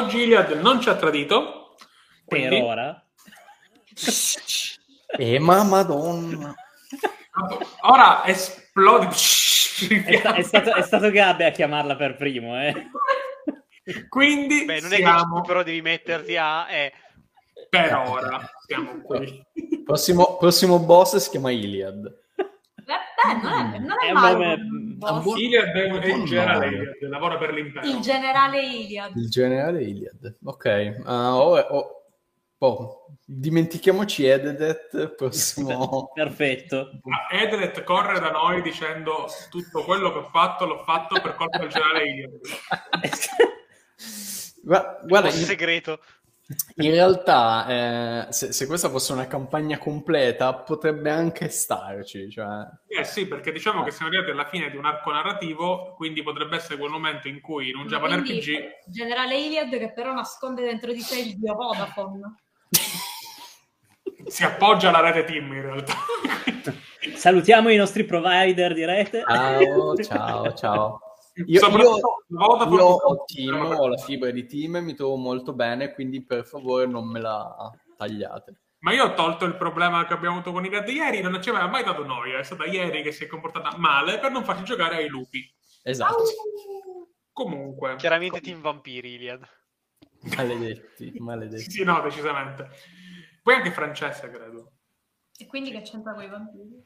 Oggi Iliad non ci ha tradito. Per quindi- ora. Eh, ma madonna. Ora esplode. È, sta- è stato, è stato Gabbe a chiamarla per primo, eh. Quindi Beh, non è siamo che però devi metterti a... Eh, per ora siamo qui. Prossimo, prossimo boss si chiama Iliad. Beh, non è, non è, È un male. nome- un Ah, boss. buon- Iliad è è il Buon generale nome. Iliad, lavora per l'impero. Il generale Iliad. Il generale Iliad. Ok. ah, oh, oh, oh, Dimentichiamoci Ededet. Prossimo. Perfetto. Ma Edelet corre da noi dicendo tutto quello che ho fatto l'ho fatto per colpa del generale Iliad. Gua- Guarda, boss in, segreto. In realtà, eh, se, se questa fosse una campagna completa, potrebbe anche starci. Cioè... Eh sì, perché diciamo che siamo arrivati alla fine di un arco narrativo, quindi potrebbe essere quel momento in cui in un Japan Quindi, RPG Generale Iliad che però nasconde dentro di sé il dio Vodafone. si appoggia alla rete team in realtà. Salutiamo i nostri provider di rete. Ciao, ciao, ciao. Io, io, Soprattutto Vodafone- io ho team, ho la fibra di team e mi trovo molto bene, quindi per favore non me la tagliate. Ma io ho tolto il problema che abbiamo avuto con Iliad ieri, non ci aveva mai dato noia, è stata ieri che si è comportata male per non farci giocare ai lupi. Esatto. Comunque, Chiaramente Team Vampiri, Iliad. Maledetti, maledetti. sì, no, decisamente. Poi anche Francesca, credo. E quindi che c'entra con i vampiri?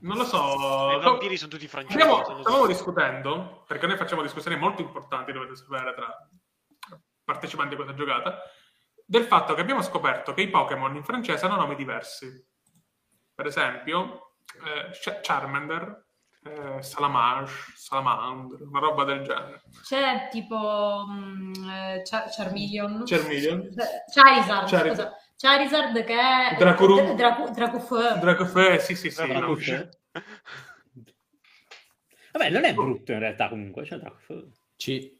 Non lo so. I vampiri sono tutti francesi. Abbiamo- stavamo discutendo, perché noi facciamo discussioni molto importanti, dovete sapere, tra partecipanti a questa giocata, del fatto che abbiamo scoperto che i Pokémon in francese hanno nomi diversi. Per esempio, eh, Ch- Charmander, eh, Salamage, Salamandre, una roba del genere. C'è tipo eh, Char- Charmeleon. Charmeleon, Charizard, Charizard. Charizard che è Dracuru- Dracu- Dracufeu. Dracofeu, sì, sì, sì. Draco- no. Dracofeu. Vabbè, non è brutto in realtà comunque. Cioè, Dracofeu. Ci,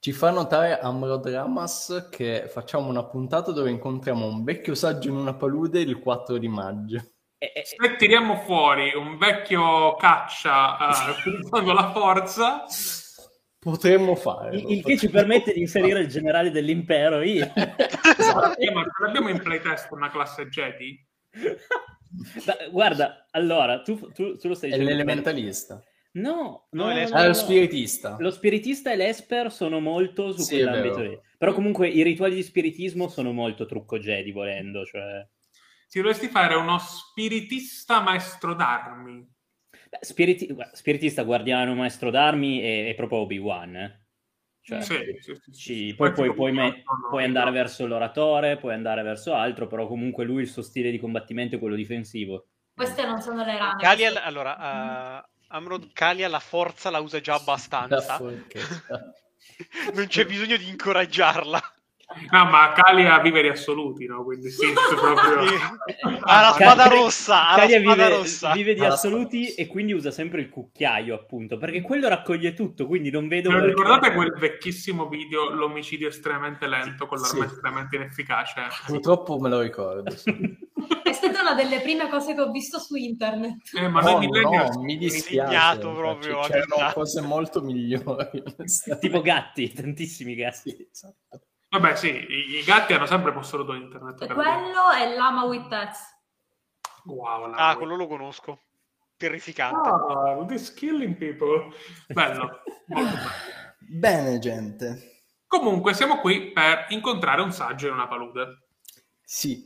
ci fa notare Amrodramas che facciamo una puntata dove incontriamo un vecchio saggio in una palude il 4 di maggio. E- e- Se tiriamo fuori un vecchio caccia eh, utilizzando la forza, Potremmo farlo. il, il che ci permette di inserire il generale dell'impero io. Esatto. eh, ma ce l'abbiamo in playtest una classe Jedi? Ma, guarda, allora, tu, tu- tu lo stai È dicendo. l'elementalista. No, No, no, è no, è lo spiritista. Lo spiritista e l'esper sono molto su Sì, è quell'ambito lì. Però comunque i rituali di spiritismo sono molto trucco Jedi, volendo. Cioè... Ti dovresti fare uno spiritista maestro d'armi. Spiriti- spiritista, guardiano, maestro d'armi è, è proprio Obi-Wan. eh. Cioè, Sì, sì, sì, ci- sì. poi, Poi poi- tipo poi me- puoi no. andare verso l'oratore, puoi andare verso altro, però comunque lui il suo stile di combattimento è quello difensivo. Queste non sono le rane. Queste- allora, uh, Amrod Kalia la forza la usa già abbastanza. non c'è bisogno di incoraggiarla. No, ma Kalia vive di assoluti, no? Quindi sì, proprio... ha la spada rossa, ha spada vive, rossa. vive di Ha assoluti e quindi usa sempre il cucchiaio, appunto, perché quello raccoglie tutto, quindi non vedo Non perché- ricordate quel vecchissimo video, l'omicidio estremamente lento con l'arma Sì. estremamente inefficace? Purtroppo me lo ricordo. sì. È stata una delle prime cose che ho visto su internet. Eh, ma No, noi no, mi dispiace. Proprio, Cioè, C'erano avvisato. cose molto migliori. tipo gatti, tantissimi gatti. Sì, esatto. Vabbè, sì, i, i gatti hanno sempre posseduto internet. Per quello è Lama with Pets. Wow, la- Ah, quello lo conosco. Terrificante. Ah, this killing people. Bello, bello. Bene, gente. Comunque, siamo qui per incontrare un saggio in una palude. Sì.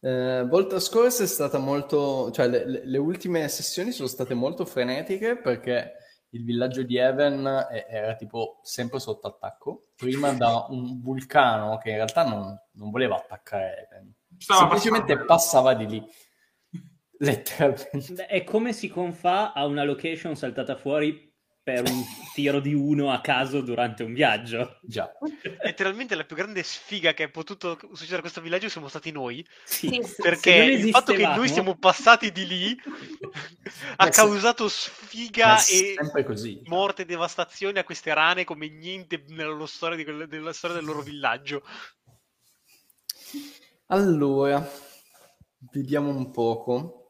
Eh, volta scorsa è stata molto... Cioè, le- le ultime sessioni sono state molto frenetiche perché il villaggio di Even era tipo sempre sotto attacco. Prima da un vulcano che in realtà non, non voleva attaccare Even. Stava Semplicemente passando. passava di lì. Letteralmente. Beh, È come si confà a una location saltata fuori per un tiro di uno a caso durante un viaggio. Già. Letteralmente la più grande sfiga che è potuto succedere a questo villaggio siamo stati noi. Sì, Perché il fatto che noi siamo passati di lì ha causato sfiga e morte e devastazione a queste rane come niente nella storia, di quel- nella storia del loro villaggio. Allora, vediamo un poco.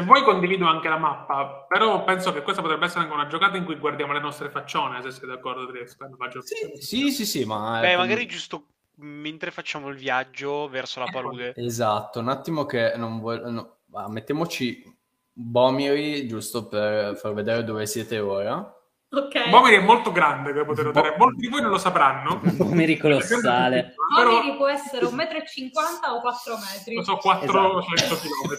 Se vuoi condivido anche la mappa, però penso che questa potrebbe essere anche una giocata in cui guardiamo le nostre faccione, se sei d'accordo, Trieste. Faccio- Sì, sì, sì, sì, ma... Beh, ecco, magari giusto mentre facciamo il viaggio verso la palude. Esatto, un attimo che non voglio... no, mettiamoci Bomiri, giusto per far vedere dove siete ora. Ok. Bomiri è molto grande, come potete notare. Bo- Molti di voi non lo sapranno. Bomiri colossale. Però, Momiri può essere 1,50 m o 4 metri. non so, 400 km.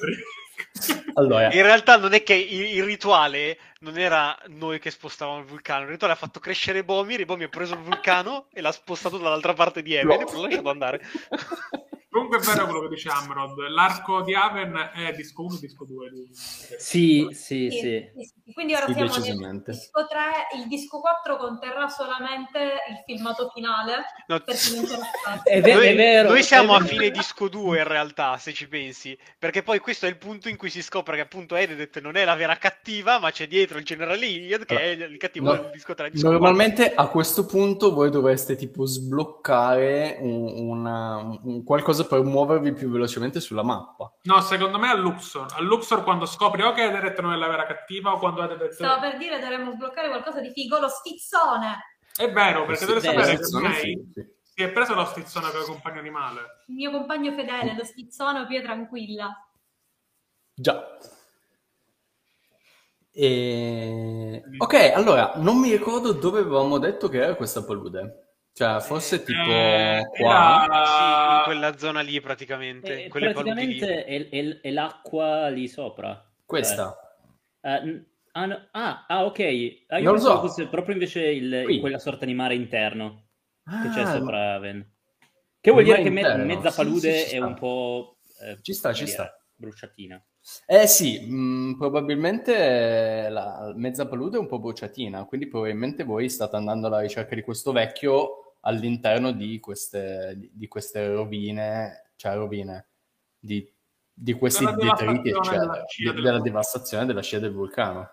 Allora, In realtà non è che il, il rituale non era noi che spostavamo il vulcano, il rituale ha fatto crescere Bomir, Bomir ha preso il vulcano e l'ha spostato dall'altra parte di Even e poi l'ha lasciato andare. Comunque è vero quello che dice Amrod. L'arco di Aven è disco 1 disco 2. di- Sì, sì, Sì, sì. Quindi ora Sì, siamo nel disco 3, il disco 4 conterrà solamente il filmato finale No. È, ve- noi, è vero. noi siamo è a vero. fine disco 2 in realtà, se ci pensi, perché poi questo è il punto in cui si scopre che appunto Ededet non è la vera cattiva, ma c'è dietro il generale Iliad che è il cattivo No, del disco 3 disco Normalmente a questo punto voi dovreste tipo sbloccare un, una- un qualcosa per muovervi più velocemente sulla mappa. No, secondo me a Luxor. A Luxor quando scopri o che Ederett non è la vera cattiva o quando Ederett... Stavo per dire dovremmo sbloccare qualcosa di figo, lo stizzone. È vero, perché deve sapere che sono lei si è preso lo stizzone come compagno animale. Il mio compagno fedele, lo stizzone più tranquilla. Già. E... Ok, allora, non mi ricordo dove avevamo detto che era questa palude. Cioè, forse tipo Eh, qua. era- Sì, in quella zona lì praticamente, Eh, praticamente è, è- è l'acqua lì sopra. Questa. Eh, n- ah, no- ah, ah, ok. Ah, io Non lo so. fosse proprio invece il- quella sorta di mare interno che c'è Ah, sopra Aven. Che vuol dire che me- mezza Sì, palude sì, ci è un po'... eh, Ci sta, ci dire, sta. Bruciatina. Eh sì, mh, probabilmente la mezza palude è un po' bruciatina, quindi probabilmente voi state andando alla ricerca di questo vecchio all'interno di queste, di, di queste rovine, cioè rovine, di, di questi detriti, eccetera, della della devastazione della scia del vulcano.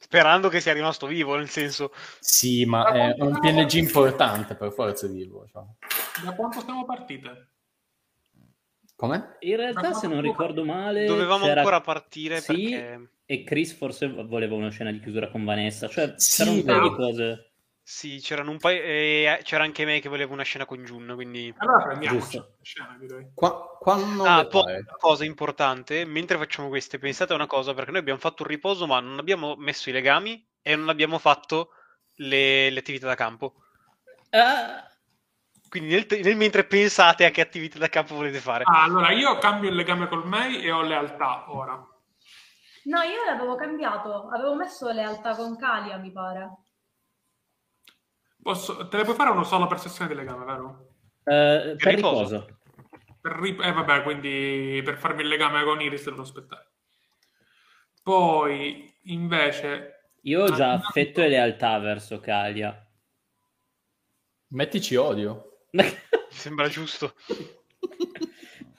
Sperando che sia rimasto vivo, nel senso... Sì, ma è un PNG importante, per forza è vivo. cioè. Da quanto siamo partite? Come? In realtà, se non ricordo male, Dovevamo c'era- ancora partire Sì, perché... e Chris forse voleva una scena di chiusura con Vanessa. Cioè, Sì, c'erano un paio no. di cose. Sì, c'erano un paio... e c'era anche me che voleva una scena con Jun, quindi... Allora prendiamo Giusto. scena, direi. Qua, quando Ah, poi una cosa importante, mentre facciamo queste, pensate a una cosa, perché noi abbiamo fatto un riposo, ma non abbiamo messo i legami e non abbiamo fatto le, le attività da campo. Ah, Quindi nel, nel mentre pensate a che attività da campo volete fare. Ah, allora io cambio il legame col Mei e ho lealtà ora. No, io l'avevo cambiato, avevo messo lealtà con Calia, mi pare. Posso- te le puoi fare uno solo per sessione di legame, vero? eh, per riposo. riposo. Per ri- eh, vabbè, quindi per farmi il legame con Iris devo aspettare. Poi, invece... Io ho già affetto e lealtà verso Kalia. Mettici odio. Mi sembra giusto.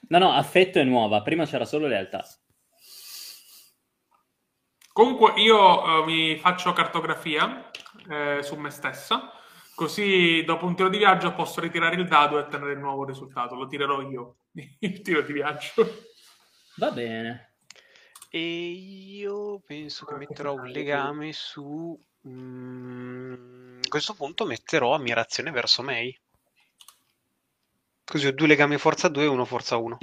No, no, affetto è nuova. Prima c'era solo lealtà. Comunque io eh, mi faccio cartografia eh, su me stessa, così dopo un tiro di viaggio posso ritirare il dado e ottenere il nuovo risultato. Lo tirerò io, il tiro di viaggio. Va bene. E io penso che metterò un legame su... mm, a questo punto metterò ammirazione verso Mei. Così ho due legami forza 2 e uno forza 1.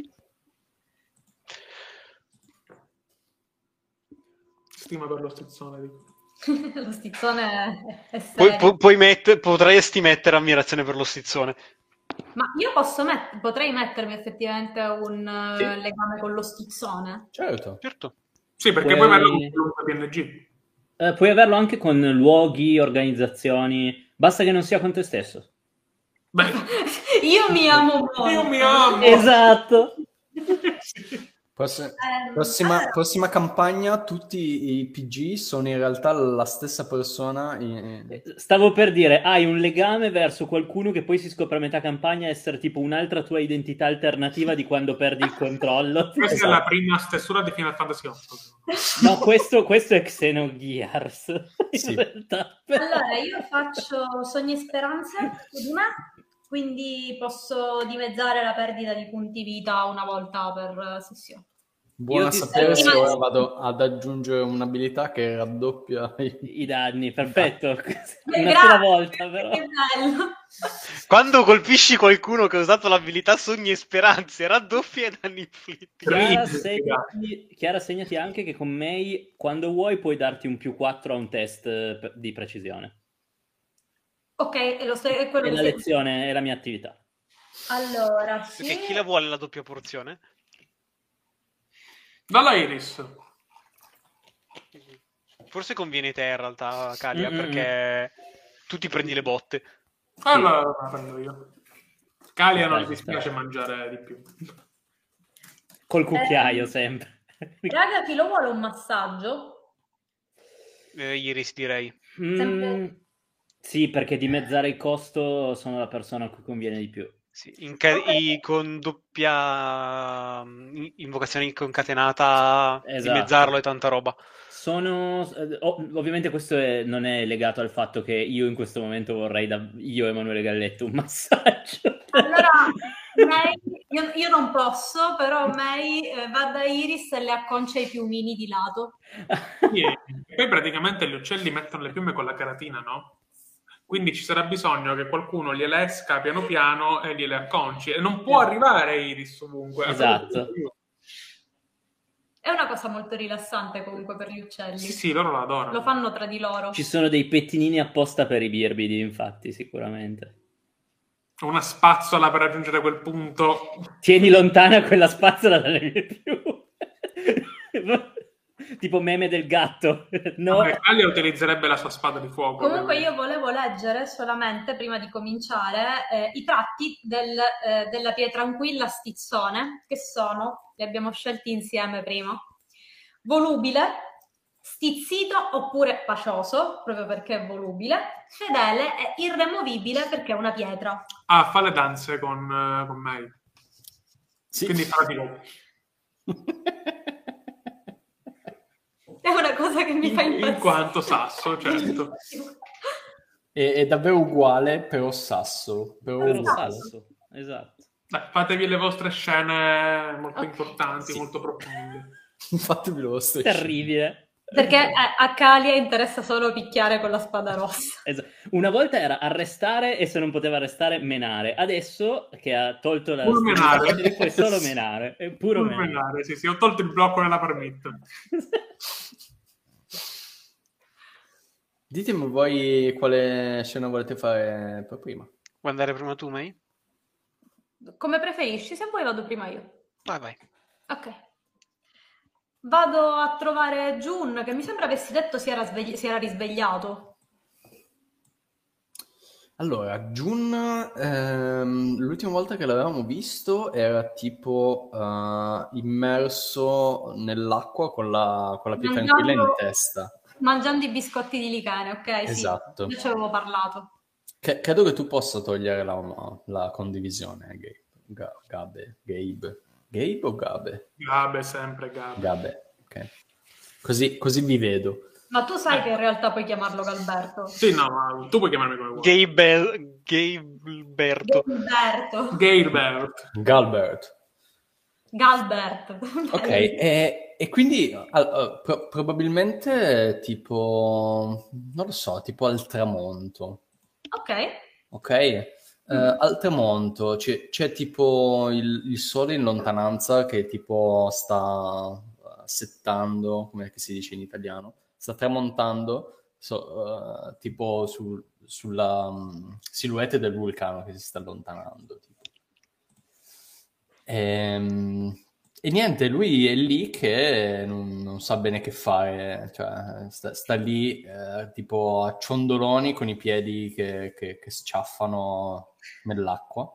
Stima per lo stizzone. dico. lo stizzone è serio. pu- puoi mette- potresti mettere ammirazione per lo stizzone. Ma io posso met- potrei mettermi effettivamente un eh, Sì. legame con lo stizzone. Certo. Certo. Sì, perché Puoi- poi averlo con PNG. Eh, puoi averlo anche con luoghi, organizzazioni. Basta che non sia con te stesso. Beh, io mi amo molto. io mi amo. Esatto. Pross- Ehm, prossima, allora, prossima campagna, tutti i PG sono in realtà la stessa persona. in- Stavo per dire, hai un legame verso qualcuno che poi si scopre a metà campagna essere tipo un'altra tua identità alternativa di quando perdi il controllo. Questa Esatto. è la prima stessura di Final Fantasy VIII. No, questo, questo è Xenogears, in Sì. realtà. Allora, io faccio sogni e speranze me, quindi posso dimezzare la perdita di punti vita una volta per sessione. Buona sapere se ora vado ad aggiungere un'abilità che raddoppia i... I danni, perfetto. Beh, Una sola volta, però. Che bello. Quando colpisci qualcuno che ha usato l'abilità Sogni e Speranze, raddoppia i danni inflitti. Chiara, segnati, Chiara, segnati anche che con May, quando vuoi, puoi darti un più 4 a un test eh, di precisione. Ok, lo sto- è quello È la lezione, è la mia attività. Allora, sì. Perché chi la vuole la doppia porzione? Dalla Iris. Forse conviene te in realtà, Calia, Mm-mm. perché tu ti prendi le botte. Allora la prendo io. Calia non gli dispiace mangiare di più. Col cucchiaio, sempre. Raga, chi lo vuole un massaggio? Eh, Iris direi. Mm, Sempre- sì, perché dimezzare il costo sono la persona a cui conviene di più. Sì, inca- i- con doppia mm, invocazione concatenata, Esatto. dimezzarlo è tanta roba. Sono eh, ov- ovviamente questo è- non è legato al fatto che io in questo momento vorrei da io Emanuele Galletto un massaggio. Allora, May, io, io non posso, però May eh, va da Iris e le acconcia i piumini di lato. E poi praticamente gli uccelli mettono le piume con la caratina, no? Quindi ci sarà bisogno che qualcuno gliele esca piano piano e gliele acconci. E non può arrivare Iris ovunque. Esatto. È una cosa molto rilassante comunque per gli uccelli. Sì, sì, loro la adorano. Lo fanno tra di loro. Ci sono dei pettinini apposta per i birbidi, infatti, sicuramente. Una spazzola per raggiungere quel punto. Tieni lontana quella spazzola dalle mie piume. tipo meme del gatto. No. Vabbè, Calia utilizzerebbe la sua spada di fuoco. Comunque io volevo leggere solamente, prima di cominciare, eh, i tratti del, eh, della pietra tranquilla stizzone, che sono, li abbiamo scelti insieme prima, volubile, stizzito oppure pacioso, proprio perché è volubile, fedele e irremovibile perché è una pietra. Ah, fa le danze con, eh, con May. Sì. Quindi fa tipo... È una cosa che mi fa In, impazzire. in quanto sasso, certo. È, è davvero uguale, però sasso. Però Però uguale. sasso. Esatto. Dai, fatevi le vostre scene molto Ok, importanti, sì. molto profonde. Fatevi lo stesso. Terribile. Perché a, Calia interessa solo picchiare con la spada rossa. Esatto. Una volta era arrestare e se non poteva arrestare, menare. Adesso che ha tolto la Puro menare. puoi solo menare. È puro Pur menare. menare, sì, sì, ho tolto il blocco nella permit. Ditemi voi quale scena volete fare per prima. Vuoi andare prima tu, May? Come preferisci? Se vuoi vado prima io. Vai, vai. Ok. Vado a trovare Jun, che mi sembra avessi detto si era, svegli- si era risvegliato. Allora, Jun, ehm, l'ultima volta che l'avevamo visto era tipo eh, immerso nell'acqua con la, con la pietra tranquilla in testa. Mangiando i biscotti di licane, ok? Sì, Esatto. ne ci avevo parlato. Che- credo che tu possa togliere la, la condivisione, eh, Gabe. Ga- Gabe. Gabe. Gabe o Gabe? Gabe, sempre Gabe. Gabe, ok. Così, così vi vedo. Ma tu sai che in realtà puoi chiamarlo Galberto. Sì, no, ma tu puoi chiamarmi come vuoi. Gabe... Gailberto. Galberto. Gailbert. Galbert. Galbert. Ok, e, e quindi al- uh, pro- probabilmente tipo, non lo so, tipo al tramonto, Ok. ok? Eh, al tramonto c'è, c'è tipo il, il sole in lontananza che tipo sta uh, settando, come si dice in italiano, sta tramontando so- uh, tipo sul- sulla um, silhouette del vulcano che si sta allontanando. tipo. Ehm, E, niente, lui è lì che non, non sa bene che fare, cioè sta, sta lì eh, tipo a ciondoloni con i piedi che, che- che sciaffano nell'acqua.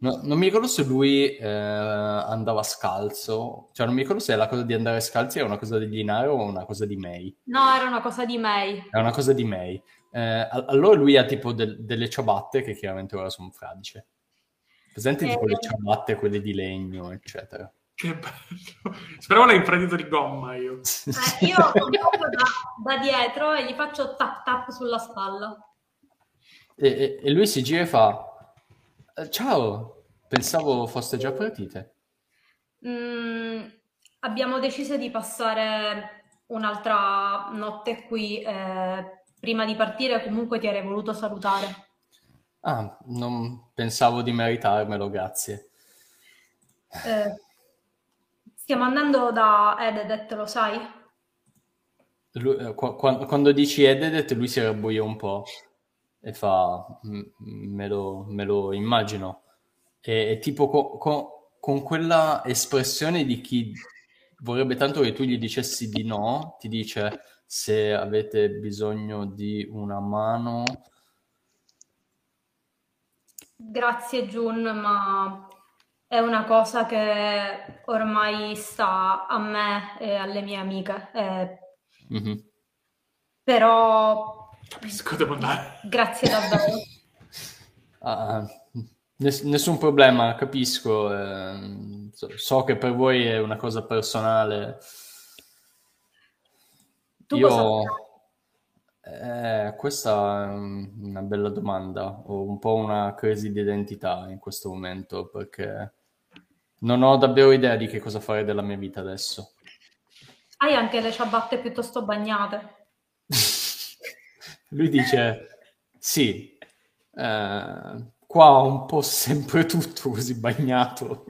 No- non mi ricordo se lui eh, andava scalzo, cioè non mi ricordo se la cosa di andare scalzi è una cosa di Linaro o una cosa di May. No, era una cosa di May. È una cosa di May. Eh, allora lui ha tipo del- delle ciabatte che chiaramente ora sono fradice. Presenti tipo Eh. le ciabatte, quelle di legno, eccetera. Che bello. Speravo l'hai infradito di gomma io. Eh, io lo da, da dietro e gli faccio tap tap sulla spalla. E, e- e lui si gira e fa: "Eh, Ciao, pensavo foste già partite. Mm, abbiamo deciso di passare un'altra notte qui. eh, prima di partire comunque ti avrei voluto salutare. Ah, non pensavo di meritarmelo, grazie. Eh, stiamo andando da Ededet, lo sai? Lui- eh, qua- qua- quando dici Ededet, lui si rabbuia un po' e fa, "M- me lo, me lo immagino. E, e tipo co- co- con quella espressione di chi vorrebbe tanto che tu gli dicessi di no, ti dice se avete bisogno di una mano, Grazie Jun, ma è una cosa che ormai sta a me e alle mie amiche. Eh, Mhm. però Capisco, devo andare. grazie davvero. Ah, ness- nessun problema, capisco. ehm, so, so che per voi è una cosa personale. Tu Io, cosa eh, questa è un- una bella domanda. Ho un po' una crisi di identità in questo momento perché non ho davvero idea di che cosa fare della mia vita adesso. Hai anche le ciabatte piuttosto bagnate. Lui dice: Sì, eh, qua ho un po' sempre tutto così bagnato.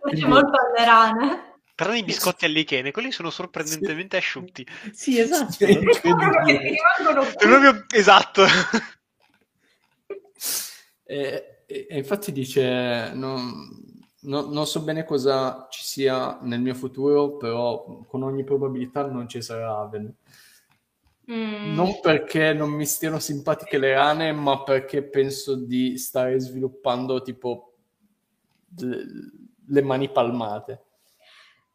Quindi- molto alle rane. Tranne i biscotti all'icene, quelli sono sorprendentemente asciutti. Sì, esatto. Proprio esatto. E, e- e infatti dice: non, non- non so bene cosa ci sia nel mio futuro, però con ogni probabilità non ci sarà Aven. Mm, Non perché non mi stiano simpatiche le rane, ma perché penso di stare sviluppando tipo le, le mani palmate.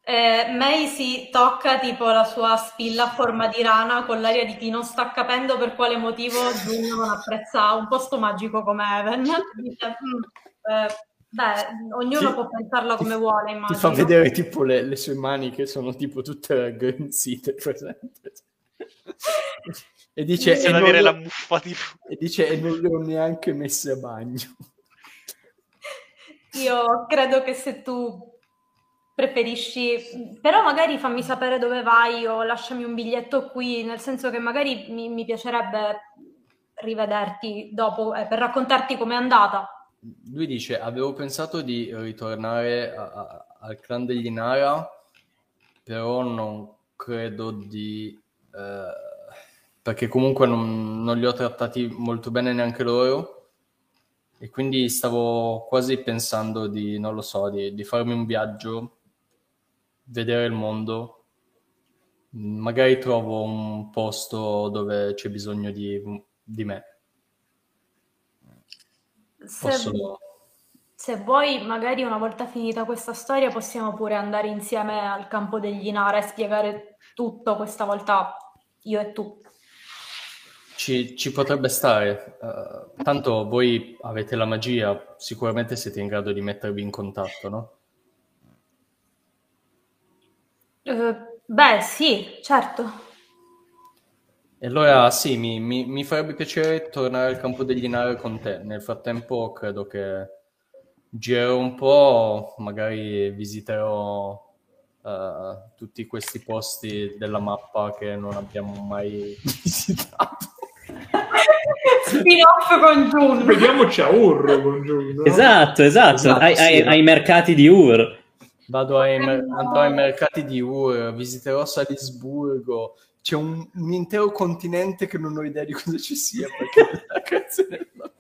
Eh, May si tocca tipo la sua spilla a forma di rana con l'aria di chi non sta capendo per quale motivo Jun non apprezza un posto magico come Even. Dice, "Mm, eh, beh, ognuno Ti- può pensarla come ti- vuole, Ti immagino. fa vedere tipo le, le sue mani che sono tipo tutte raggrinzite, presente? E dice, e non, avere la muffa tipo. e dice, e non le ho neanche messe a bagno. Io credo che se tu preferisci, però magari fammi sapere dove vai o lasciami un biglietto qui, nel senso che magari mi, mi piacerebbe rivederti dopo eh, per raccontarti com'è andata. Lui dice, avevo pensato di ritornare a- a- al clan degli Inara, però non credo di... eh, perché comunque non, non li ho trattati molto bene neanche loro, e quindi stavo quasi pensando di, non lo so, di, di farmi un viaggio, vedere il mondo, magari trovo un posto dove c'è bisogno di, di me. Se, Posso... se vuoi, magari una volta finita questa storia, possiamo pure andare insieme al campo degli Inara e spiegare tutto questa volta io e tu. Ci, ci potrebbe stare, eh, tanto voi avete la magia, sicuramente siete in grado di mettervi in contatto, no? Eh, beh, sì, certo. E allora sì, mi, mi- mi farebbe piacere tornare al campo degli Inari con te. Nel frattempo credo che girerò un po', magari visiterò eh, tutti questi posti della mappa che non abbiamo mai visitato. Spin-off con Jun. Vediamoci a Ur con Giù, no? Esatto, esatto, Esatto, ai, sì. ai- ai mercati di Ur. Vado ai, mer- andrò ai mercati di Ur, visiterò Salisburgo. C'è un, un intero continente che non ho idea di cosa ci sia perché la della-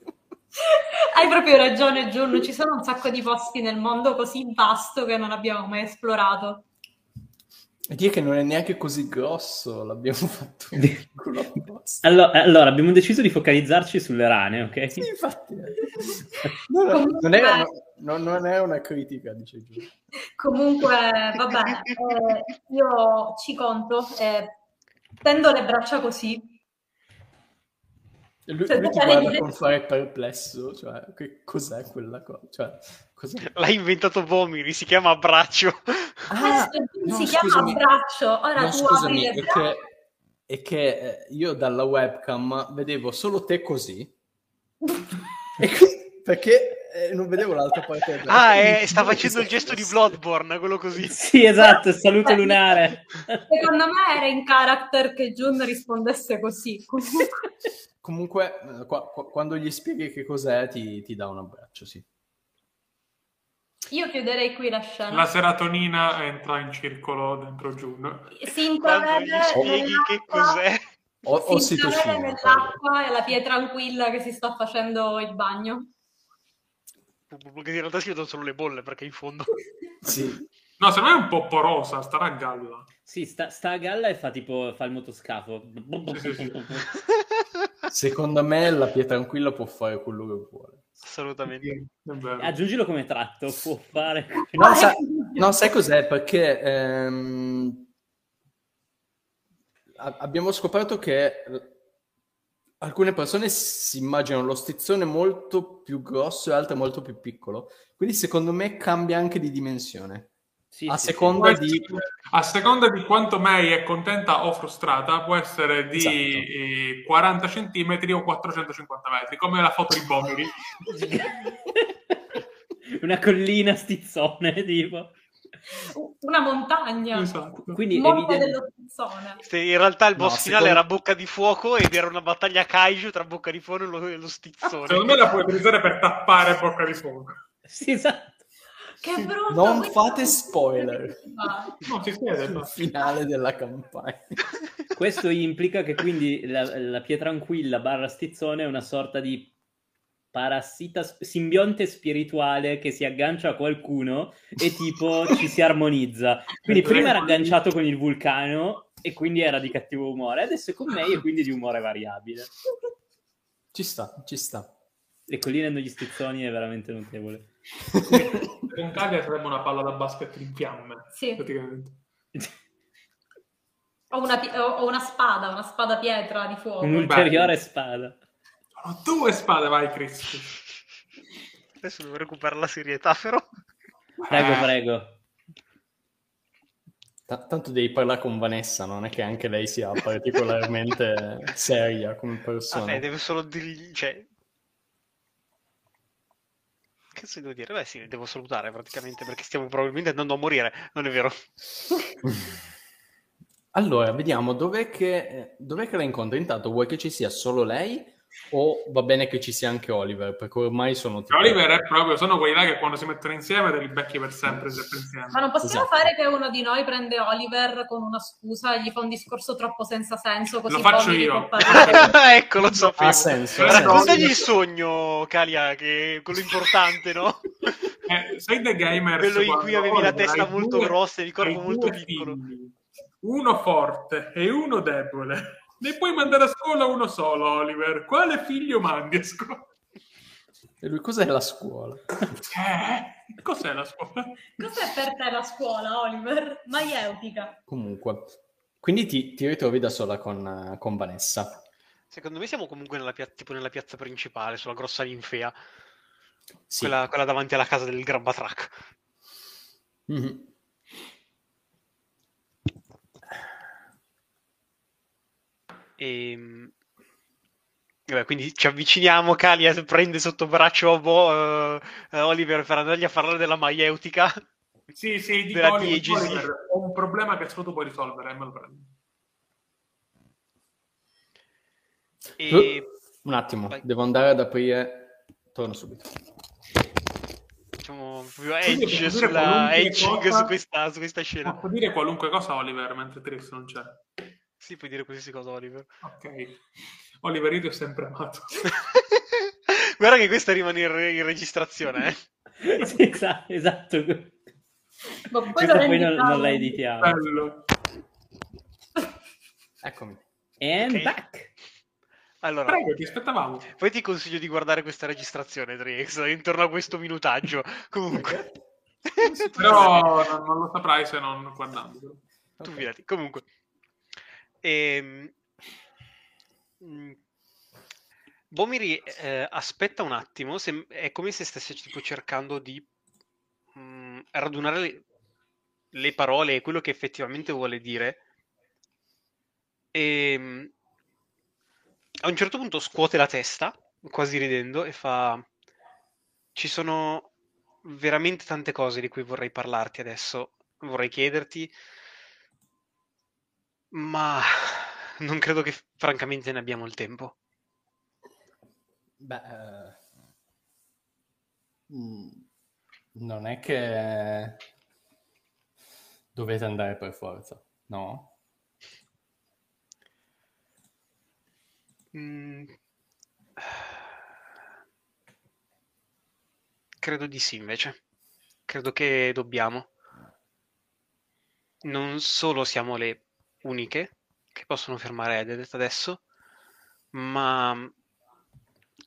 Hai proprio ragione, Jun. Ci sono un sacco di posti nel mondo così vasto che non abbiamo mai esplorato. E dire che non è neanche così grosso, l'abbiamo fatto. Allora, allora, abbiamo deciso di focalizzarci sulle rane, ok? Sì, infatti. No, no, non, era, no, non era una critica, dice Giù. Comunque, va bene, eh, io ci conto e tendo le braccia così. Lui, lui ti guarda con fare perplesso, cioè, che cos'è quella cosa? Cioè, cos'è? L'ha inventato Vomiri, si chiama Abbraccio. Adesso Jun no, si chiama abbraccio, ora No, tu scusami, apri è le braccia. che, è che eh, io dalla webcam vedevo solo te così. E qui- perché eh, non vedevo l'altra parte. Ah, braccio. eh, sta facendo il gesto di Bloodborne, quello così. Sì, esatto, saluto lunare. Secondo me era in character che Jun rispondesse così. Comunque, Comunque, eh, qua- qua- quando gli spieghi che cos'è, ti, ti dà un abbraccio, sì. io chiuderei qui la scena. La serotonina entra in circolo dentro Jun. Si Quando gli intravede spieghi che nell'acqua- cos'è. O, si intravede nell'acqua e la pie tranquilla che si sta facendo il bagno. Che in realtà si vedono solo le bolle perché in fondo. Sì. No, secondo me è un po' porosa, starà a galla. Sì, sta, sta a galla e fa tipo fa il motoscafo. Sì, sì, sì. Secondo me la pietra tranquilla può fare quello che vuole. Assolutamente. Aggiungilo come tratto, può fare. No, sa- no, sai cos'è? Perché ehm, a- abbiamo scoperto che alcune persone si immaginano lo stizzone molto più grosso e altre molto più piccolo. Quindi secondo me cambia anche di dimensione. Sì, a sì, seconda Può di... A seconda di quanto May è contenta o frustrata, può essere di Esatto. eh, 40 cm o 450 metri, come la foto di Bomiri. sì. Una collina stizzone, tipo. Una montagna. esatto. Quindi Monte evidente- dello stizzone. Se In realtà il No, boss finale secondo- era Bocca di Fuoco ed era una battaglia kaiju tra Bocca di Fuoco e lo, e lo stizzone. Secondo me la puoi utilizzare per tappare bocca di fuoco. Sì, esatto. Che brutto. Non fate spoiler. No, si sul no. finale della campagna. Questo implica che quindi la, la pietra-anquilla barra stizzone è una sorta di parassita simbionte spirituale che si aggancia a qualcuno e tipo ci si armonizza. Quindi prima era agganciato con il vulcano e quindi era di cattivo umore, adesso è con me e quindi di umore variabile. Ci sta, ci sta. Le colline negli stizzoni è veramente notevole. Con Calia sarebbe una palla da basket in fiamme, Sì. praticamente. Ho una, ho- ho una spada, una spada pietra di fuoco. Un'ulteriore spada. Sono due spade, vai Chris. Adesso devo recuperare la serietà, però. Prego, Eh, prego. Ta- tanto devi parlare con Vanessa, non è che anche lei sia particolarmente seria come persona. Vabbè, deve solo dirgli... Cioè... Che cazzo devo dire? Beh sì, devo salutare praticamente perché stiamo probabilmente andando a morire, non è vero? Allora, vediamo dov'è che, dov'è che la incontri. Intanto vuoi che ci sia solo lei o va bene che ci sia anche Oliver? Perché ormai sono tipo... Oliver è proprio, sono quelli là che quando si mettono insieme te li becchi per sempre, sempre insieme. Ma non possiamo Esatto. fare che uno di noi prende Oliver con una scusa e gli fa un discorso troppo senza senso, così Lo faccio io. ecco, lo sapevo. Ha senso. Raccontagli il sogno, Calia, che è quello importante, no? Eh, sei The Gamers Quello in cui avevi la testa molto due- grossa e il corpo molto piccolo. figli, Uno forte e uno debole. Ne puoi mandare a scuola uno solo, Oliver. Quale figlio mandi a scuola? E lui cos'è la scuola? Eh, cos'è la scuola? Cos'è per te la scuola, Oliver? Maieutica. Comunque. Quindi ti, ti ritrovi da sola con, con Vanessa. Secondo me siamo comunque nella, pia- tipo nella piazza principale, sulla grossa linfea, Sì. quella, quella davanti alla casa del Grabbatrack. Mhm. E... Vabbè, quindi ci avviciniamo, Calia prende sotto braccio Bo- eh, eh, Oliver per andargli a parlare della maieutica. Sì, sì, dico Della Oliver. Oliver, ho un problema che solo tu puoi risolvere, e me lo prendo. E Un attimo, Vai. devo andare ad aprire. Torno subito. facciamo proprio edge sulla edging cosa- su questa, su questa scena. Posso dire qualunque cosa Oliver mentre Trix non c'è. Sì, puoi dire qualsiasi cosa, Oliver. Ok. Oliver, io ti ho sempre amato. Guarda che questa rimane in, re- in registrazione, eh. Sì, esa- esatto. Ma poi poi non, non la editiamo. Bello. Eccomi. And Ok. back. Allora, Prego, ti aspettavamo. poi ti consiglio di guardare questa registrazione, Trix, intorno a questo minutaggio. Comunque. Però non, non lo saprai se non guardandolo. Tu Ok. fidati. Comunque. Ehm, mm, Bomiri eh, aspetta un attimo, sem- è come se stesse tipo cercando di mm, radunare le, le parole e quello che effettivamente vuole dire. E mm, a un certo punto scuote la testa, quasi ridendo, e fa: ci sono veramente tante cose di cui vorrei parlarti adesso, vorrei chiederti, ma non credo che francamente ne abbiamo il tempo. Beh, eh, mm, non è che dovete andare per forza, no? Mm. Credo di sì, invece. Credo che dobbiamo. Non solo siamo le uniche che possono fermare Ededet adesso, ma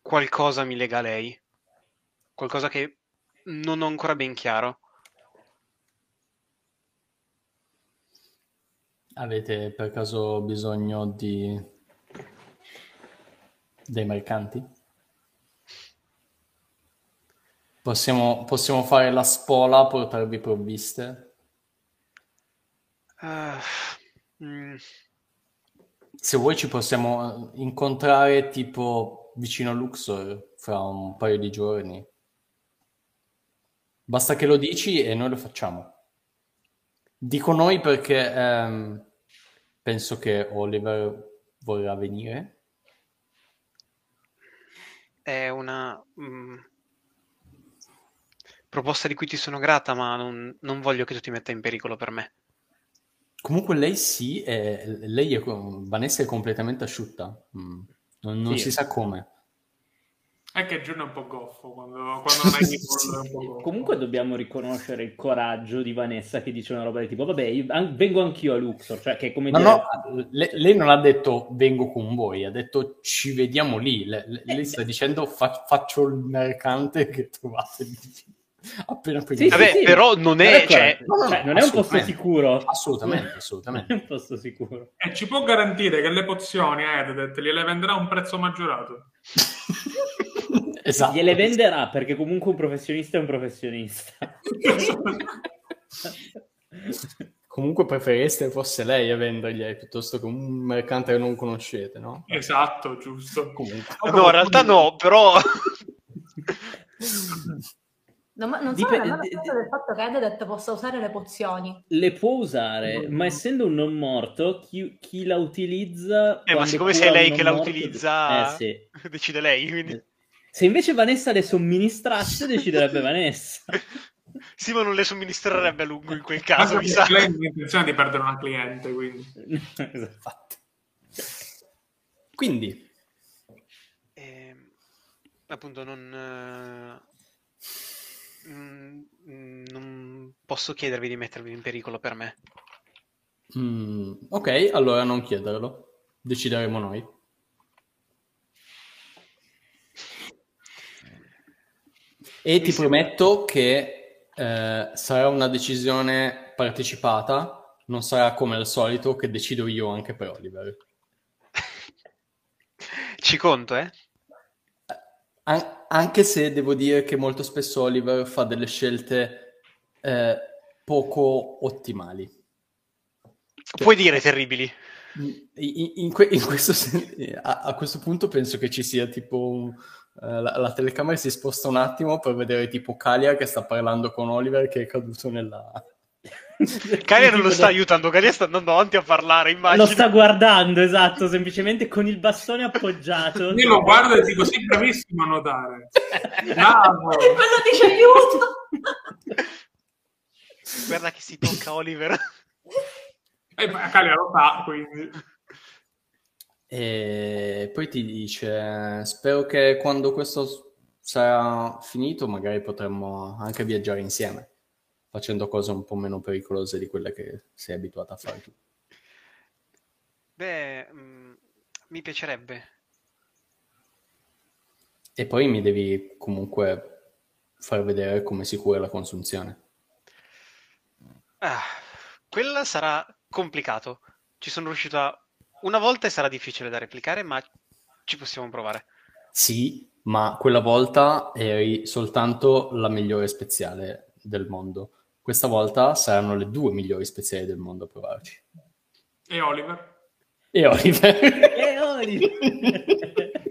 qualcosa mi lega a lei. Qualcosa che non ho ancora ben chiaro. Avete per caso bisogno di dei mercanti? Possiamo, possiamo fare la spola, portarvi provviste? Uh, Se vuoi ci possiamo eh, incontrare tipo vicino a Luxor fra un paio di giorni. Basta che lo dici e noi lo facciamo. Dico noi perché ehm, penso che Oliver vorrà venire. è una mm, proposta di cui ti sono grata, ma non, non voglio che tu ti metta in pericolo per me. Comunque lei sì, è- lei è, Vanessa è completamente asciutta. Mm. Non, non Sì. si sa come. È che Giorno è un po' goffo quando, quando Nicole è un po' goffo. Comunque dobbiamo riconoscere il coraggio di Vanessa che dice una roba del tipo, vabbè, io- an- vengo anch'io a Luxor, cioè che come No, dire... no, le- lei non ha detto vengo con voi, ha detto ci vediamo lì. Le- le- lei sta dicendo "Fa- faccio il mercante che trovate lì. Appena prima. Sì, Vabbè, sì, però non è- cioè-. No, no, no, Cioè, non è un posto sicuro. Assolutamente, Non assolutamente. è un posto sicuro. E ci può garantire che le pozioni a Ededet gliele venderà a un prezzo maggiorato. esatto. Gliele venderà perché comunque un professionista è un professionista. Comunque preferiste fosse lei a vendergli piuttosto che un mercante che non conoscete, no? esatto, giusto. Comunque. No, in realtà no, però... No, ma non Dip- sono nemmeno di- certa del fatto che Ededet possa usare le pozioni. Le può usare, ma essendo un non morto, chi, chi la utilizza... Eh, ma siccome sei lei che la morto- utilizza, Eh sì. decide lei. Quindi... Se invece Vanessa le somministrasse, deciderebbe Vanessa. Sì, ma non le somministrerebbe a lungo in quel Ma caso, mi sa. lei ha intenzione di perdere una cliente, quindi. Esatto. Quindi, Ehm, appunto, non... eh, mm, mm, non posso chiedervi di mettervi in pericolo per me. mm, ok, allora non chiederlo. Decideremo noi. E ti sembra- prometto che eh, sarà una decisione partecipata, non sarà come al solito che decido io anche per Oliver. Ci conto, eh? An- anche se devo dire che molto spesso Oliver fa delle scelte eh, poco ottimali. Puoi dire terribili. In, in- in que- in questo sen- a, a questo punto penso che ci sia tipo un, eh, la, la telecamera si sposta un attimo per vedere tipo Kalia che sta parlando con Oliver che è caduto nella... Kalia non lo sta aiutando, Kalia sta andando avanti a parlare, immagino. Lo sta guardando, esatto, semplicemente con il bastone appoggiato. Io lo guardo e dico, sei bravissimo a nuotare. Bravo. Quello dice aiuto! Guarda che si tocca Oliver. E poi Calia lo fa, quindi. E poi ti dice, spero che quando questo sarà finito magari potremmo anche viaggiare insieme, facendo cose un po' meno pericolose di quelle che sei abituata a fare tu. Beh, mm, mi piacerebbe. E poi mi devi comunque far vedere come si cura la consunzione. Ah, quella sarà complicato. Ci sono riuscita una volta e sarà difficile da replicare, ma ci possiamo provare. Sì, ma quella volta eri soltanto la migliore speziale del mondo. Questa volta saranno le due migliori speziali del mondo a provarci. E Oliver? E Oliver. E Oliver.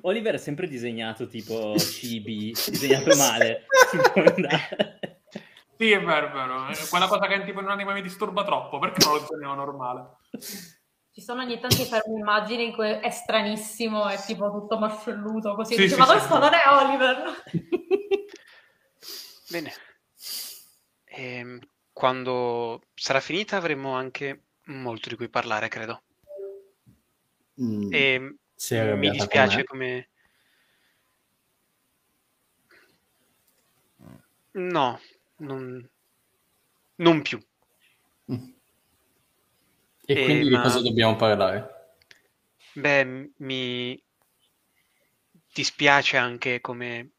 Oliver è sempre disegnato tipo cibi, disegnato male. sì, è vero, è vero. Quella cosa che tipo in un anime mi disturba troppo, perché non lo disegniamo normale? Ci sono ogni tanto i fermi immagini in cui è stranissimo, è tipo tutto mascelluto, così. Sì, Dice, sì, ma sì, questo sì. non è Oliver. Bene. Ehm, quando sarà finita avremo anche molto di cui parlare, credo. Mm, E sei mi dispiace me? come... No, non, non più. Mm. E Eh, quindi ma- di cosa dobbiamo parlare? Beh, mi dispiace anche come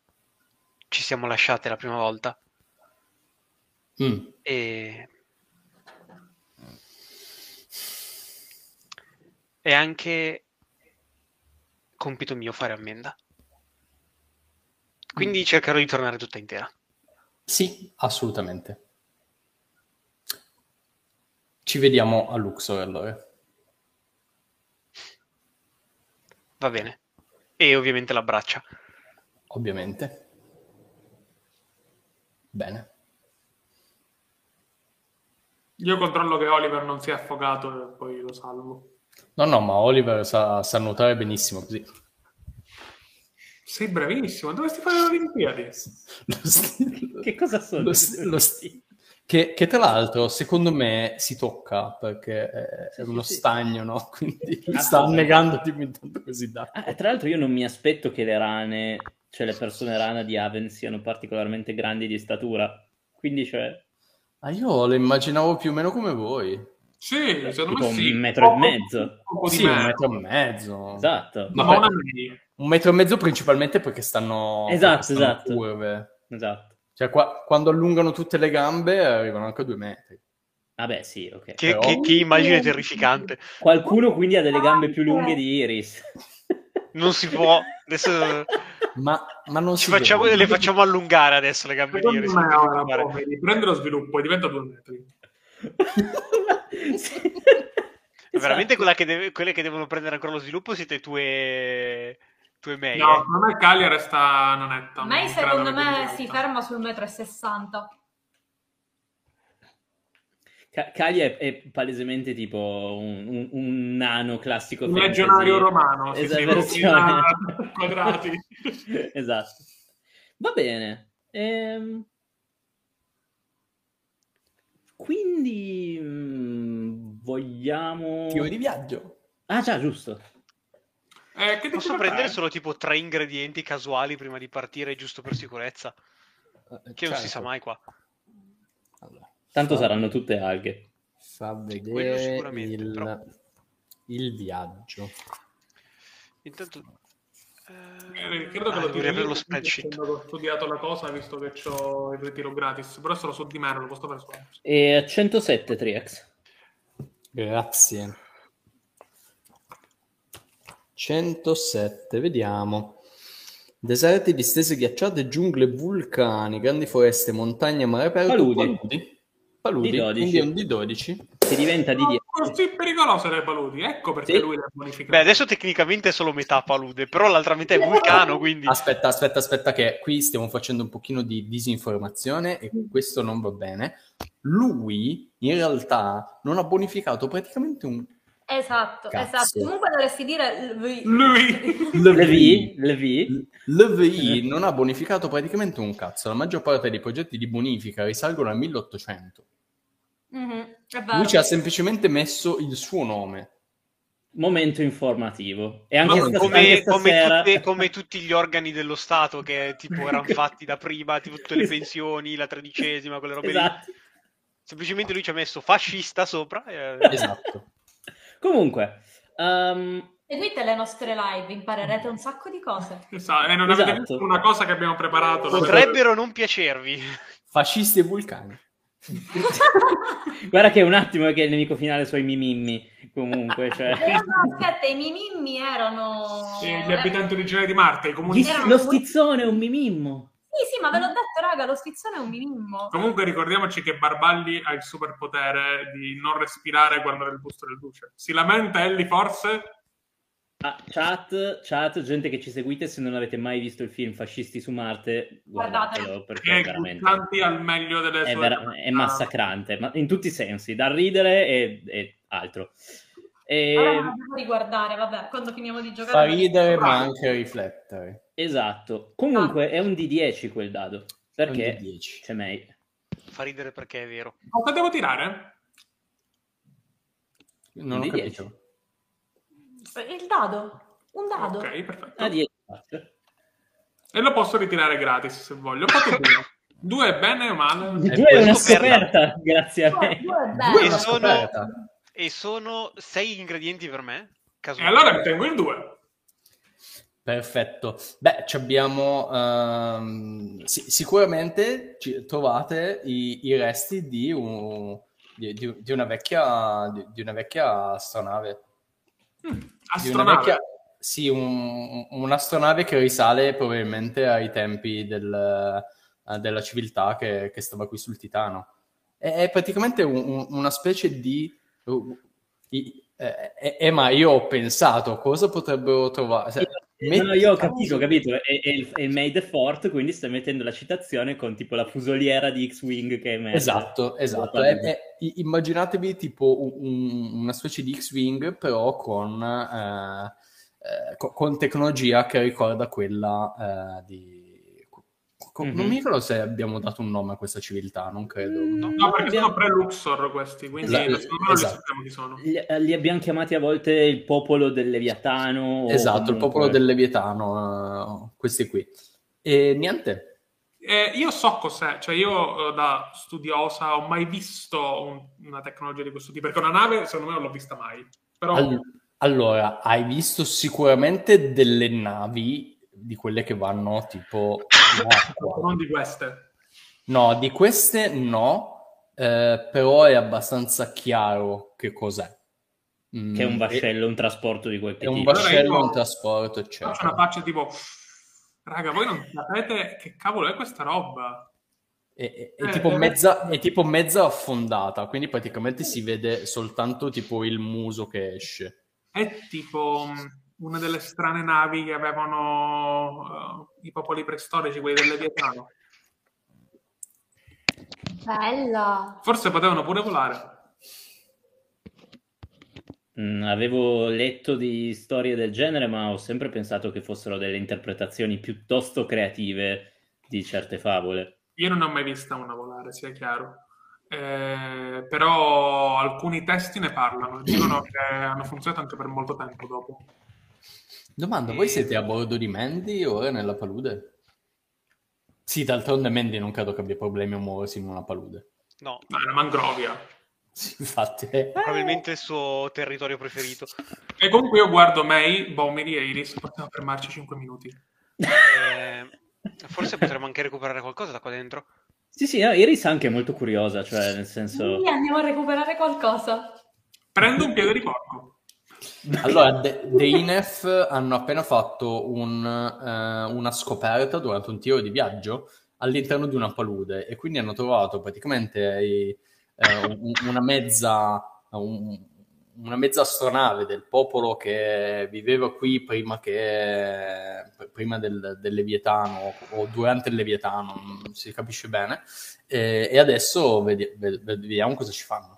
ci siamo lasciate la prima volta Mm. e è anche compito mio fare ammenda. Quindi cercherò di tornare tutta intera. Sì, assolutamente. Ci vediamo a Luxor allora. Va bene. E ovviamente la braccia. Ovviamente. Bene. Io controllo che Oliver non sia affogato e poi lo salvo. No, no, ma Oliver sa, sa nuotare benissimo così. Sei bravissimo, dovresti fare le Olimpiadi. Lo sti- Che cosa sono? lo sti- lo sti- Che, che tra l'altro, secondo me, si tocca perché è, Sì, è sì, uno sì. stagno, no? Quindi Ah, sta annegando tipo intanto così d'acqua. Ah, tra l'altro io non mi aspetto che le rane, cioè le persone rana di Aven siano particolarmente grandi di statura. Quindi, cioè, Ah, io le immaginavo più o meno come voi. Sì, secondo tipo me sì. un metro e mezzo. di Sì, un metro e mezzo. Esatto. Ma, Vabbè. Un metro e mezzo principalmente perché stanno, Esatto, perché stanno esatto. curve. Esatto. Cioè, qua- quando allungano tutte le gambe arrivano anche a due metri. Vabbè, sì, ok. Che, Però- che- che immagine terrificante. Qualcuno quindi ha delle gambe più lunghe di Iris. non si può. Adesso... Ma, ma non si facciamo, può. Le facciamo allungare adesso le gamberiere. Prende lo sviluppo e diventa due metri. sì. esatto. Veramente che deve, quelle che devono prendere ancora lo sviluppo siete tue... tue mail. No, secondo me Cagliari resta non è secondo me si ferma sul metro e 60. Cali è, è palesemente tipo un, un- un nano classico Un legionario romano, sì, Esatto, con quadrati. esatto. Va bene. Ehm, Quindi mm, vogliamo... Tiro di viaggio. Ah già, giusto. Eh, che Posso prendere fare? solo tipo tre ingredienti casuali prima di partire, giusto per sicurezza? Eh, Che non si certo. sa mai qua. Allora, Tanto fa- saranno tutte alghe. Fa quello vedere sicuramente, il, però. il viaggio. Intanto... Eh, credo che ah, lo dovrei avere lo spreadsheet. Ho studiato la cosa visto che ho il ritiro gratis, però solo su di me non lo posso fare su altri. E a 107 Triex. Grazie. 107, vediamo. Deserti, distese ghiacciate, giungle, vulcani, grandi foreste, montagne, mare aperto, Paludi. paludi. Paludi, Di 12. quindi è un di 12. Che diventa di No, 10. così pericolose le paludi, ecco perché Sì. lui le ha bonificate. Beh, adesso tecnicamente è solo metà palude, però l'altra metà è vulcano, quindi... Aspetta, aspetta, aspetta, che qui stiamo facendo un pochino di disinformazione e questo non va bene. Lui, in realtà, non ha bonificato praticamente un... Esatto, Cazzo. esatto. Comunque dovresti dire Lui. Levi, Levi. L'EVI non ha bonificato praticamente un cazzo. La maggior parte dei progetti di bonifica risalgono al 1800. Mhm, vero. Lui ci ha semplicemente messo il suo nome. Momento informativo. E anche, No, sta- Come, anche come stasera... tutte- come tutti gli organi dello Stato che tipo erano fatti da prima, tipo tutte le pensioni, la tredicesima, quelle robe lì. Esatto. Semplicemente lui ci ha messo fascista sopra. e- Esatto. Comunque, ehm, Seguite le nostre live, imparerete un sacco di cose. Esatto, E non avete Esatto. visto una cosa che abbiamo preparato. Potrebbero non piacervi. Fascisti e vulcani. guarda che un attimo che il nemico finale sono i mimimmi. Comunque, cioè... Eh, no, aspetta, i mimimmi erano... Sì, gli abitanti originari di Marte, i Gli- comunisti. Erano- Lo stizzone è un mimimmo. Sì, sì, ma ve l'ho detto, raga, lo stizzone è un mimimmo. Comunque ricordiamoci che Barballi ha il superpotere di non respirare quando è nel busto del duce. Si lamenta Ellie forse? Ah, chat, chat, gente che ci seguite, se non avete mai visto il film Fascisti su Marte, guardatelo perché è veramente al meglio delle è, sue... vera- è massacrante, ma in tutti i sensi, da ridere e, e altro. E- Allora riguardare, vabbè, quando finiamo di giocare. Fa ridere ma anche riflettere. Esatto. Comunque è un D10 quel dado, perché Un D10. c'è May. Fa ridere perché è vero. Cosa devo tirare? Non ho Un D10. capito. Il dado, un dado. Ok, perfetto. Ah, 10. basta. E lo posso ritirare gratis se voglio. Ho fatto due. Due è bene o male? Due è una scoperta. grazie a me. due E sono-. E sono sei ingredienti per me? E Casuale. allora mi tengo il due. Perfetto. Beh, ci abbiamo ehm, sì, sicuramente ci- trovate i, i resti di, un- di- di- di una vecchia di, di una vecchia astronave. Mm, Di una astronave. vecchia, sì, un- un'astronave che risale probabilmente ai tempi del- eh, della civiltà che, che stava qui sul Titano. È, praticamente un- un- una specie di... uh, i- eh, eh, eh, ma io ho pensato cosa potrebbero trovare. Se- No, no, io ho capito, ho capito. È, è il, è il Made Fort, quindi stai mettendo la citazione con tipo la fusoliera di X-Wing che emerge. Esatto, esatto. Guarda, È- è- immaginatevi tipo un- un- una specie di X-Wing, però con, eh, eh, co- con tecnologia che ricorda quella eh, di... co- Non Mhm. mi ricordo se abbiamo dato un nome a questa civiltà, non credo. Mm, No, perché abbiamo- sono pre-Luxor questi, quindi Esatto, secondo me non li esatto. sappiamo chi sono. Li, eh, li abbiamo chiamati a volte il popolo del Leviatano. Esatto, il comunque- popolo del Leviatano, eh, questi qui. E niente, Eh, io so cos'è, cioè io eh, da studiosa ho mai visto un- una tecnologia di questo tipo, perché una nave secondo me non l'ho vista mai. Però All- allora, hai visto sicuramente delle navi di quelle che vanno tipo acqua. non di queste. No, di queste no, eh, però è abbastanza chiaro che cos'è. Mm, Che è un è- vascello, un trasporto di quel È un tipo. vascello, Allora io- un trasporto, Faccio una eccetera. faccia tipo, raga, voi non sapete che cavolo è questa roba? È, è- è Eh, tipo eh, mezza, è tipo mezza affondata, quindi praticamente si vede soltanto tipo il muso che esce. È tipo mh, una delle strane navi che avevano eh, i popoli preistorici, quelli del Leviatano. Bella. Forse potevano pure volare. Mm, avevo letto di storie del genere, ma ho sempre pensato che fossero delle interpretazioni piuttosto creative di certe favole. Io non ho mai vista una volare, sia chiaro. Eh, però alcuni testi ne parlano, dicono che hanno funzionato anche per molto tempo dopo. Domanda, voi siete a bordo di Mandy ora nella palude? Sì, d'altronde Mandy non credo che abbia problemi a muoversi in una palude. No, No, è una mangrovia. Sì, infatti. probabilmente il suo territorio preferito. E comunque io guardo May, Bomiri e Iris, possiamo fermarci 5 minuti. Eh, forse potremmo anche recuperare qualcosa da qua dentro. Sì, sì, no, Iris anche è molto curiosa, cioè nel senso... Sì, andiamo a recuperare qualcosa. Prendo un piede di porco. Allora, De- The Inef hanno appena fatto un, eh, una scoperta durante un tiro di viaggio all'interno di una palude e quindi hanno trovato praticamente i- eh, un- una mezza un- una mezza astronave del popolo che viveva qui prima, che, prima del, del Leviatano o durante il Leviatano, non si capisce bene, e, e adesso vedi- ved- vediamo cosa ci fanno.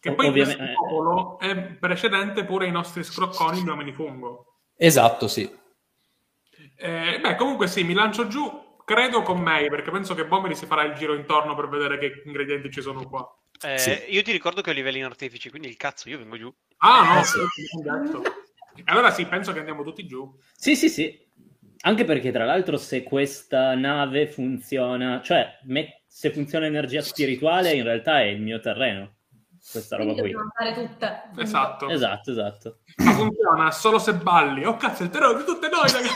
Che poi Ovviamente- questo popolo è precedente pure ai nostri scrocconi gli uomini fungo. Esatto, sì. Eh, beh, comunque sì, mi lancio giù, credo con May, perché penso che Bomeri si farà il giro intorno per vedere che ingredienti ci sono qua. Eh, Sì. Io ti ricordo che ho livelli in artefici, quindi il cazzo, io vengo giù. Ah, no, Eh, sì. detto. Allora sì, penso che andiamo tutti giù. Sì, sì, sì. Anche perché, tra l'altro, se questa nave funziona, cioè, me- se funziona energia spirituale, in realtà è il mio terreno. Questa roba Quindi qui. dobbiamo fare tutte. Esatto. Esatto, esatto. Ma funziona solo se balli. Oh cazzo, il terreno di tutte noi, ragazzi.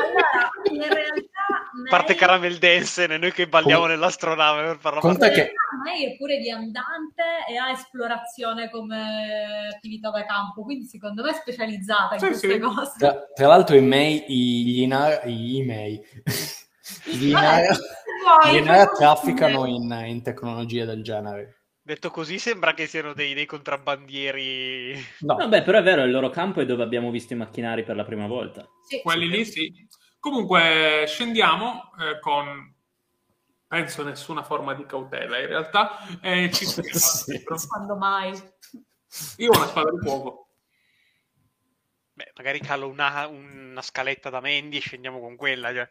Allora, in realtà May, Parte Caramel Dance, noi che balliamo Com- nell'astronave per farla Conta in che- May è pure viandante e ha esplorazione come attività da campo, quindi secondo me è specializzata in Sì, queste sì. cose. Tra, tra l'altro i May, i- gli Inara, i, i May, gli Inara, gli Inara trafficano in, in tecnologie del genere. Detto così sembra che siano dei, dei contrabbandieri. No, Vabbè, però è vero, il loro campo è dove abbiamo visto i macchinari per la prima volta. Sì. Quelli lì sì. Comunque scendiamo eh, con, penso, nessuna forma di cautela in realtà. E ci spariamo Sì. Quando mai? Io ho una spada di fuoco. Beh, magari calo una, una scaletta da Mandy e scendiamo con quella. cioè.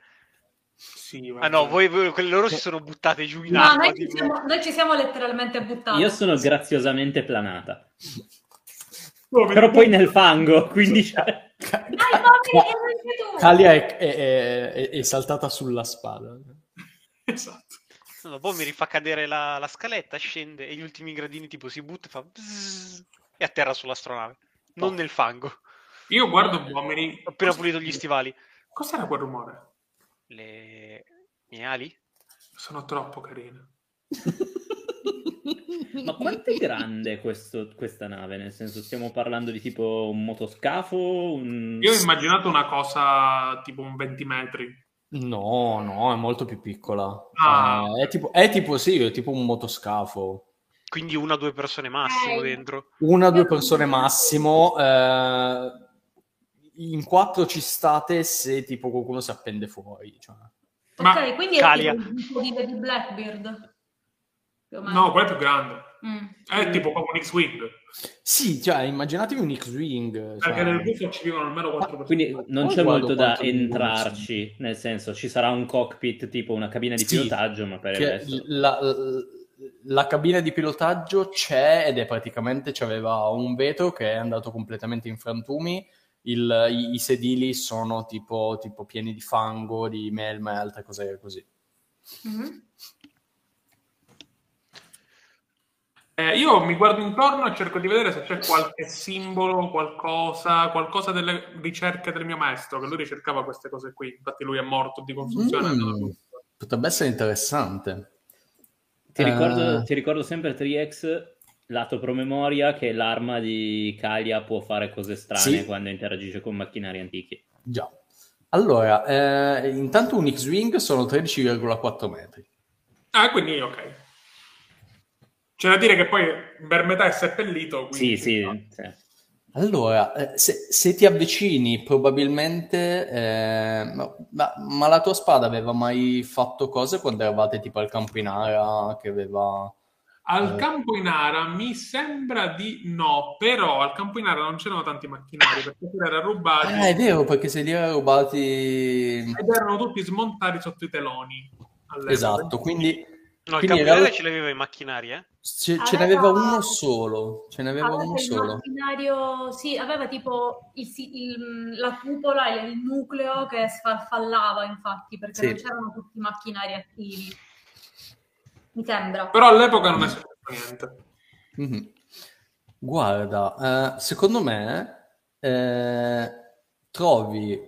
Sì, Ah no, voi, voi- quelle loro si sono buttate giù in No, acqua. noi ci, tipo- siamo, noi ci siamo letteralmente buttati. Io sono graziosamente planata. Dove? Però poi nel fango, quindi... cioè, Ca- Dai, tu. Calia è, è- è- è saltata sulla spada. Esatto. No, dopo mi rifà cadere la, la scaletta, scende e gli ultimi gradini tipo si butta e fa bzzz, e atterra sull'astronave. Non nel fango. Io guardo Bomeri. Ho appena pulito gli stivali. Cos'era quel rumore? Le mie ali? Sono troppo carine. Ma quanto è grande questo- questa nave? Nel senso, stiamo parlando di tipo un motoscafo? Un... Io ho immaginato una cosa tipo un 20 metri. No, no, è molto più piccola. Ah. Eh, è, tipo, è tipo, sì, è tipo un motoscafo. Quindi una o due persone massimo Eh. dentro. Una o due persone massimo. eh, in quattro ci state se tipo qualcuno si appende fuori. cioè. Ma- Ok, quindi Calia. è tipo il tipo di Blackbeard. No, quello è più grande. Mm. È tipo proprio un X-Wing. Sì, cioè, immaginatevi un X-Wing. Perché cioè- nel buco ci vivono almeno 4 persone. Quindi non c'è molto da entrarci, nel senso ci sarà un cockpit tipo una cabina di Sì, pilotaggio, ma per il resto... la, la cabina di pilotaggio c'è ed è praticamente c'aveva un vetro che è andato completamente in frantumi. Il- i, i sedili sono tipo, tipo pieni di fango, di melma e altre cose così. Mhm. Eh, io mi guardo intorno e cerco di vedere se c'è qualche simbolo, qualcosa, qualcosa delle ricerche del mio maestro, che lui ricercava queste cose qui. Infatti lui è morto di confusione. Mm, potrebbe essere interessante. Ti ricordo, Eh. ti ricordo sempre 3X, lato promemoria, che l'arma di Kalia può fare cose strane Sì. quando interagisce con macchinari antichi. Già. Allora, eh, intanto un X-Wing sono 13,4 metri. Ah, quindi ok. C'è da dire che poi per metà è seppellito. Sì, quindi- sì, sì. Allora, eh, se, se ti avvicini, probabilmente... eh, ma, ma- la tua spada aveva mai fatto cose quando eravate tipo al campo in ara che aveva... Al Eh. campo in ara mi sembra di no, però al campo in ara non c'erano tanti macchinari perché quelli erano rubati Ah, è vero, perché se li era rubati... ed erano tutti smontati sotto i teloni. all'epoca. Esatto, quindi, No, il quindi in campione realtà ce l'aveva i macchinari, eh? ce, ce Aveva- n'aveva uno solo, ce n'aveva Aveva uno il solo. macchinario, sì, aveva tipo il il- la cupola e il nucleo che sfarfallava, infatti, perché Sì. non c'erano tutti i macchinari attivi. Mi sembra. Però all'epoca non è successo niente. Mhm. Guarda, eh, secondo me eh, trovi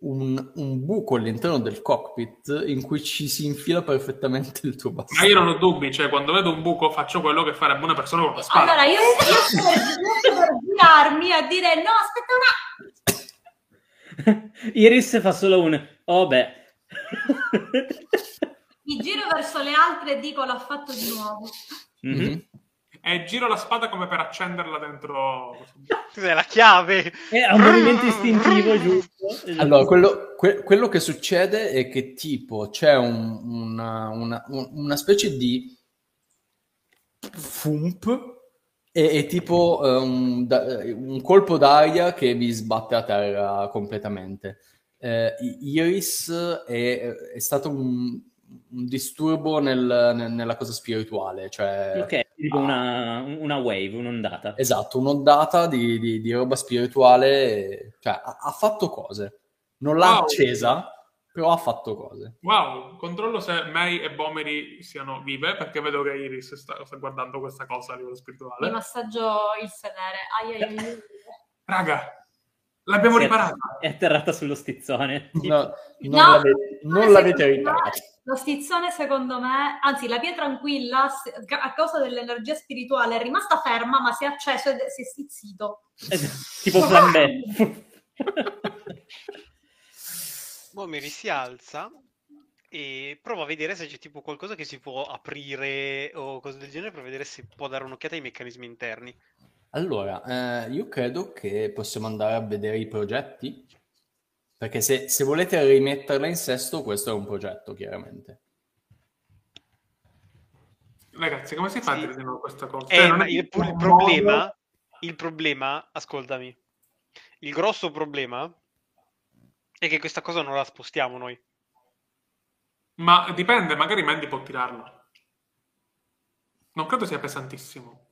un, un buco all'interno del cockpit in cui ci si infila perfettamente il tuo Ma bastone. io non ho dubbi, cioè quando vedo un buco faccio quello che farebbe una persona con la spada. Allora, io, io per, per girarmi a dire no, aspetta una... Iris fa solo un... Oh beh. Mi giro verso le altre e dico l'ha fatto di nuovo. Mhm. Mhm. E giro la spada come per accenderla dentro. Cos'è la chiave? È un movimento istintivo, giusto? Allora, quello, que- quello che succede è che tipo c'è un- una, una- un- una specie di fump e, e tipo eh, un, da- un colpo d'aria che vi sbatte a terra completamente. Eh, I- Iris è, è stato un, un disturbo nel- nel- nella cosa spirituale, cioè Ok, tipo una, una wave, un'ondata. Esatto, un'ondata di, di- di roba spirituale, cioè ha, ha fatto cose. Non l'ha Wow. accesa, però ha fatto cose. Wow, controllo se May e Bomeri siano vive perché vedo che Iris sta, sta guardando questa cosa a livello Mi spirituale. massaggio il sedere. Ai, ai, ai. Raga, l'abbiamo riparata. È atterrata sullo stizzone. No, non, No, l'ave- non l'avete riparato. Lo stizzone, secondo me, anzi, la pietra anquilla, se- a causa dell'energia spirituale, è rimasta ferma, ma si è acceso e si è stizzito. tipo flambé. Momeri si alza e provo a vedere se c'è tipo qualcosa che si può aprire o cose del genere per vedere se può dare un'occhiata ai meccanismi interni. Allora, eh, io credo che possiamo andare a vedere i progetti, perché se, se volete rimetterla in sesto, questo è un progetto, chiaramente. Ragazzi, come si fa Sì. a dire no questa cosa? Eh, Cioè, non ma è il, il problema, il problema, ascoltami, il grosso problema è che questa cosa non la spostiamo noi. Ma dipende, magari Mandy può tirarla. Non credo sia pesantissimo.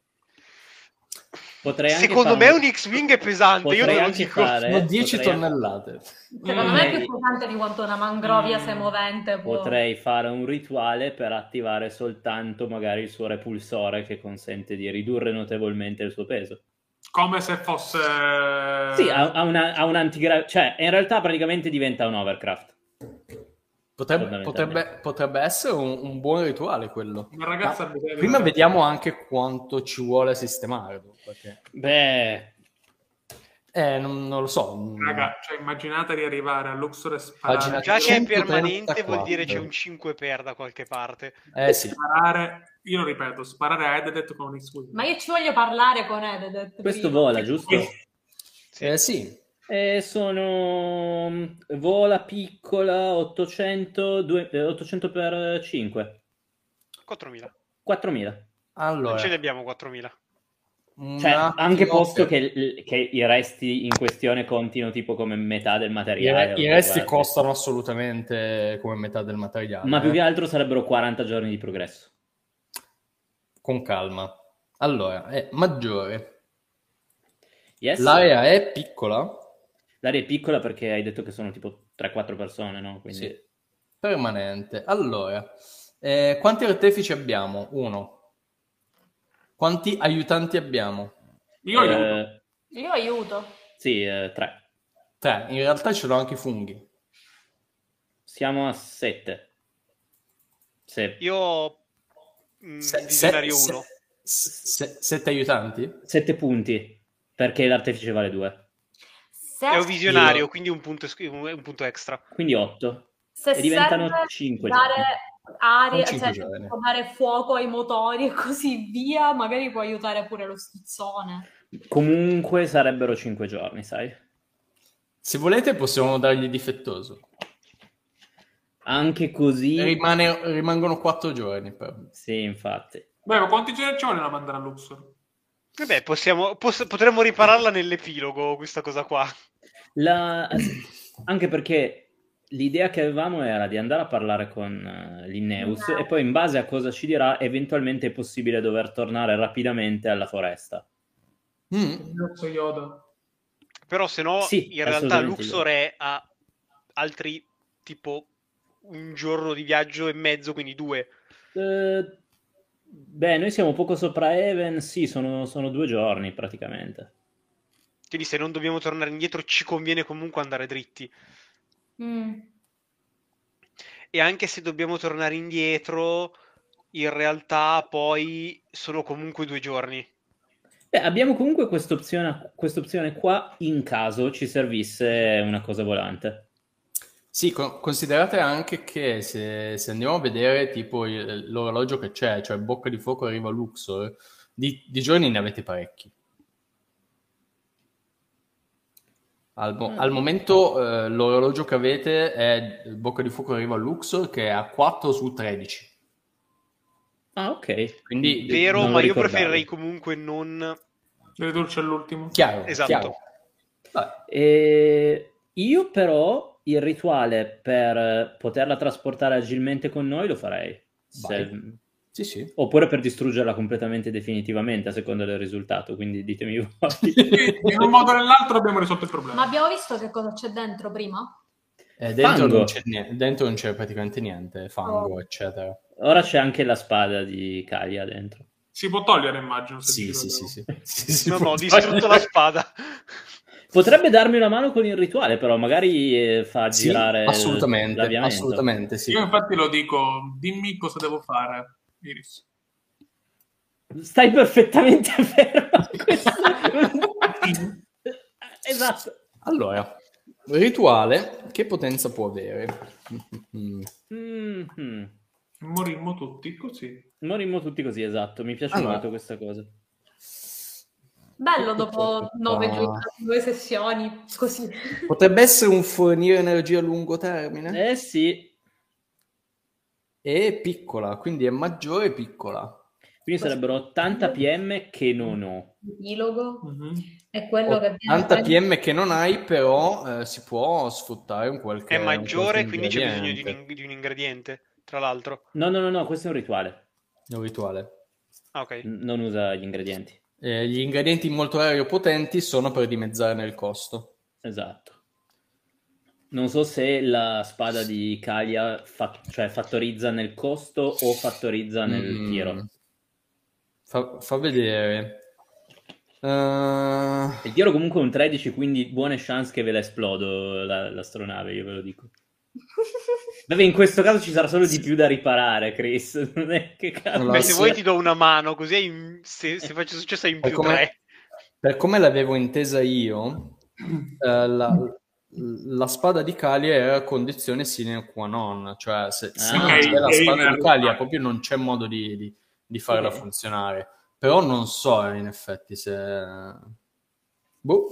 Potrei anche Secondo fare me un X-Wing è pesante, io potrei lo anche dico. fare- Sono 10 potrei- tonnellate. Secondo me è più pesante di quanto una mangrovia Mm. semovente può... Potrei fare un rituale per attivare soltanto magari il suo repulsore che consente di ridurre notevolmente il suo peso. Come se fosse... Sì, ha, ha una, ha un antigra- cioè in realtà praticamente diventa un overcraft. Potrebbe, potrebbe- potrebbe essere un, un buon rituale quello. Una ragazza Ma prima vediamo anche quanto ci vuole sistemarlo. Perché, Beh, eh, non, non lo so. Raga, cioè immaginate di arrivare a Luxor e sparare, Già che è 134. permanente vuol dire c'è un 5 per da qualche parte. Eh sì. sparare, io lo ripeto, sparare a Ededet con un X-Wing. Ma io ci voglio parlare con Ededet. questo prima. vola, giusto? Sì. Eh, sì. E sono mm, vola piccola 800, due- eh, 800 per 5 4.000. 4000 Allora, Non ce ne abbiamo 4.000. un cioè anche posto che- che, i resti in questione contino tipo come metà del materiale i resti guarda. costano assolutamente come metà del materiale. ma più eh. che altro sarebbero 40 giorni di progresso Con calma. Allora, è maggiore. yes? L'area è piccola, L'area è piccola perché hai detto che sono tipo 3-4 persone no? Quindi... Sì. permanente. Allora, eh, quanti artefici abbiamo? Uno. Quanti aiutanti abbiamo? Io aiuto. Eh, Io aiuto. sì, 3 Tre. In realtà ce l'ho anche i funghi. siamo a 7 se... Io mm, Se- se- visionario se- 1. se- sette aiutanti? 7 punti perché l'artefice vale 2 Se, È un visionario, Io- quindi un punto, un un punto extra. quindi 8 se e diventano serve 5 dare aria, cioè giorni. tipo dare fuoco ai motori e così via, magari può aiutare pure lo stizzone. comunque sarebbero 5 giorni sai Se volete possiamo dargli difettoso. anche così Rimane- rimangono quattro giorni. però. sì infatti Beh, ma quanti giorni ci vogliono a mandare a Luxor? Vabbè, possiamo, poss- potremmo ripararla nell'epilogo, questa cosa qua. La- anche perché l'idea che avevamo era di andare a parlare con eh, Linneus e poi in base a cosa ci dirà eventualmente è possibile dover tornare rapidamente alla foresta Mm. Però se no, Sì, in realtà Luxor è a altri tipo un giorno di viaggio e mezzo, quindi due. Eh, beh noi siamo poco sopra Even sì sono, sono due giorni praticamente Quindi se non dobbiamo tornare indietro ci conviene comunque andare dritti. Mm. E anche se dobbiamo tornare indietro, in realtà poi sono comunque due giorni. Beh, abbiamo comunque quest'opzione, quest'opzione qua in caso ci servisse una cosa volante Sì, co- considerate anche che se, se andiamo a vedere tipo l'orologio che c'è, cioè Bocca di Fuoco arriva a Luxor, di, di giorni ne avete parecchi. Al, mo- Mm. al momento eh, l'orologio che avete è Bocca di Fuoco arriva a Luxor che è a 4 su 13. ah ok Quindi Vero, ma io ricordavo. preferirei comunque non... Ridurci all'ultimo. chiaro, Esatto. chiaro. Vabbè, E io però il rituale per poterla trasportare agilmente con noi lo farei. Se- Vai. Sì, sì. Oppure per distruggerla completamente definitivamente a seconda del risultato, quindi ditemi voi. In un modo o nell'altro abbiamo risolto il problema. Ma abbiamo visto che cosa c'è dentro prima? Eh, dentro, non c'è niente, dentro non c'è praticamente niente, fango, Oh. eccetera. Ora c'è anche la spada di Kalia dentro. Si può togliere, immagino. se Sì, sì, sì, sì. Sì, sì, No, no, ho distrutto la spada. Potrebbe darmi una mano con il rituale, però magari eh, fa Sì, girare assolutamente, l'avviamento. assolutamente, sì. Io infatti lo dico, dimmi cosa devo fare, Iris. Stai perfettamente. Questo- esatto. Allora, rituale, che potenza può avere? Mm. Mhm. Morimmo tutti così. Morimmo tutti così, esatto. Mi piace Allora. molto questa cosa. Bello dopo nove Ah. giornate, due sessioni, così. Potrebbe essere un fornire energia a lungo termine? Eh sì, È piccola, quindi è maggiore e piccola. quindi sarebbero 80 PM che non ho. Epilogo Mhm. è quello che viene 80 preso- PM che non hai, però eh, si può sfruttare un qualche È maggiore, qualche quindi c'è bisogno di un, di un ingrediente, tra l'altro. No, no, no, no, questo è un rituale. È un rituale. Ah, ok. N- non usa gli ingredienti. Eh, gli ingredienti molto rari o potenti sono per dimezzarne il costo. Esatto. Non so se la spada di Kalia fa- cioè fattorizza nel costo o fattorizza nel Mm. tiro. Fa, fa vedere. Eh, Il tiro comunque è un 13, quindi buone chance che ve la esplodo la- l'astronave, io ve lo dico. Vabbè, in questo caso ci sarà solo di più da riparare, Chris. Non è che cazzo. Allora, Beh, se vuoi ti do una mano, così in- se, se faccio successo hai in Per più come- tre. per come l'avevo intesa io, eh, la, la spada di Calia era condizione sine qua non, cioè se, se Ah. non c'è la spada di. Calia proprio non c'è modo di, di- di farla Ok. funzionare. Però non so in effetti se... Boh.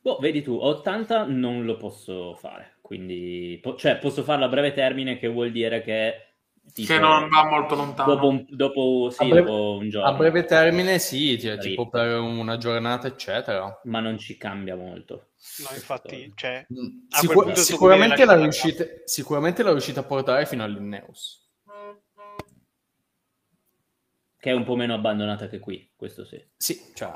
Boh, vedi tu, 80 non lo posso fare, quindi... po- cioè, posso farlo a breve termine, che vuol dire che... tipo, Che non va molto lontano. Dopo un, dopo, sì, A breve- dopo un giorno. A breve termine sì, cioè, tipo per una giornata eccetera. Ma non ci cambia molto. No, infatti, cioè, Mm, sicur- sicuramente, la riuscite, sicuramente la riuscite a portare fino all'Inneus. Che è un po' meno abbandonata che qui, questo sì. Sì, cioè,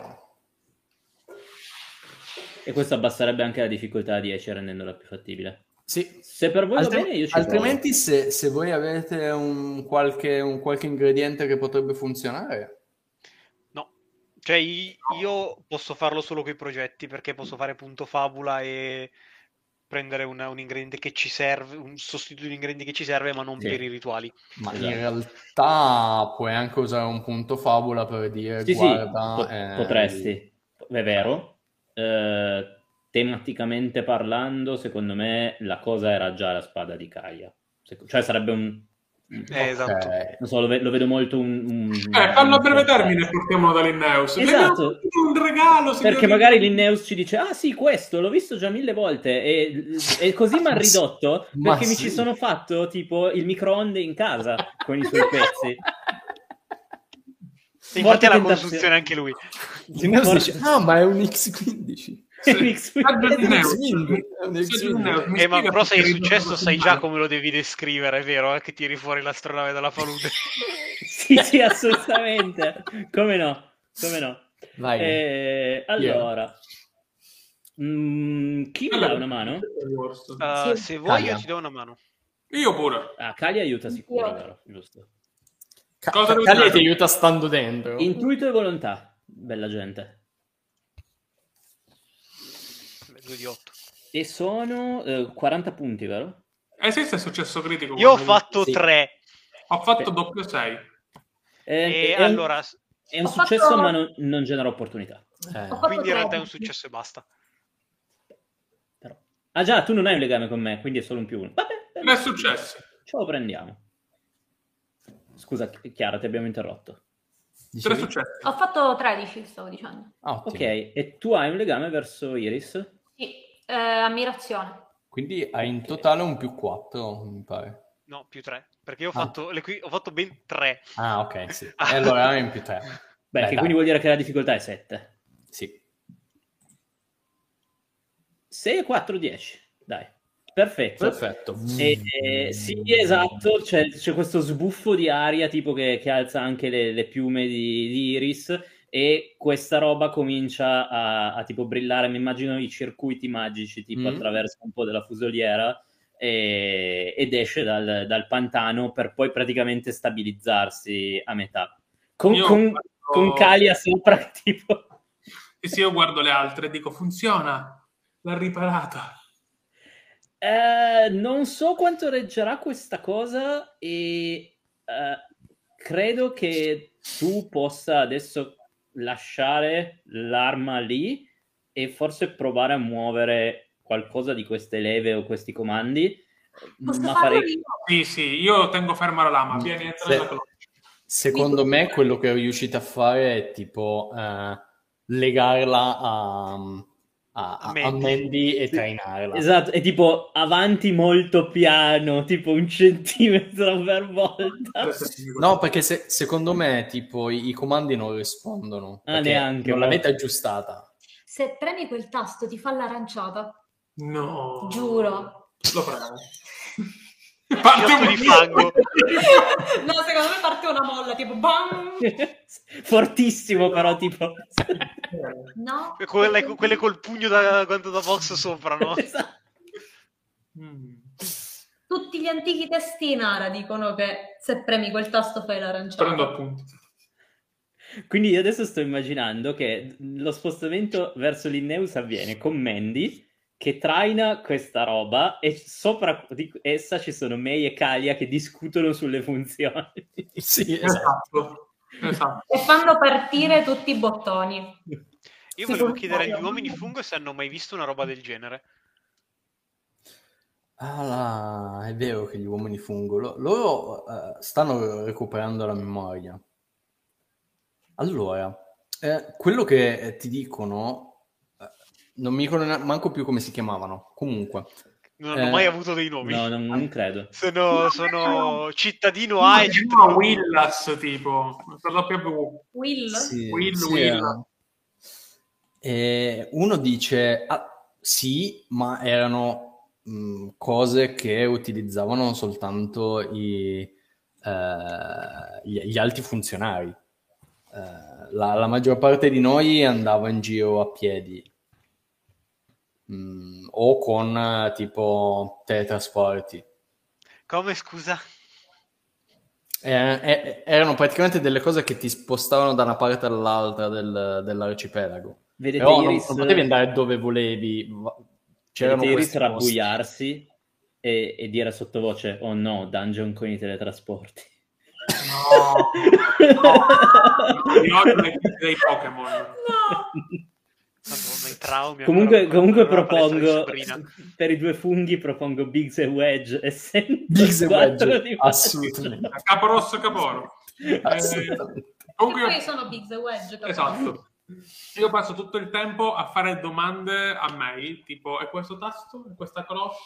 E questo abbasserebbe anche la difficoltà a 10 rendendola più fattibile. Sì. Se per voi Altri- va bene, io ci altrimenti se, se voi avete un qualche, un qualche ingrediente che potrebbe funzionare, no. Cioè, io posso farlo solo con i progetti, perché posso fare punto fabula e prendere una- un ingrediente che ci serve, un sostituto di un ingrediente che ci serve, ma non Sì. per i rituali. ma Esatto. in realtà puoi anche usare un punto favola per dire Sì, sì, guarda... po- eh, potresti. È vero. Eh, tematicamente parlando, secondo me la cosa era già la spada di Kaia. Cioè sarebbe un... Eh, esatto. ok. Non so, lo, ve- lo vedo molto un... un- Eh, fallo a breve termine e portiamolo dall'Inneus. Esatto. Le abbiamo fatto un regalo, Perché magari l'Inneus ci dice: Ah, sì, questo l'ho visto già mille volte. E, e così mi ha sì. ridotto perché mi sì. ci sono fatto tipo il microonde in casa con i suoi pezzi. E infatti ha la costruzione anche lui. L'Inneus dice, ah ma è un X15. Eh, ma però se è successo sai già come lo devi descrivere, è vero? Eh? Che tiri fuori l'astronave dalla palude. sì, sì, assolutamente. Come no? Come no? Vai. Eh, allora, mm, chi mi dà una mano? Uh, se vuoi io Caia. ti do una mano. Io pure. Ah, Kali aiuta sicuro, Io. vero? Giusto. Ca- Calia fare? ti aiuta stando dentro. Intuito e volontà, bella gente. Beh, Due di otto. E sono eh, 40 punti, vero? Esiste il successo critico? Io ho fatto Sì. tre. Ho fatto doppio 6. Eh, E è un- allora, È un Ho successo, fatto- ma non, non genera opportunità. Eh, quindi in realtà è un 13. successo e basta. Però. Ah già, tu non hai un legame con me, quindi è solo un più uno. Vabbè, Non è successo. ce lo prendiamo. Scusa, Chi- Chiara, ti abbiamo interrotto. Tre dicevi? successi. Ho fatto 13, stavo dicendo. Ah, ottimo. Ok, e tu hai un legame verso Iris? Eh, ammirazione. Quindi hai in totale un più 4, mi pare. No, più tre. Perché io ho Ah. fatto, le qui- ho fatto ben tre. Ah, ok, sì. E allora hai in più 3. Beh, che quindi vuol dire che la difficoltà è 7. Sì. 6 e 4, 10. Dai, perfetto. Perfetto. E- e- sì, esatto, c'è, c'è questo sbuffo di aria tipo che, che alza anche le, le piume di, di Iris e questa roba comincia a, a tipo brillare, mi immagino i circuiti magici tipo Mm. attraverso un po' della fusoliera e- ed esce dal, dal pantano per poi praticamente stabilizzarsi a metà. Con, con, guardo- con Kalia sopra tipo... E se io guardo le altre e dico funziona, l'ha riparata. Eh, non so quanto reggerà questa cosa e eh, credo che tu possa adesso lasciare l'arma lì e forse provare a muovere qualcosa di queste leve o questi comandi Posso ma farei... io? Sì, sì, io tengo ferma la lama. Vieni, Se-. Secondo me quello che riuscite a fare è tipo eh, legarla a, a, a- a Mandy. E trainarla. Esatto, è tipo avanti molto piano, tipo un centimetro per volta. No, perché se- secondo me tipo i, i comandi non rispondono. Ah, neanche, non l'avete aggiustata. Se premi quel tasto ti fa l'aranciata. No. Giuro. Lo prendo. Parte un di fango. no, secondo me parte una molla, tipo bam! Fortissimo però, tipo... No? Quelle, quelle col pugno da, quanto da box sopra, no? Esatto. Mm. Tutti gli antichi testi in Ara dicono che se premi quel tasto fai l'aranciata. Prendo appunti. Quindi io adesso sto immaginando che lo spostamento verso l'Inneus avviene con Mandy che traina questa roba e sopra di essa ci sono Mei e Kalia che discutono sulle funzioni. Sì, esatto. Esatto. Esatto. E fanno partire tutti i bottoni. Io volevo chiedere agli uomini fungo se hanno mai visto una roba del genere. Ah, là, è vero che gli uomini fungo, lo- loro eh, stanno recuperando la memoria. Allora, eh, quello che eh, ti dicono, non mi ricordo neanche- manco più come si chiamavano. Comunque, Non hanno Eh, mai avuto dei nomi. No, non, non credo. Sono, sono cittadino A e No, cittadino. Willas, tipo. La più Will? sì, Will, sì, Will. eh. E uno dice, ah, sì, ma erano mh, cose che utilizzavano soltanto i, eh, gli, gli alti funzionari. Eh, la, la maggior parte di noi andava in giro a piedi mh, o con eh, tipo teletrasporti. Come, scusa? Eh, eh, erano praticamente delle cose che ti spostavano da una parte all'altra del- dell'arcipelago. Vedete Però non, Iris, non potevi andare dove volevi. C'erano vedete Iris rabbuiarsi e, e dire sottovoce, oh no, dungeon con i teletrasporti. No. no. Le chicche dei Pokémon. No! Madonna, i traumi. comunque comunque propongo, per i due funghi propongo Biggs e Wedge, Biggs e Wedge, assolutamente. Caporosso Caporo. Eh, assolutamente. comunque E io- sono Biggs e Wedge. capito? Esatto. Io passo tutto il tempo a fare domande a me, tipo, è questo tasto? È questa cloche?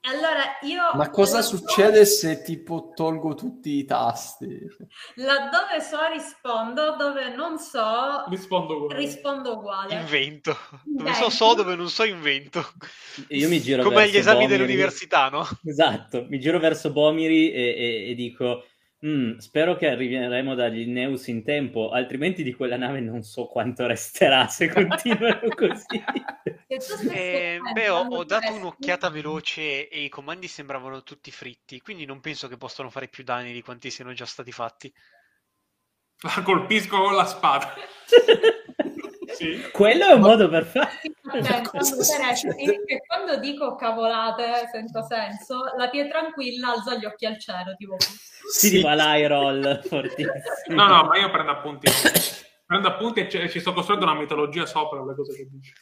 E Allora io... Ma cosa succede se tipo tolgo tutti i tasti? Laddove so rispondo, dove non so Rispondo uguale. rispondo uguale. Invento. Dove so Invento. so, dove non so invento. Io mi giro Come agli verso esami Bomiri. dell'università, no? Esatto, mi giro verso Bomiri e, e- e dico, "Mm, spero che arriveremo dagli Neus in tempo, altrimenti di quella nave non so quanto resterà se continuano così. Eh, beh, ho, ho dato un'occhiata veloce e i comandi sembravano tutti fritti, quindi non penso che possano fare più danni di quanti siano già stati fatti. La colpisco con la spada. Sì. Quello è un modo per fare. Succede? che quando dico cavolate senza senso, la pie tranquilla alza gli occhi al cielo, tipo Si diva l'eye roll fortissimo. No, no, ma io prendo appunti. Prendo appunti e ci- ci sto costruendo una mitologia sopra le cose che dici.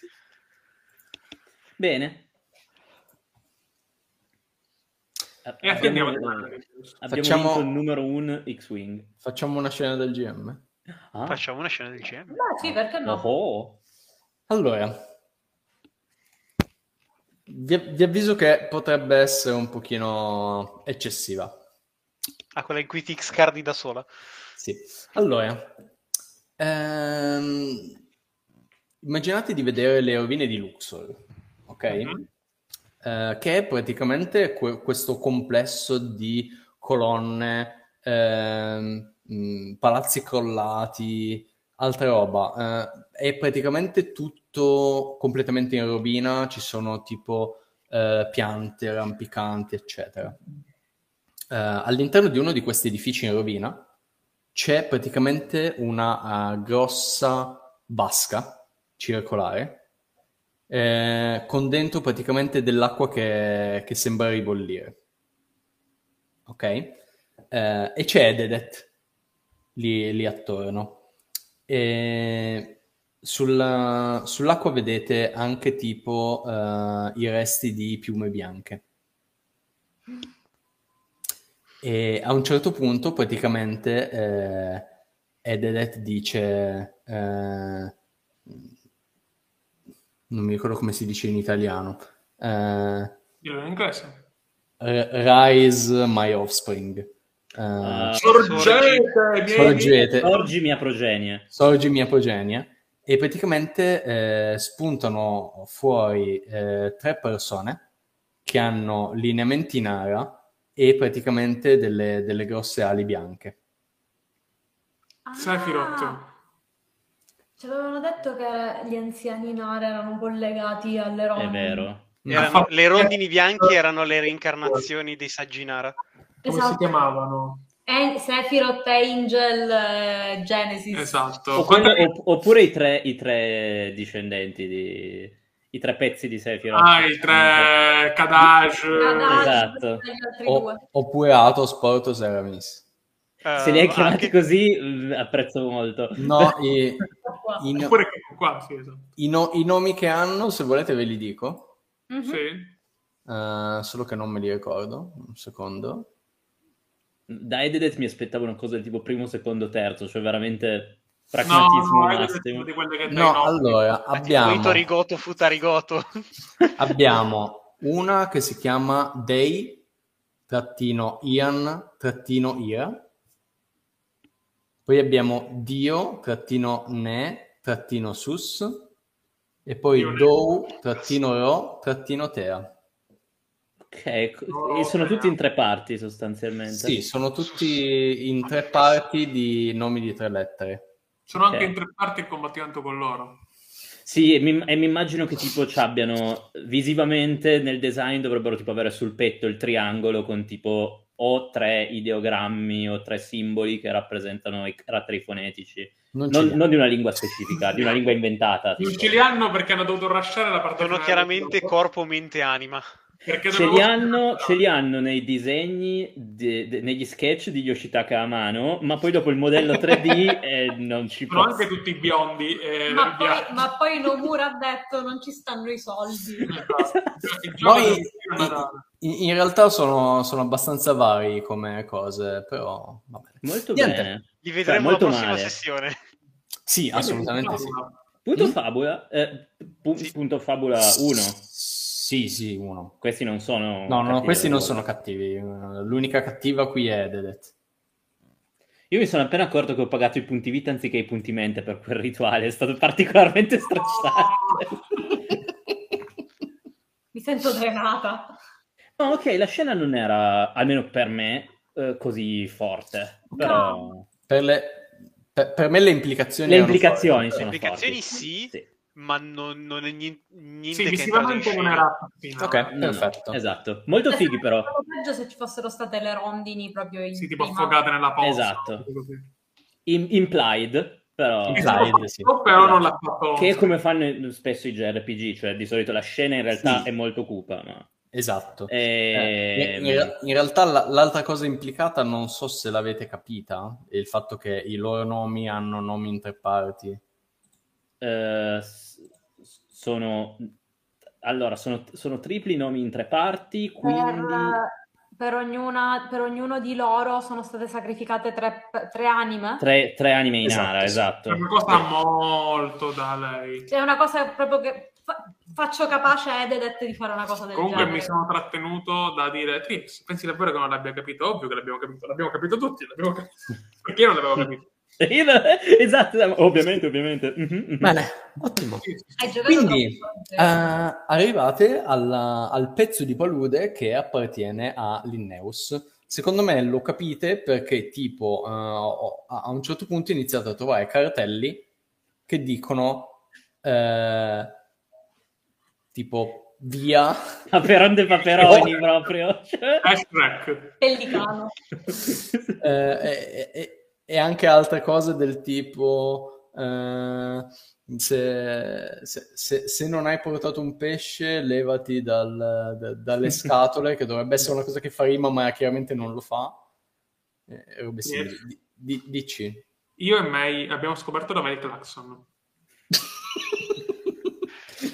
Bene. E attendiamo. Abbiamo, abbiamo Facciamo- vinto il numero 1 X-Wing. Facciamo una scena del GM. Ah. Facciamo una scena del GM. Beh, sì, perché no? Oh. Allora, vi, vi avviso che potrebbe essere un pochino eccessiva. Ah, quella in cui ti scardi da sola. Sì. Allora, ehm, immaginate di vedere le rovine di Luxor, ok? Mhm. Eh, che è praticamente que- questo complesso di colonne, ehm, mh, palazzi crollati, altra roba. Eh, è praticamente tutto completamente in rovina, ci sono tipo eh, piante rampicanti, eccetera. Eh, all'interno di uno di questi edifici in rovina c'è praticamente una eh, grossa vasca circolare eh, con dentro praticamente dell'acqua che, che sembra ribollire. Ok? Eh, e c'è Ededet lì, lì attorno. E sulla- sull'acqua vedete anche tipo eh, i resti di piume bianche. E a un certo punto, praticamente, eh, Edelet dice... eh, non mi ricordo come si dice in italiano. eh, in inglese. Rise my offspring. Eh, Ah, Sorgete, miei- sorgete, Sorgi mia progenie. sorgi mia progenie. E praticamente eh, spuntano fuori eh, tre persone che hanno lineamenti nara e praticamente delle, delle grosse ali bianche. Ah, Ci avevano detto che gli anziani Nara erano collegati alle È rondini. vero. Erano- le rondini bianchi erano le reincarnazioni dei Sagginara. Come Esatto. si chiamavano? An- Sephiroth, Angel, eh, Genesis. Esatto. Oppure, opp- oppure i, tre, i tre discendenti di... i tre pezzi di Sephiroth. Ah, i tre Kadash. Esatto. e O- oppure Atos, Portos e Aramis. Eh, Se li hai chiamati anche- così, mm, apprezzo molto. No, i, Qua. i no- Oppure qua, sì, esatto. i no- i nomi che hanno, se volete ve li dico, Mhm. Sì. eh, solo che non me li ricordo. Un secondo. Da Ededet mi aspettavo una cosa del tipo primo, secondo, terzo, cioè veramente No, pragmatismo no, massimo. No, nomi. allora, tipo abbiamo... Rigoto, Futarigoto. Abbiamo una che si chiama Day trattino Ian trattino Ira. Poi abbiamo Dio trattino Ne trattino Sus. E poi. Dou trattino Ro trattino Tea. Ok, No, e sono no. tutti in tre parti sostanzialmente. Sì, sono tutti in tre parti di nomi di tre lettere. Sono anche Ok. in tre parti in combattimento con loro. Sì, e mi, e mi immagino che tipo ci abbiano visivamente nel design dovrebbero tipo avere sul petto il triangolo con tipo o tre ideogrammi o tre simboli che rappresentano i caratteri fonetici. Non Non, non di una lingua specifica, di una lingua inventata. Non tipo. ce li hanno perché hanno dovuto lasciare la parte Sono chiaramente corpo, mente, anima. Perché Ce li, hanno, ce li hanno nei disegni, de- de- negli sketch di Yoshitaka Amano, ma poi dopo il modello 3D eh, non ci Sono posso. anche tutti biondi. E Ma, poi, ma poi Nomura ha detto non ci stanno i soldi. Esatto. No, del in, in- realtà sono, sono abbastanza vari come cose, però vabbè. Molto Niente. bene. Li Cioè, vedremo molto la prossima male. sessione. Sì, assolutamente sì. Punto Mm? fabula, eh, pu- Sì. punto fabula 1. Sì, sì, uno. Questi non sono No, no, questi non sono cattivi. L'unica cattiva qui è Dedet. Io mi sono appena accorto che ho pagato i punti vita anziché i punti mente per quel rituale, è stato particolarmente stressante. Mi sento drenata. No, ok, la scena non era, almeno per me, eh, così forte, però Per, le- per- per me le implicazioni le implicazioni forti. sono Le implicazioni forti. sì, ma non, non è niente, niente Sì, che visivamente non in era fino. Ok. No, Perfetto. esatto, molto fighi però. Peggio se ci fossero state le rondini proprio in Sì, tipo prima. affogate nella posta. Esatto. Im- implied, però... Implied, sì. Oh, però non l'ha fatto. Che è come fanno spesso i JRPG, cioè di solito la scena in realtà Sì. è molto cupa, ma... Esatto. Eh, Eh, in, in realtà la- l'altra cosa implicata non so se l'avete capita, è il fatto che i loro nomi hanno nomi in tre parti. eh, sono... Allora, sono, sono tripli nomi in tre parti, quindi... Per, per ognuna- per ognuno di loro sono state sacrificate tre, tre anime. Tre, tre anime in Esatto, ara, esatto. È una cosa molto da lei. È una cosa proprio che fa- faccio capace a Ededet di fare una cosa del Comunque genere. mi sono trattenuto da dire, Trix, pensi davvero che non l'abbia capito? Ovvio che l'abbiamo capito, l'abbiamo capito tutti, l'abbiamo capito. Perché io non l'avevo capito? Esatto, ovviamente, ovviamente. Mhm, mhm. Bene, ottimo. Quindi, eh, arrivate alla- al pezzo di palude che appartiene a Linneus. Secondo me lo capite perché tipo eh, ho- a un certo punto iniziate a trovare cartelli che dicono eh, tipo via Paperon paperoni proprio. Pellicano. eh, e, e- e anche altre cose del tipo eh, se, se- se- se non hai portato un pesce levati dal- da- dalle scatole che dovrebbe essere una cosa che fa rima ma chiaramente non lo fa Eh, simili. Di- di- dici Io e May abbiamo scoperto da May Claxon.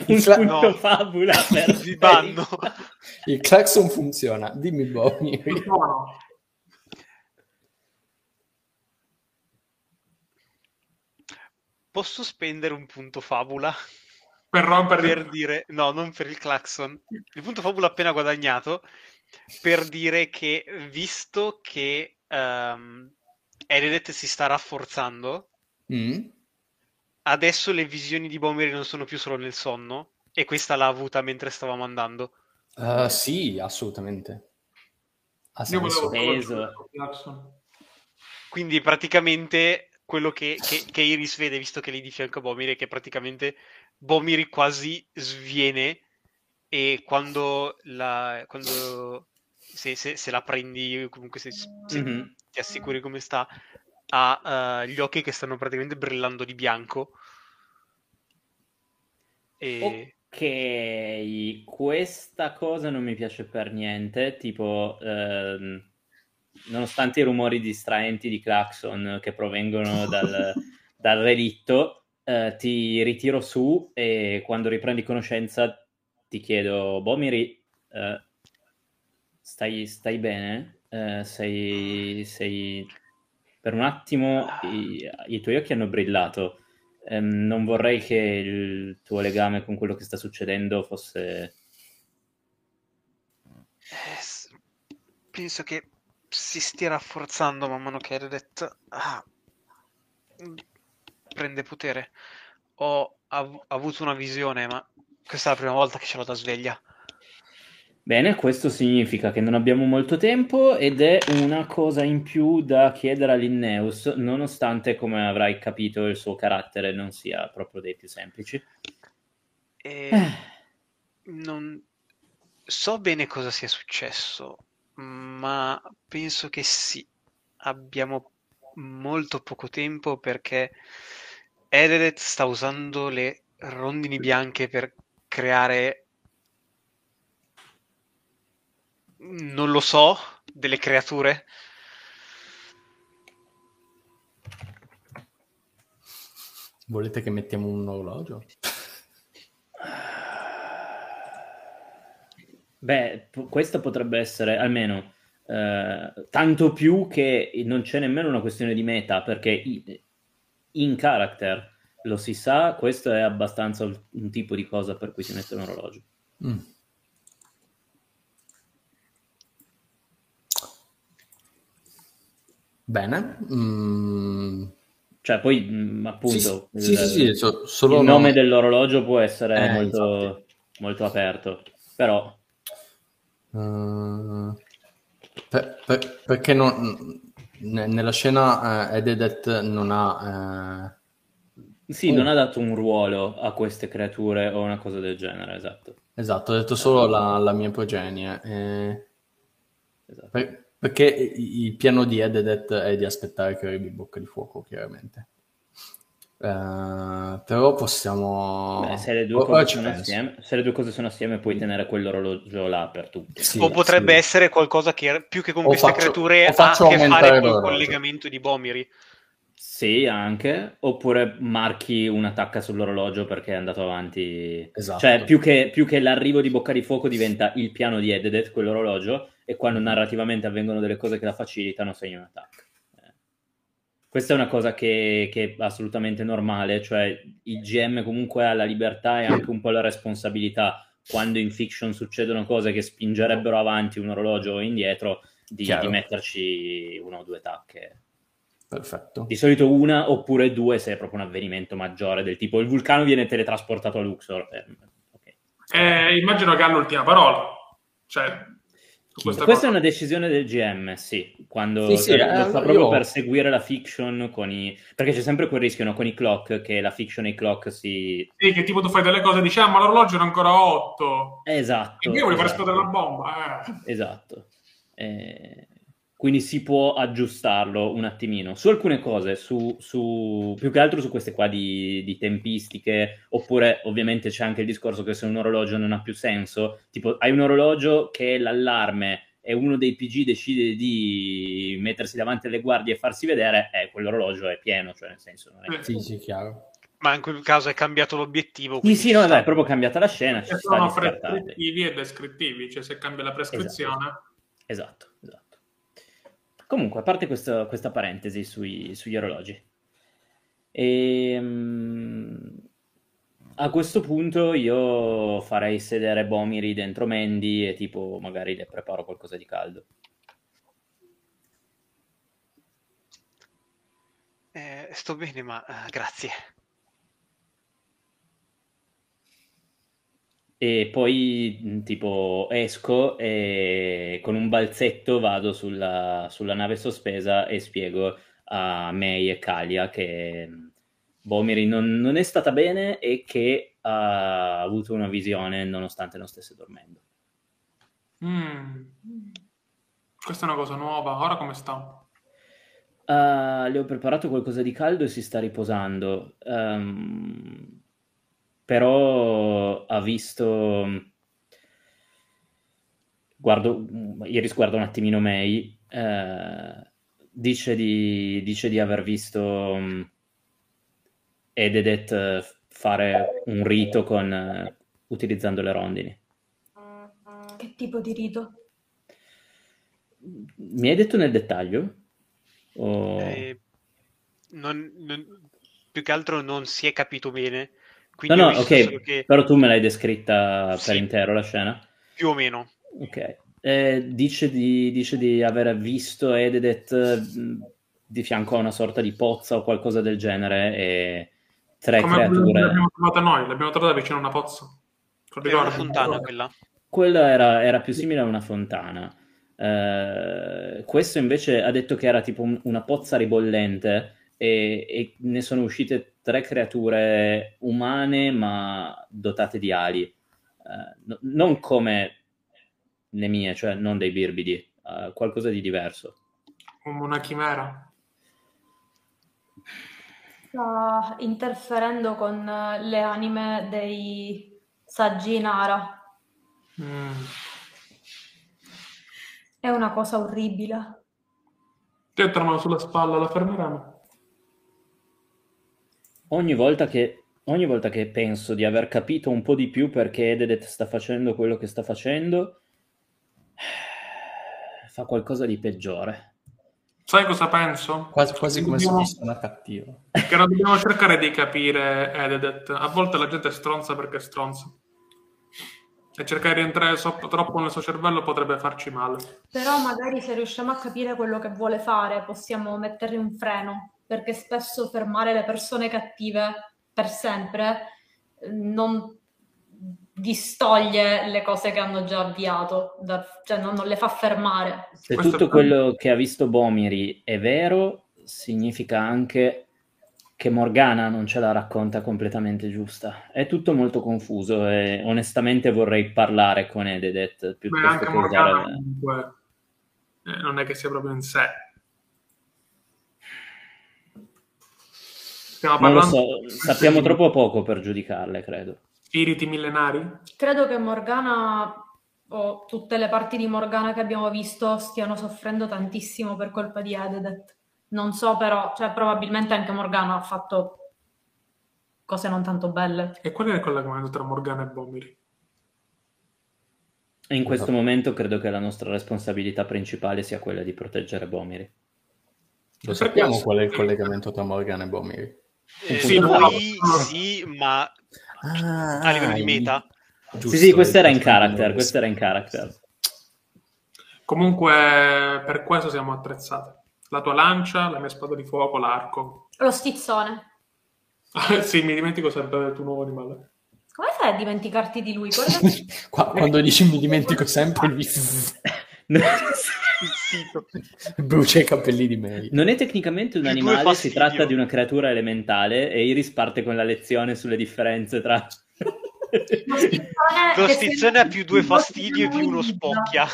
Un cla- punto no. fabula per. Il clacson funziona. Dimmi, Bonnie. Buono. Posso spendere un punto fabula Per rompere per dire no, non per il clacson. Il punto fabula appena guadagnato per dire che visto che um, Eredet si sta rafforzando, Mm? adesso le visioni di Bomeri non sono più solo nel sonno e questa l'ha avuta mentre stavamo andando. Uh, sì, assolutamente. Ha senso. Quindi praticamente quello che, che, che Iris vede, visto che lei di fianco a Bomiri, è che praticamente Bomiri quasi sviene e quando la, quando, se, se- se la prendi, comunque se, se Mhm. ti assicuri come sta, ha eh, gli occhi che stanno praticamente brillando di bianco. E... Ok, questa cosa non mi piace per niente, tipo, ehm, nonostante i rumori distraenti di clacson che provengono dal, dal relitto, eh, ti ritiro su e quando riprendi conoscenza ti chiedo, Bomiri, eh, stai, stai bene? Eh, sei, sei... Per un attimo i, i tuoi occhi hanno brillato. Ehm, non vorrei che il tuo legame con quello che sta succedendo fosse... Eh, penso che si stia rafforzando man mano che Redet ah, prende potere. Ho av- avuto una visione, ma questa è la prima volta che ce l'ho da sveglia. Bene, questo significa che non abbiamo molto tempo ed è una cosa in più da chiedere a Linneus, nonostante, come avrai capito, il suo carattere non sia proprio dei più semplici. E Eh, non so bene cosa sia successo, ma penso che sì, abbiamo molto poco tempo perché Ederet sta usando le rondini bianche per creare, non lo so, delle creature. Volete che mettiamo un orologio? Beh, p- questo potrebbe essere almeno eh, tanto più che non c'è nemmeno una questione di meta, perché i- in character lo si sa, questo è abbastanza un un tipo di cosa per cui si mette un orologio. Mm. Bene. Mm. Cioè, poi mh, appunto Sì, sì, il, sì, sì, so- solo il no- nome dell'orologio può essere Eh, molto, molto aperto, però Eh, per- per- perché non- ne- nella scena eh, Ededet non ha... sì, Oh. non ha dato un ruolo a queste creature o una cosa del genere, esatto. eh, esatto, ha detto solo la, la mia progenie. eh, esatto. per- perché il piano di Ededet è di aspettare che arrivi Bocca di Fuoco, chiaramente. Eh, però possiamo... Beh, se, le due penso. assieme, se le due cose sono assieme puoi tenere quell'orologio là per tutti. Sì, O potrebbe sì. essere qualcosa che più che con O queste faccio- creature ha a che fare col l'orologio. collegamento di Bomiri. Sì, anche. Oppure marchi un'attacca sull'orologio perché è andato avanti. Esatto. Cioè, più che, più che l'arrivo di Bocca di Fuoco diventa il piano di Ededet, quell'orologio, e quando narrativamente avvengono delle cose che la facilitano, segni un attacco. Eh. Questa è una cosa che, che è assolutamente normale, cioè il GM comunque ha la libertà e anche un po' la responsabilità quando in fiction succedono cose che spingerebbero avanti un orologio o indietro, di, di metterci una o due tacche. Perfetto. Di solito una oppure due se è proprio un avvenimento maggiore del tipo il vulcano viene teletrasportato a Luxor. Eh, ok. Eh, immagino che ha l'ultima parola. Cioè, questa Questa è una decisione del GM, sì, quando Sì, sì, eh, lo fa proprio io- per seguire la fiction con i... perché c'è sempre quel rischio no, con i clock che la fiction e i clock si... Sì, che tipo tu fai delle cose e dici, ah, ma l'orologio è ancora 8. Esatto. E io voglio far esatto. esplodere la bomba. Eh. Esatto. Eh, quindi si può aggiustarlo un attimino su alcune cose, su, su- più che altro su queste qua di, di tempistiche, oppure ovviamente c'è anche il discorso che se un orologio non ha più senso, tipo hai un orologio che l'allarme e uno dei PG decide di mettersi davanti alle guardie e farsi vedere, eh, quell'orologio è pieno, cioè nel senso non è... Eh. Sì, sì, chiaro. Ma in quel caso è cambiato l'obiettivo. Sì, quindi sì, no, sta. dai, proprio cambiata la scena, ci sono prescrittivi e descrittivi, cioè se cambia la prescrizione. Esatto, esatto. Comunque, a parte questo- questa parentesi sui- sugli orologi, ehm, a questo punto io farei sedere Bomiri dentro Mandy e tipo magari le preparo qualcosa di caldo. Eh, sto bene, ma eh, grazie. E poi mh, tipo esco e con un balzetto vado sulla, sulla nave sospesa e spiego a May e Kalia che mh, Bomiri non, non è stata bene e che ha avuto una visione nonostante non stesse dormendo. Mm. Questa è una cosa nuova. Ora come sta? Ah, le ho preparato qualcosa di caldo e si sta riposando. Ehm, però ha visto. Guardo, ieri sguardo un attimino May. eh, dice di, dice di aver visto mm, Ededet eh, fare un rito con, eh, utilizzando le rondini. Che tipo di rito? Mi hai detto nel dettaglio? O- Eh, non- non- più che altro non si è capito bene. No, Quindi no, visto ok, che però tu me l'hai descritta Sì. per intero la scena. più o meno. Ok. Eh, dice, di, dice di aver visto Ededet mh, di fianco a una sorta di pozza o qualcosa del genere e tre Come creature. l'abbiamo trovata noi, l'abbiamo trovata vicino a una pozza. Era una fontana quella. Quella era, era più simile a una fontana. Eh, questo invece ha detto che era tipo un- una pozza ribollente e, e ne sono uscite tre creature umane ma dotate di ali. Eh, no- non come le mie, cioè non dei birbidi, eh, qualcosa di diverso. Come una chimera. Sta interferendo con eh, le anime dei saggi Nara. Mm. È una cosa orribile. Ti mano sulla spalla, la fermeremo. Ogni volta che, ogni volta che penso di aver capito un po' di più perché Ededet sta facendo quello che sta facendo, fa qualcosa di peggiore. Sai cosa penso? Quasi, quasi come se Dobbiamo- fosse una cattiva. Che non dobbiamo cercare di capire Ededet. A volte la gente è stronza perché è stronza. E cercare di entrare so- troppo nel suo cervello potrebbe farci male. Però magari se riusciamo a capire quello che vuole fare, possiamo mettergli un freno, perché spesso fermare le persone cattive per sempre eh, non distoglie le cose che hanno già avviato, da- cioè non, non le fa fermare. Se Questo tutto è- quello che ha visto Bomiri è vero, significa anche che Morgana non ce la racconta completamente giusta. È tutto molto confuso e onestamente vorrei parlare con Ededet Beh, piuttosto anche che Morgana usare... comunque eh, non è che sia proprio in sé. Stiamo Non lo parlando so, sappiamo troppo poco per giudicarle, credo. spiriti millenari? Credo che Morgana o tutte le parti di Morgana che abbiamo visto stiano soffrendo tantissimo per colpa di Ededet. Non so però, cioè probabilmente anche Morgana ha fatto cose non tanto belle. E qual è il collegamento tra Morgana e Bomiri? In questo Esatto. momento credo che la nostra responsabilità principale sia quella di proteggere Bomiri. Lo sappiamo qual è il collegamento tra Morgana e Bomiri. Eh, Sì, no. sì, ma Ah, a livello di meta. giusto, sì, sì, questo era in il- character, questo era in character. Comunque, per questo siamo attrezzati. La tua lancia, la mia spada di fuoco, l'arco. Lo stizzone. sì, mi dimentico sempre del tuo nuovo animale. Come fai a dimenticarti di lui? Guarda- Qua- quando dici mi dimentico sempre lui brucia i capelli di Mary. Non è tecnicamente un animale, si tratta di una creatura elementale e Iris parte con la lezione sulle differenze tra... Lo stizzone, ha più due fastidi e più uno spocchia.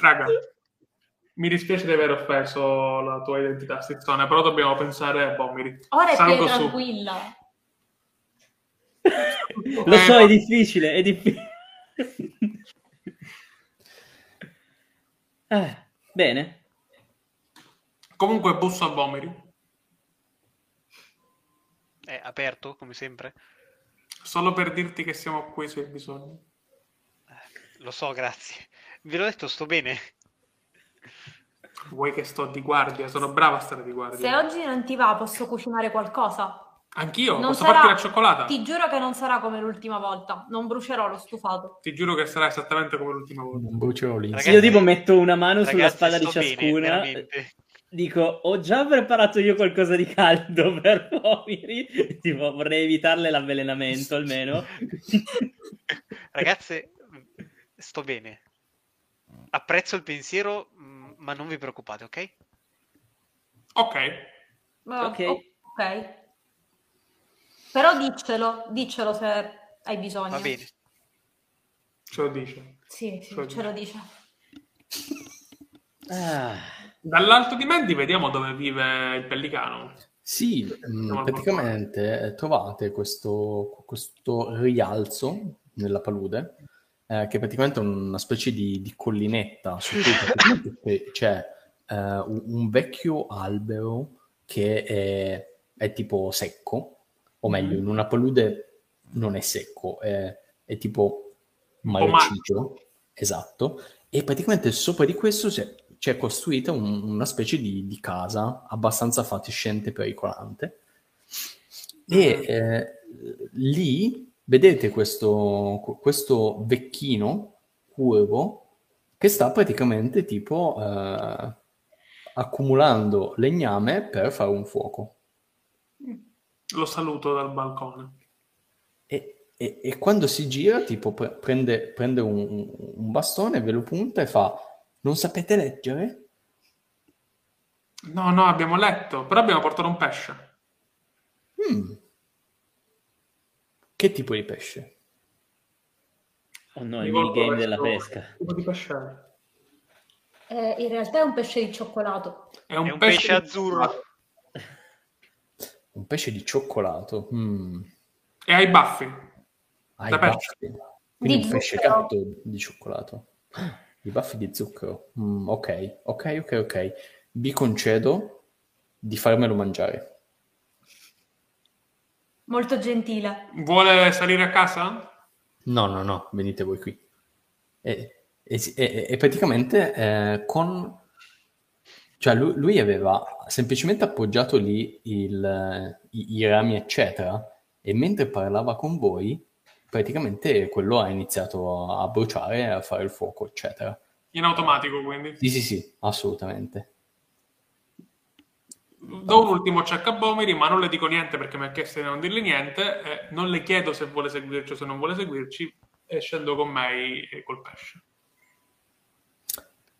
Raga, mi dispiace di aver offeso la tua identità, Stizzone, però dobbiamo pensare a Bomiri. Ora è più tranquilla. Lo so, è difficile, è difficile. Eh, bene. Comunque busso a Bomiri. È aperto, come sempre? Solo per dirti che siamo qui se hai bisogno. Eh, lo so, grazie. Ve l'ho detto, sto bene. Vuoi che sto di guardia? Sono brava a stare di guardia. Se oggi non ti va, posso cucinare qualcosa. Anch'io, Non posso sarà- farti la cioccolata? Ti giuro che non sarà come l'ultima volta. Non brucerò lo stufato. Ti giuro che sarà esattamente come l'ultima volta. Bruciolo lì. Ragazzi- Io tipo metto una mano sulla spalla di bene, ciascuna. veramente. Dico, ho già preparato io qualcosa di caldo per Pomiri. Tipo, vorrei evitarle l'avvelenamento almeno. Ragazze, sto bene. Apprezzo il pensiero, mh, ma non vi preoccupate, ok? Ok, Ok. o- ok. Però diccelo, diccelo se hai bisogno. Va bene. ce lo dice. Sì, sì, Cioè- ce lo dice. Ah, Dall'alto di Mandy vediamo dove vive il pellicano. Sì, mm, Siamo al praticamente eh, trovate questo, questo rialzo nella palude, eh, che è praticamente una specie di, di collinetta su cui praticamente c'è eh, un, un vecchio albero che è, è tipo secco, o meglio, in una palude non è secco, è, è tipo marcigio, esatto, e praticamente sopra di questo c'è, c'è costruita un- una specie di, di casa abbastanza fatiscente e pericolante. E eh, lì vedete questo, questo vecchino curvo che sta praticamente tipo eh, accumulando legname per fare un fuoco. Lo saluto dal balcone. E, e- e quando si gira, tipo, pre- prende, prende un, un- bastone, ve lo punta e fa: Non sapete leggere? No, no, abbiamo letto, però abbiamo portato un pesce. Mm. Che tipo di pesce? oh no, il minigame della pesca. Che tipo di pesce? Eh, in realtà è un pesce di cioccolato. È un, È un pesce di- azzurro. Un pesce di cioccolato. Mm. E ha i baffi. Ah, Da baffi. Quindi Di un pesce gatto di cioccolato. I baffi di zucchero. Mm, ok, ok, ok, ok. Vi concedo di farmelo mangiare. Molto gentile. Vuole salire a casa? No, no, no, venite voi qui. E, e- e praticamente eh, con... Cioè lui, lui aveva semplicemente appoggiato lì il- i, i rami, eccetera, e mentre parlava con voi, praticamente quello ha iniziato a bruciare, a fare il fuoco, eccetera. In automatico, quindi. Sì, sì, sì, assolutamente. Do un ultimo check a Bomiri, ma non le dico niente perché mi ha chiesto di non dirle niente. eh, non le chiedo se vuole seguirci o se non vuole seguirci. E scendo con me e col pesce.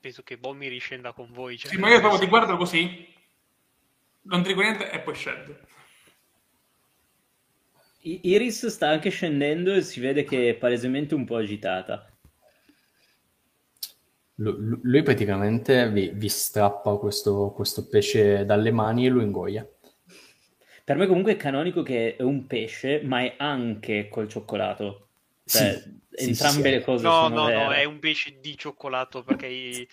Penso che Bommi riscenda con voi. cioè, Sì, ma io proprio ti guardo così, non ti dico niente e poi scendo. Iris sta anche scendendo e si vede che è palesemente un po' agitata. Lu- Lui praticamente vi, vi strappa questo, questo pesce dalle mani e lo ingoia. Per me comunque è canonico che è un pesce, ma è anche col cioccolato. Cioè, Sì, sì, entrambe sì, sì. le cose No, sono no, no, vere. è un pesce di cioccolato perché i...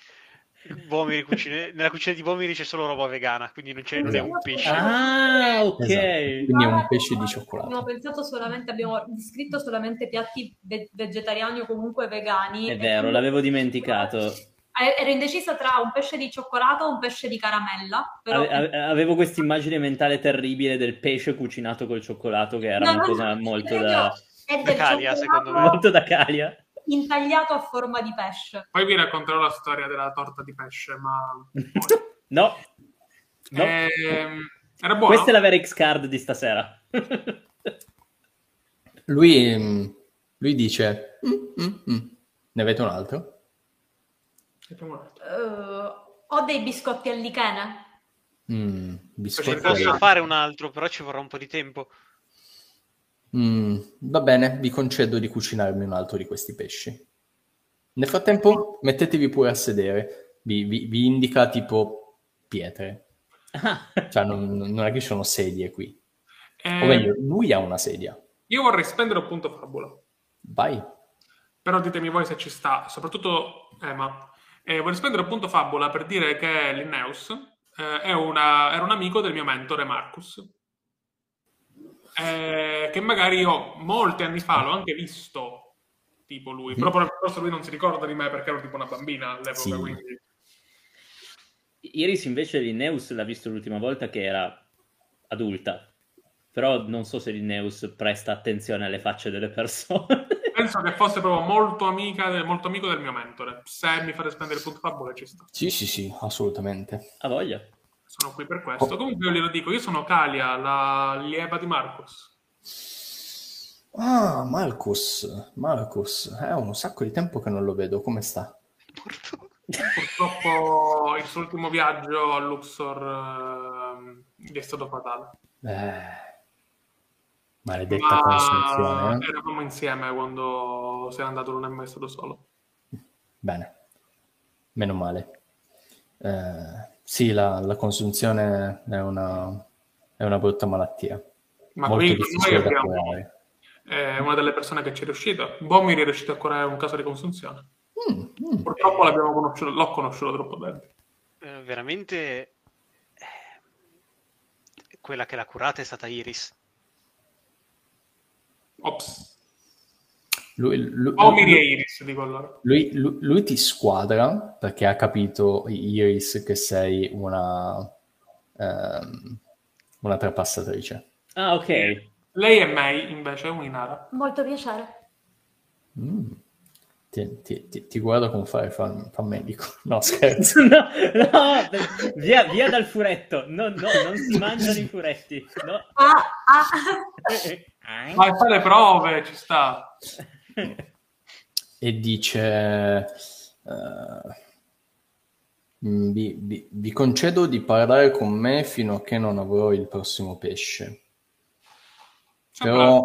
Cucine- nella cucina di Bomiri c'è solo roba vegana, quindi non, c'è, non è un pesce. Ah, ok. Esatto. Quindi è un pesce di Abbiamo cioccolato. pensato solamente, abbiamo descritto solamente piatti ve- vegetariani o comunque vegani. È vero, l'avevo dimenticato. Eh, Ero indecisa tra un pesce di cioccolato o un pesce di caramella. Però... Ave- ave- avevo questa immagine mentale terribile del pesce cucinato col cioccolato, che era No, una no, cosa no, molto è da, È Da Calia, secondo me. molto da Calia. intagliato a forma di pesce. Poi vi racconterò la storia della torta di pesce, ma... No, no. Ehm, era buono? questa è la vera X-Card di stasera. Lui, mm, lui dice: "Mm, mm, mm. Ne avete un altro? Eh, ho dei biscotti al lichene. Mm, biscotti Posso fare un altro, però ci vorrà un po' di tempo. Mm, va bene, vi concedo di cucinarmi un altro di questi pesci. Nel frattempo, mettetevi pure a sedere. Vi, vi- vi indica tipo pietre. Ah, Cioè, non, non è che ci sono sedie qui. Ehm, O meglio, lui ha una sedia. io vorrei spendere un punto fabola. Vai. Però ditemi voi se ci sta, soprattutto Emma. Eh, vorrei spendere un punto fabola per dire che Linneus eh, è una- era un amico del mio mentore Marcus. Eh, che magari io molti anni fa l'ho anche visto, tipo lui, però poi forse lui non si ricorda di me perché ero tipo una bambina all'epoca, Sì. quindi... Iris invece Linneus l'ha visto l'ultima volta che era adulta, però non so se Linneus presta attenzione alle facce delle persone. Penso che fosse proprio molto amica, del- molto amico del mio mentore. Se mi fate spendere il punto favore ci sta. Sì, sì, sì, assolutamente. Ha voglia. Sono qui per questo. Comunque io glielo dico, io sono Kalia, la lieva di Marcus. Ah, Marcus, Marcus, è un sacco di tempo che non lo vedo, come sta? Purtroppo il suo ultimo viaggio a Luxor gli è stato fatale. Eh, maledetta consunzione, Ma eh? eravamo insieme quando se n'è andato, non è mai stato solo. Bene, meno male. Eh, sì, la, la consunzione è una, è una brutta malattia, Ma molto qui con difficile noi da abbiamo curare. eh, una delle persone che ci è riuscita. Bomir è riuscito a curare un caso di consunzione. Mm, mm. Purtroppo l'abbiamo conosciuto, l'ho conosciuto troppo bene. Eh, veramente eh, quella che l'ha curata è stata Iris. Ops. Lui, lui- Bomir lui- e Iris, dico allora. lui- lui- lui ti squadra perché ha capito, Iris, che sei una, ehm, una trapassatrice. Ah, ok. Lei e May, invece, è un'inara. Molto piacere. Mm. Ti, ti- ti- ti guardo con fare fan, fan medico. No, scherzo. No, no, via, via dal furetto. No, no, non si mangiano i furetti. No. Ah, ah. Ma fa le prove, ci sta. E dice mm, vi, vi- vi concedo di parlare con me fino a che non avrò il prossimo pesce. Però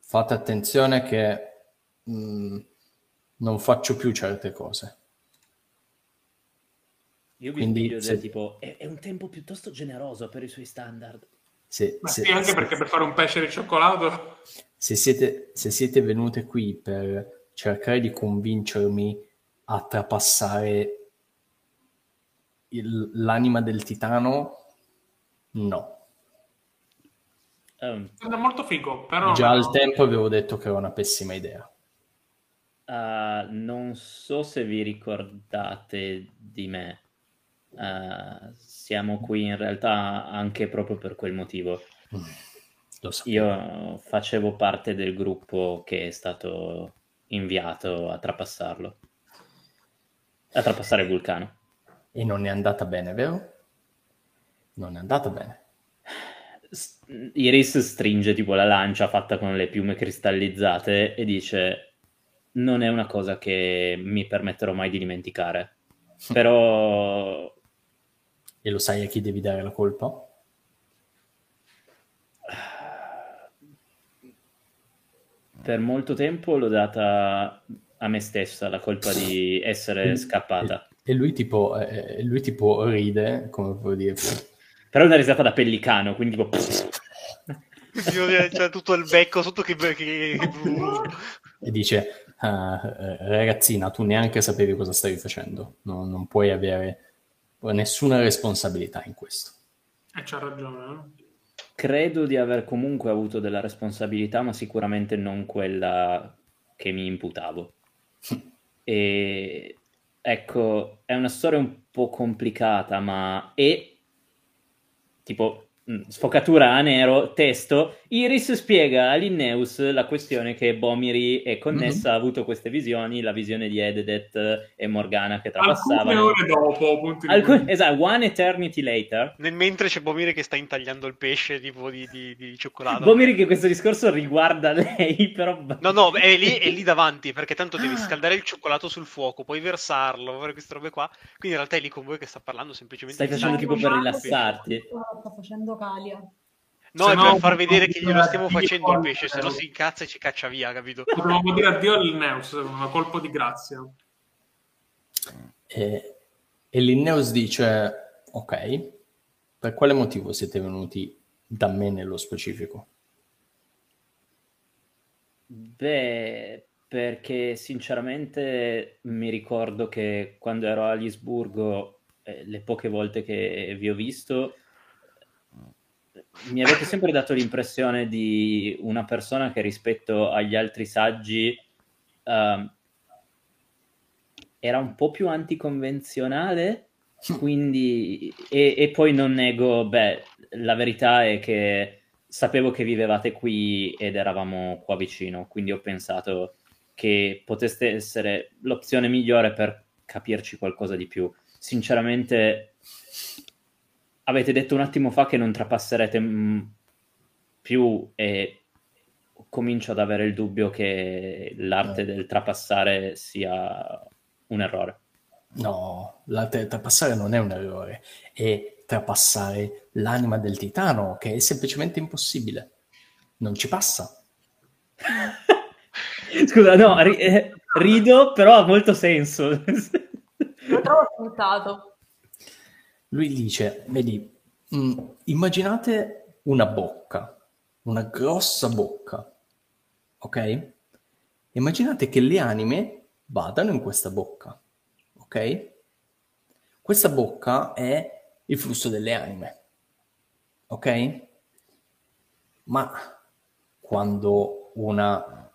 fate attenzione che mm, non faccio più certe cose. Io vi Quindi, se- tipo, è, è un tempo piuttosto generoso per i suoi standard. Se, Ma se- sì, anche se- perché per fare un pesce di cioccolato... se siete, se siete venute qui per cercare di convincermi a trapassare il- l'anima del titano no Um, Sembra molto figo, però... Già al tempo avevo detto che era una pessima idea. uh, non so se vi ricordate di me. Uh, siamo qui in realtà anche proprio per quel motivo. Lo so. Io facevo parte del gruppo che è stato inviato a trapassarlo. A trapassare il vulcano. E non è andata bene, vero? Non è andata bene. Iris stringe tipo la lancia fatta con le piume cristallizzate e dice: Non è una cosa che mi permetterò mai di dimenticare. Però E lo sai a chi devi dare la colpa? per molto tempo l'ho data a me stessa la colpa di essere scappata. E lui tipo, eh, lui tipo ride, come può dire, Però è una risata da pellicano, quindi tipo. C'è tutto il becco sotto che... e dice, "Ah, eh, ragazzina, tu neanche sapevi cosa stavi facendo, non, non puoi avere nessuna responsabilità in questo. E c'ha ragione, no? Credo di aver comunque avuto della responsabilità, ma sicuramente non quella che mi imputavo. E ecco, è una storia un po' complicata, ma è tipo mh, sfocatura a nero, testo. Iris spiega a Linneus la questione che Bomiri è connessa, ha avuto queste visioni, la visione di Ededet e Morgana che Alcune trapassavano. ore dopo, punti di Alcun- esatto, one eternity later. Nel mentre c'è Bomire che sta intagliando il pesce tipo di, di- di cioccolato. Bomiri che questo discorso riguarda lei, però... No, no, è lì, è lì davanti perché tanto devi Ah. scaldare il cioccolato sul fuoco, poi versarlo, fare queste robe qua. Quindi in realtà è lì con voi che sta parlando semplicemente. Stai facendo tipo per rilassarti. Sta facendo Calia. No, Se è no, per far vedere che glielo stiamo facendo il al- pesce, se no si incazza e ci caccia via, capito? Dobbiamo dire addio al Neus con un colpo di grazia. E, e Linneus dice, ok, per quale motivo siete venuti da me nello specifico? Beh, perché sinceramente mi ricordo che quando ero a Lisburgo, eh, le poche volte che vi ho visto, mi avete sempre dato l'impressione di una persona che rispetto agli altri saggi uh, era un po' più anticonvenzionale, quindi... E, e, poi non nego, beh, la verità è che sapevo che vivevate qui ed eravamo qua vicino, quindi ho pensato che potesse essere l'opzione migliore per capirci qualcosa di più. Sinceramente, avete detto un attimo fa che non trapasserete m- mm, più e comincio ad avere il dubbio che l'arte del trapassare sia un errore. No, l'arte del trapassare non è un errore, è trapassare l'anima del titano, che è semplicemente impossibile. Non ci passa. Scusa, no, ri- eh, rido, però ha molto senso. Lo trovo scontato. Lui dice, vedi, mh, mm, immaginate una bocca, una grossa bocca, ok? Immaginate che le anime vadano in questa bocca, ok? Questa bocca è il flusso delle anime, ok? Ma quando una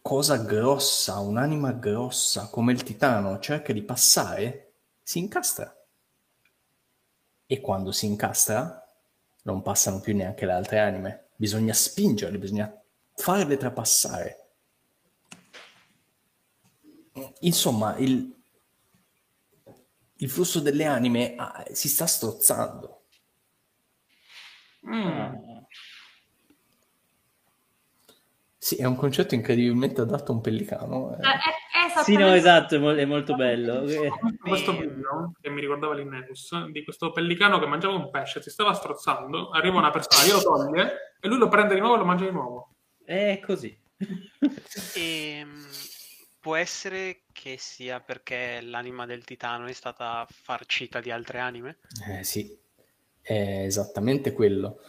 cosa grossa, un'anima grossa come il titano cerca di passare, si incastra. E quando si incastra, non passano più neanche le altre anime. Bisogna spingerle, bisogna farle trapassare. Insomma, il, il flusso delle anime ah, si sta strozzando. Mm. Sì, è un concetto incredibilmente adatto a un pellicano. Eh. Eh, sì, no, esatto, è molto bello. Questo video, che mi ricordava l'Inneus, di questo pellicano che mangiava un pesce, si stava strozzando, arriva una persona, glielo toglie, e lui lo prende di nuovo e lo mangia di nuovo. È così. e, ehm, può essere che sia perché l'anima del titano è stata farcita di altre anime? Eh sì, è esattamente quello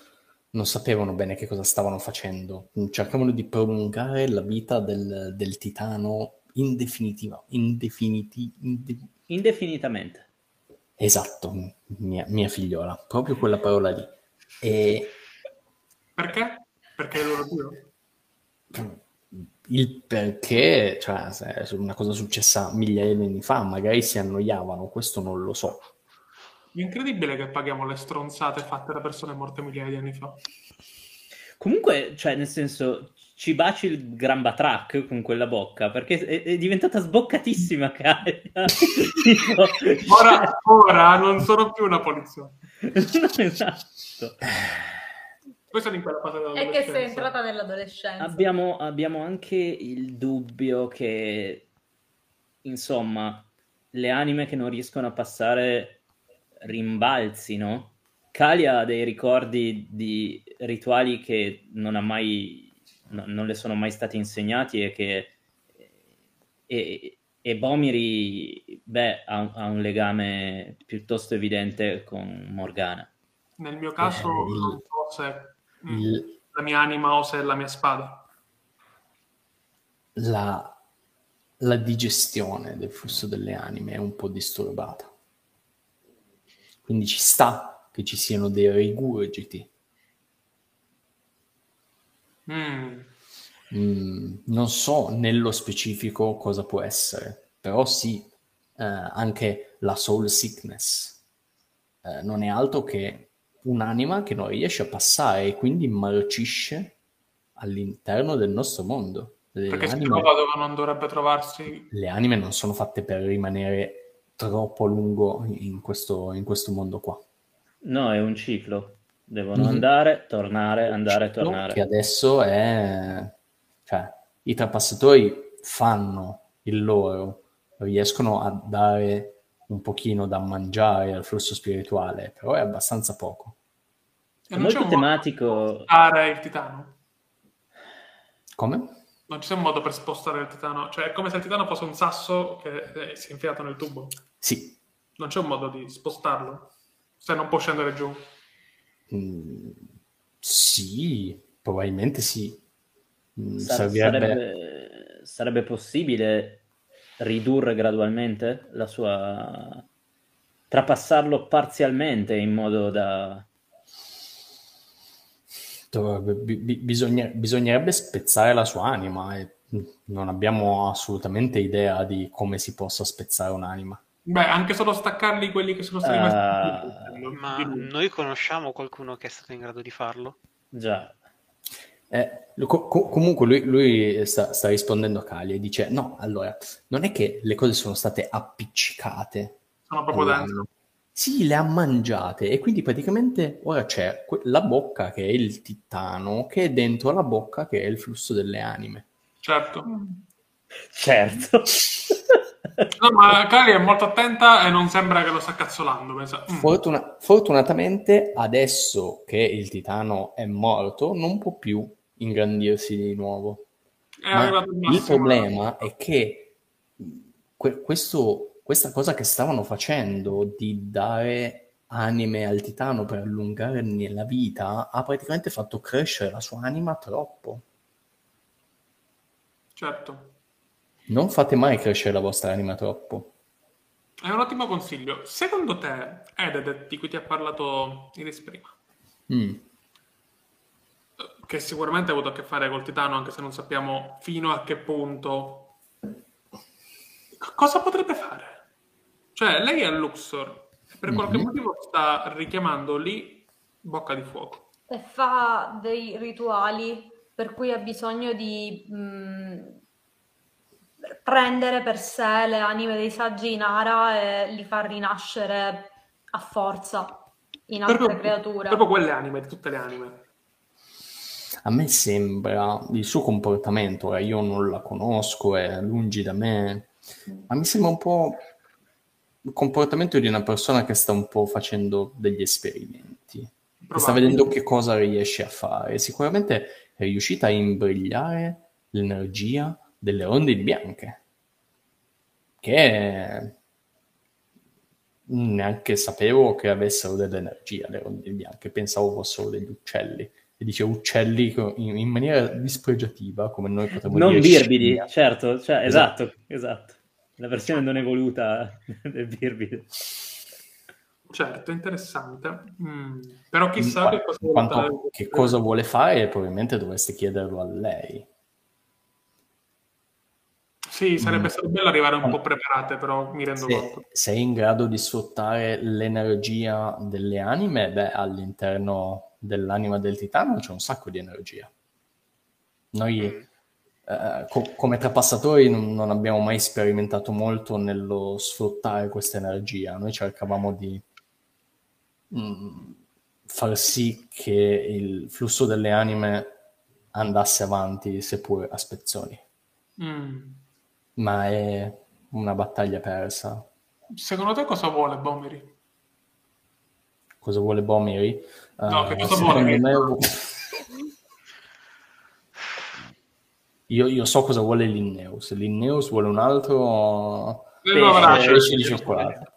non sapevano bene che cosa stavano facendo, cercavano di prolungare la vita del, del titano indefinitiva, indefiniti, inde... indefinitamente. Esatto, mia, mia, figliola, proprio quella parola lì. E... Perché? Perché è loro dio? Il perché, cioè, è una cosa successa migliaia di anni fa, magari si annoiavano, questo non lo so. È incredibile che paghiamo le stronzate fatte da persone morte migliaia di anni fa. Comunque, cioè, nel senso, ci baci il gran batrac con quella bocca perché è, è diventata sboccatissima Calia. ora, ora, non sono più una polizia. esatto. Questa è in quella fase dell'adolescenza. È che sei entrata nell'adolescenza. Abbiamo, abbiamo anche il dubbio che, insomma, le anime che non riescono a passare rimbalzino. Kali ha dei ricordi di rituali che non ha mai, no, non le sono mai stati insegnati e che e, e Bomiri beh, ha, ha, un legame piuttosto evidente con Morgana. Nel mio caso eh, non so se il, la mia anima o se è la mia spada. La, la digestione del flusso delle anime è un po' disturbata. Quindi ci sta che ci siano dei rigurgiti. Mm. Mm, non so nello specifico cosa può essere, però sì, eh, anche la soul sickness eh, non è altro che un'anima che non riesce a passare e quindi marcisce all'interno del nostro mondo. Le Perché anime, si trova dove non dovrebbe trovarsi. Le anime non sono fatte per rimanere troppo lungo in questo, in questo mondo qua. No, è un ciclo. Devono mm-hmm. andare, tornare, andare, tornare. Che adesso è... Cioè, i trapassatori fanno il loro, riescono a dare un pochino da mangiare al flusso spirituale, però è abbastanza poco. È molto tematico. Spostare il titano. Come? Non c'è un modo per spostare il titano, cioè è come se il titano fosse un sasso che si è infilato nel tubo. Sì. Non c'è un modo di spostarlo, se non può scendere giù. Mm, sì, probabilmente sì. Mm, Sar- sarebbe... sarebbe possibile ridurre gradualmente la sua trapassarlo parzialmente in modo da Dovrebbe- bi- bi- bisogna- bisognerebbe spezzare la sua anima e non abbiamo assolutamente idea di come si possa spezzare un'anima. Beh, anche solo staccarli quelli che sono stati Ah, rimasti. Ma noi conosciamo qualcuno che è stato in grado di farlo? Già. Eh, co- co- comunque lui, lui sta, sta rispondendo a Kali e dice no, allora, non è che le cose sono state appiccicate Sono proprio dentro. Sì, le ha mangiate e quindi praticamente ora c'è que- la bocca che è il titano che è dentro la bocca che è il flusso delle anime. Certo. Certo. No, ma Kali è molto attenta e non sembra che lo sta cazzolando. Pensa, "Mm, Fortuna- fortunatamente adesso che il titano è morto non può più ingrandirsi di nuovo. il problema è che que- questo- questa cosa che stavano facendo di dare anime al titano per allungarne la vita ha praticamente fatto crescere la sua anima troppo. Certo. Non fate mai crescere la vostra anima troppo. È un ottimo consiglio. Secondo te, Ededet, di cui ti ha parlato Iris prima, Mm. che sicuramente ha avuto a che fare col Titano, anche se non sappiamo fino a che punto, c- cosa potrebbe fare? Cioè, lei è Luxor e per qualche Mhm. motivo sta richiamando lì Bocca di Fuoco. E fa dei rituali per cui ha bisogno di mh, prendere per sé le anime dei saggi in Ara e li fa rinascere a forza in altre Proprio, creature. proprio quelle anime, di tutte le anime. A me sembra il suo comportamento, ora io non la conosco, è lungi da me, ma mi sembra un po' il comportamento di una persona che sta un po' facendo degli esperimenti, che sta vedendo che cosa riesce a fare. Sicuramente è riuscita a imbrigliare l'energia delle onde bianche, che neanche sapevo che avessero dell'energia le onde bianche, pensavo fossero degli uccelli. E dice uccelli in, in maniera dispregiativa, come noi potremmo Non dire birbidi, scimmia. certo, cioè, Esatto. esatto, esatto. La versione non evoluta del birbide. Certo, interessante. Mm, Però chissà che cosa che cosa vuole fare, probabilmente dovreste chiederlo a lei. Sì, sarebbe Mm. stato bello arrivare un po' preparate, però mi rendo conto. Se sei in grado di sfruttare l'energia delle anime, beh, all'interno dell'anima del titano c'è un sacco di energia. Noi, Mm. eh, co- come trapassatori, non, non abbiamo mai sperimentato molto nello sfruttare questa energia. Noi cercavamo di mm, far sì che il flusso delle anime andasse avanti, seppur a spezzoni. Mm. Ma è una battaglia persa. Secondo te cosa vuole Bomeri? Cosa vuole Bomiri? No, che Eh, cosa vuole? me- Io, io so cosa vuole Linneus. Linneus vuole un altro Pesce, pesce di cioccolato.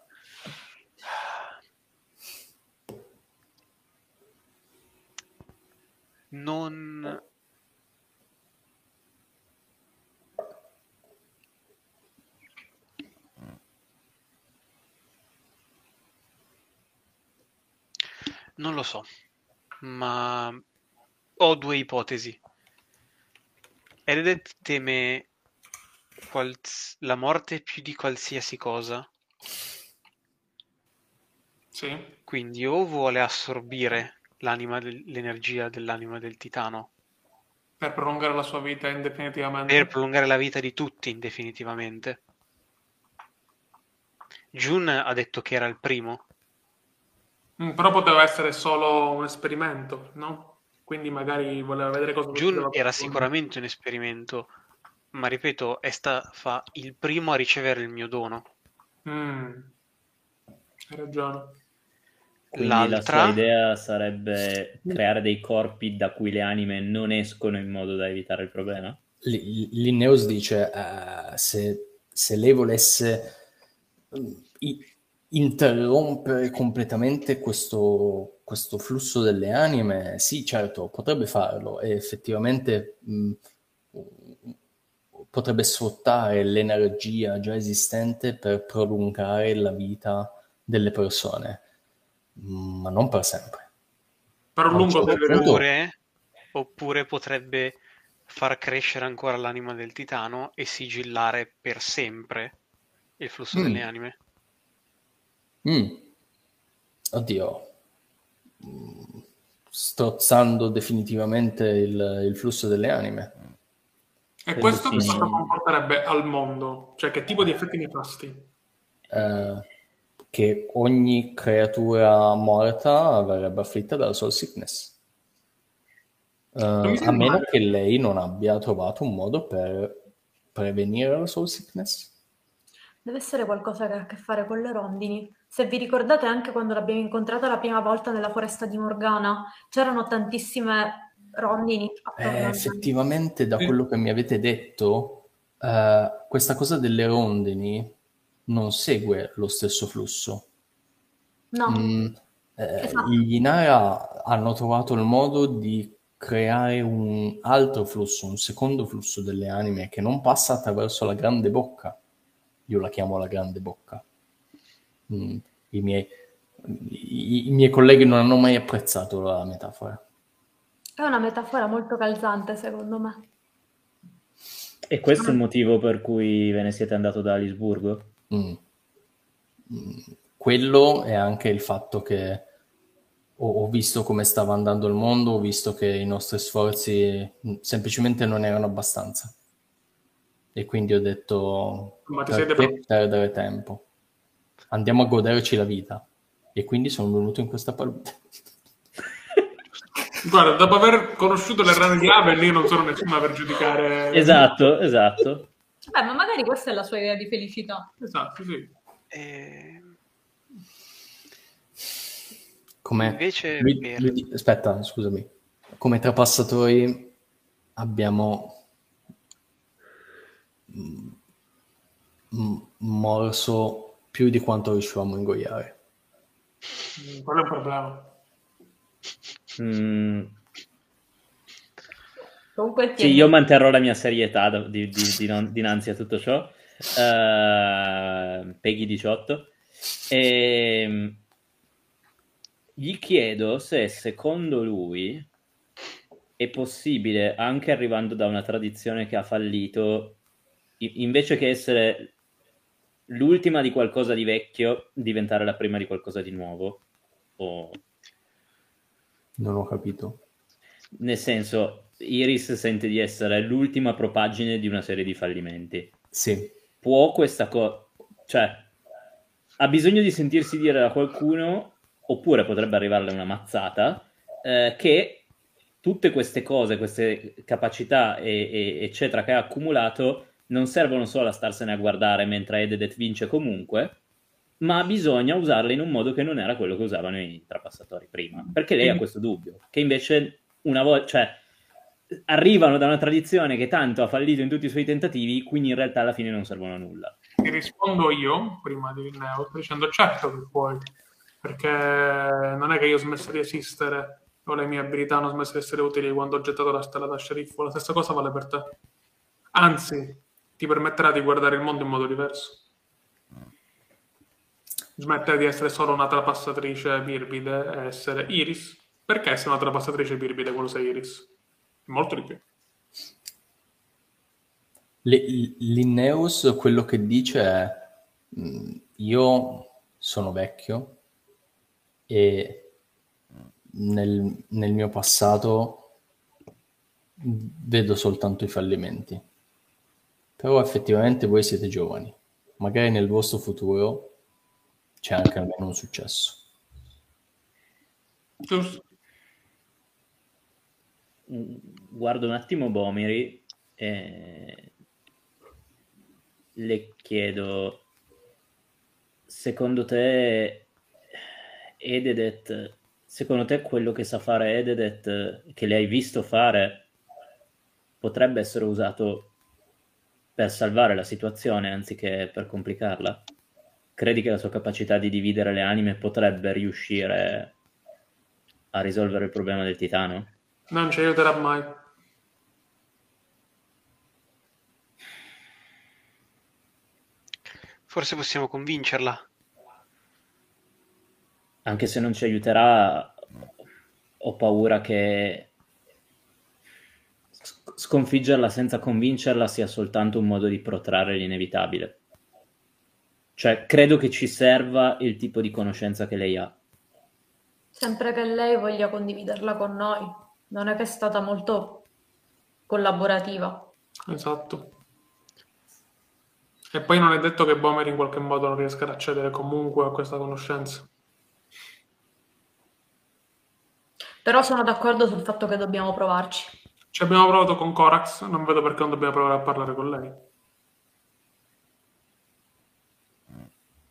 Non... Non lo so, ma ho due ipotesi. Eredet teme quals- la morte più di qualsiasi cosa, Sì. quindi o vuole assorbire l'anima del- l'energia dell'anima del titano Per prolungare la sua vita indefinitivamente. per prolungare la vita di tutti definitivamente. Jun ha detto che era il primo. Mm, però poteva essere solo un esperimento, no? Quindi magari voleva vedere cosa Jun succedeva era con- sicuramente un esperimento, ma ripeto, è sta- fa il primo a ricevere il mio dono. Mm. Hai ragione. Quindi la L'altra, sua idea sarebbe creare dei corpi da cui le anime non escono in modo da evitare il problema? Li- Linneus dice eh, se, se lei volesse mm, i- interrompere completamente questo, questo flusso delle anime, sì, certo, potrebbe farlo e effettivamente mh, potrebbe sfruttare l'energia già esistente per prolungare la vita delle persone, ma non per sempre. Per un lungo periodo. oppure potrebbe far crescere ancora l'anima del titano e sigillare per sempre il flusso Mm. delle anime. Mm. Oddio. Mm. Strozzando definitivamente il, il flusso delle anime. E questo che cosa comporterebbe al mondo? Cioè, che tipo di effetti nefasti? Eh, che ogni creatura morta verrebbe afflitta dalla soul sickness. Eh, a meno male. che lei non abbia trovato un modo per prevenire la soul sickness. Deve essere qualcosa che ha a che fare con le rondini. Se vi ricordate anche quando l'abbiamo incontrata la prima volta nella foresta di Morgana, c'erano tantissime rondini Eh, effettivamente, da quello che mi avete detto, eh, questa cosa delle rondini non segue lo stesso flusso. No, Mm, eh, Esatto. gli Inara hanno trovato il modo di creare un altro flusso, un secondo flusso delle anime che non passa attraverso la grande bocca. Io la chiamo la grande bocca. Mm, i miei, i- i miei colleghi non hanno mai apprezzato la metafora. è una metafora molto calzante, secondo me. E questo è il motivo per cui ve ne siete andato da Alisburgo? Mm. Mm, Quello è anche il fatto che ho, ho visto come stava andando il mondo, ho visto che i nostri sforzi mm, semplicemente non erano abbastanza. E quindi ho detto, Ma ti perché depro- perdere tempo? Andiamo a goderci la vita. E quindi sono venuto in questa palude. Guarda, dopo aver conosciuto le rane di Aven, io non sono nessuno per giudicare... Esatto, esatto. Beh, ma magari questa è la sua idea di felicità. Esatto, sì. E Come... invece lui- lui di- Aspetta, scusami. Come trapassatori abbiamo mm, mm, morso più di quanto riuscivamo a ingoiare. Mm, Quello è un problema. Mm, Comunque sì, io manterrò la mia serietà di- di- di non- dinanzi a tutto ciò. Eh, Peggy 18. E gli chiedo se secondo lui è possibile, anche arrivando da una tradizione che ha fallito, invece che essere l'ultima di qualcosa di vecchio, diventare la prima di qualcosa di nuovo. O Non ho capito. nel senso, Iris sente di essere l'ultima propagine di una serie di fallimenti. Sì, Può questa cosa, cioè, ha bisogno di sentirsi dire da qualcuno, oppure potrebbe arrivarle una mazzata, eh, che tutte queste cose, queste capacità, e- e- eccetera, che ha accumulato, non servono solo a starsene a guardare mentre Ededet vince comunque, ma bisogna usarle in un modo che non era quello che usavano i trapassatori prima. Perché lei ha questo dubbio, che invece una volta, cioè, arrivano da una tradizione che tanto ha fallito in tutti i suoi tentativi, quindi in realtà alla fine non servono a nulla. Ti rispondo io, prima di Neo, dicendo certo che puoi, perché non è che io ho smesso di esistere o le mie abilità hanno smesso di essere utili quando ho gettato la stella da sceriffo, la stessa cosa vale per te. Anzi, ti permetterà di guardare il mondo in modo diverso. Smettere di essere solo una trapassatrice birbide e essere Iris. Perché essere una trapassatrice birbide quando sei Iris? Molto di più. Le- Linneus quello che dice è "Mm, io sono vecchio e nel, nel mio passato vedo soltanto i fallimenti. Però effettivamente voi siete giovani. Magari nel vostro futuro c'è anche almeno un successo. Giusto? Guardo un attimo Bomiri e le chiedo, secondo te Ededet, secondo te quello che sa fare Ededet, che le hai visto fare, potrebbe essere usato per salvare la situazione anziché per complicarla? Credi che la sua capacità di dividere le anime potrebbe riuscire a risolvere il problema del titano? Non ci aiuterà mai. Forse possiamo convincerla. Anche se non ci aiuterà, ho paura che sconfiggerla senza convincerla sia soltanto un modo di protrarre l'inevitabile. Cioè, credo che ci serva il tipo di conoscenza che lei ha. Sempre che lei voglia condividerla con noi. Non è che è stata molto collaborativa. Esatto. E poi non è detto che Bomer in qualche modo non riesca ad accedere comunque a questa conoscenza. Però sono d'accordo sul fatto che dobbiamo provarci. Ci abbiamo provato con Corax, non vedo perché non dobbiamo provare a parlare con lei.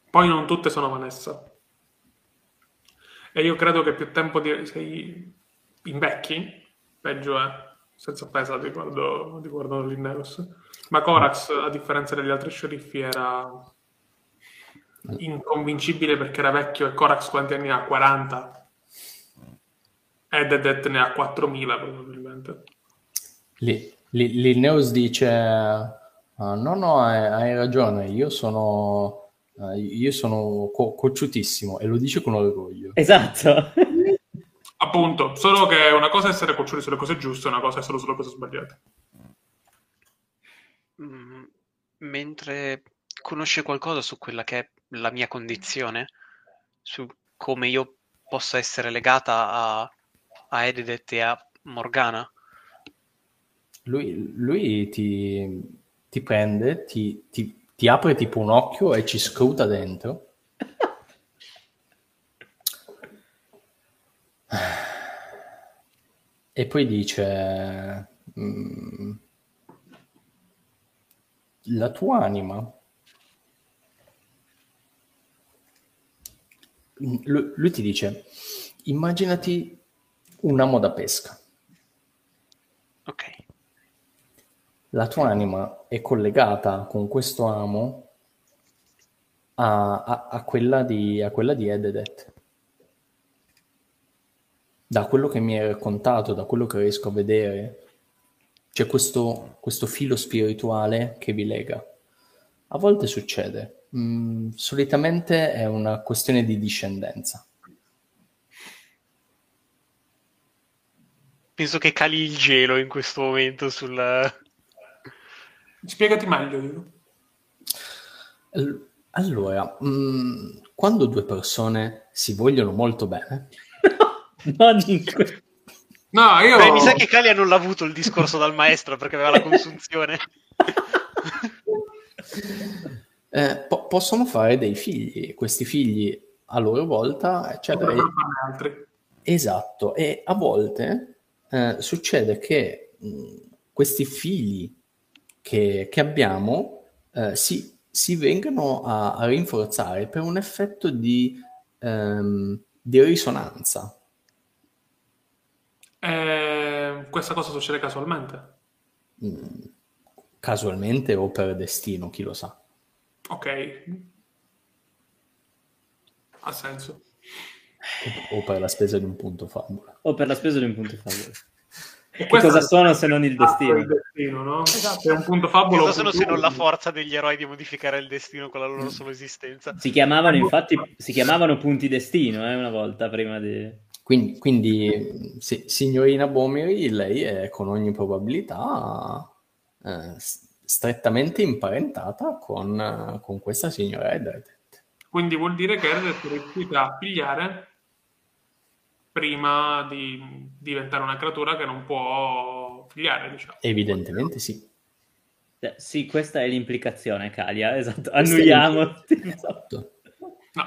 Poi non tutte sono Vanessa. E io credo che più tempo di, sei invecchi, peggio è, senza offesa riguardo, riguardo l'Inneros. Ma Corax, a differenza degli altri sceriffi, era inconvincibile perché era vecchio e Corax quanti anni ha? 40. Ed Edet ne ha 4000 probabilmente. Lì, lì, Linneus dice: uh, No, no, hai, hai, ragione. Io sono, uh, io sono co- cocciutissimo e lo dice con orgoglio. Esatto. Appunto, solo che una cosa è essere cocciuti sulle cose giuste, una cosa è essere sulle cose sbagliate. Mm, mentre conosce qualcosa su quella che è la mia condizione, su come io possa essere legata a, a Edidet e a Morgana? Lui, lui ti, ti, prende, ti, ti, ti apre tipo un occhio e ci scruta dentro. E poi dice: mm, La tua anima. Lui, lui ti dice: Immaginati un amo da pesca. Ok la tua anima è collegata con questo amo a, a, a quella di, a quella di Ededet. Da quello che mi hai raccontato, da quello che riesco a vedere, c'è questo, questo filo spirituale che vi lega. A volte succede, mm, solitamente è una questione di discendenza. Penso che cali il gelo in questo momento sul, Spiegati meglio. Allora, mh, mm, quando due persone si vogliono molto bene... non in que- No, io... Beh, mi sa che Calia non l'ha avuto il discorso dal maestro perché aveva la consunzione. eh, po- possono fare dei figli, questi figli a loro volta, eccetera. altri. Esatto, e a volte eh, succede che mh, mm, questi figli che, che abbiamo eh, si, si, vengano a, a, rinforzare per un effetto di, ehm, di risonanza. Eh, questa cosa succede casualmente? Mm, casualmente o per destino, chi lo sa. Ok. Ha senso. O per la spesa di un punto fabula. O per la spesa di un punto fabula. E cosa sono se non il destino? Il destino no? esatto. È un punto fabolo. Cosa sono se non la forza degli eroi di modificare il destino con la loro sola esistenza? Si chiamavano infatti si chiamavano punti destino eh, una volta prima di... Quindi, quindi sì, signorina Bomiri, lei è con ogni probabilità eh, strettamente imparentata con, con questa signora Eddard. Quindi vuol dire che Eddard è riuscita a pigliare prima di diventare una creatura che non può figliare, diciamo. Evidentemente sì. Eh, sì, questa è l'implicazione, Calia, esatto. Annuiamo. Esatto. No,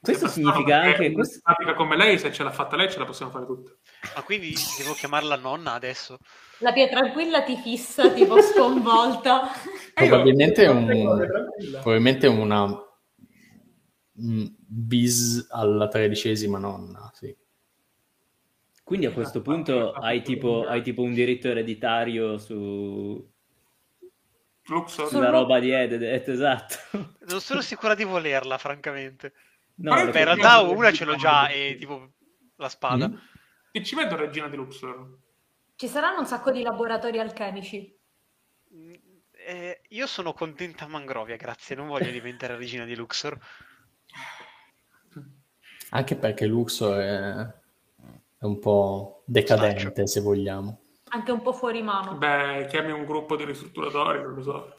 questo significa anche... Questo... come lei, se ce l'ha fatta lei, ce la possiamo fare tutte. Ma quindi devo chiamarla nonna adesso? La Pia tranquilla ti fissa, tipo sconvolta. Probabilmente, un, probabilmente una bis alla tredicesima nonna, sì. Quindi a questo punto hai tipo, hai tipo un diritto ereditario su... Luxor. Sulla roba di Ededet, esatto. Non sono sicura di volerla, francamente. No, Beh, in realtà una ce l'ho già, è tipo la spada. Mm. E ci vedo regina di Luxor. Ci saranno un sacco di laboratori alchemici. Mm, eh, io sono contenta a Mangrovia, grazie. Non voglio diventare regina di Luxor. Anche perché Luxor è è un po' decadente, se vogliamo. Anche un po' fuori mano. Beh, chiami un gruppo di ristrutturatori, non lo so.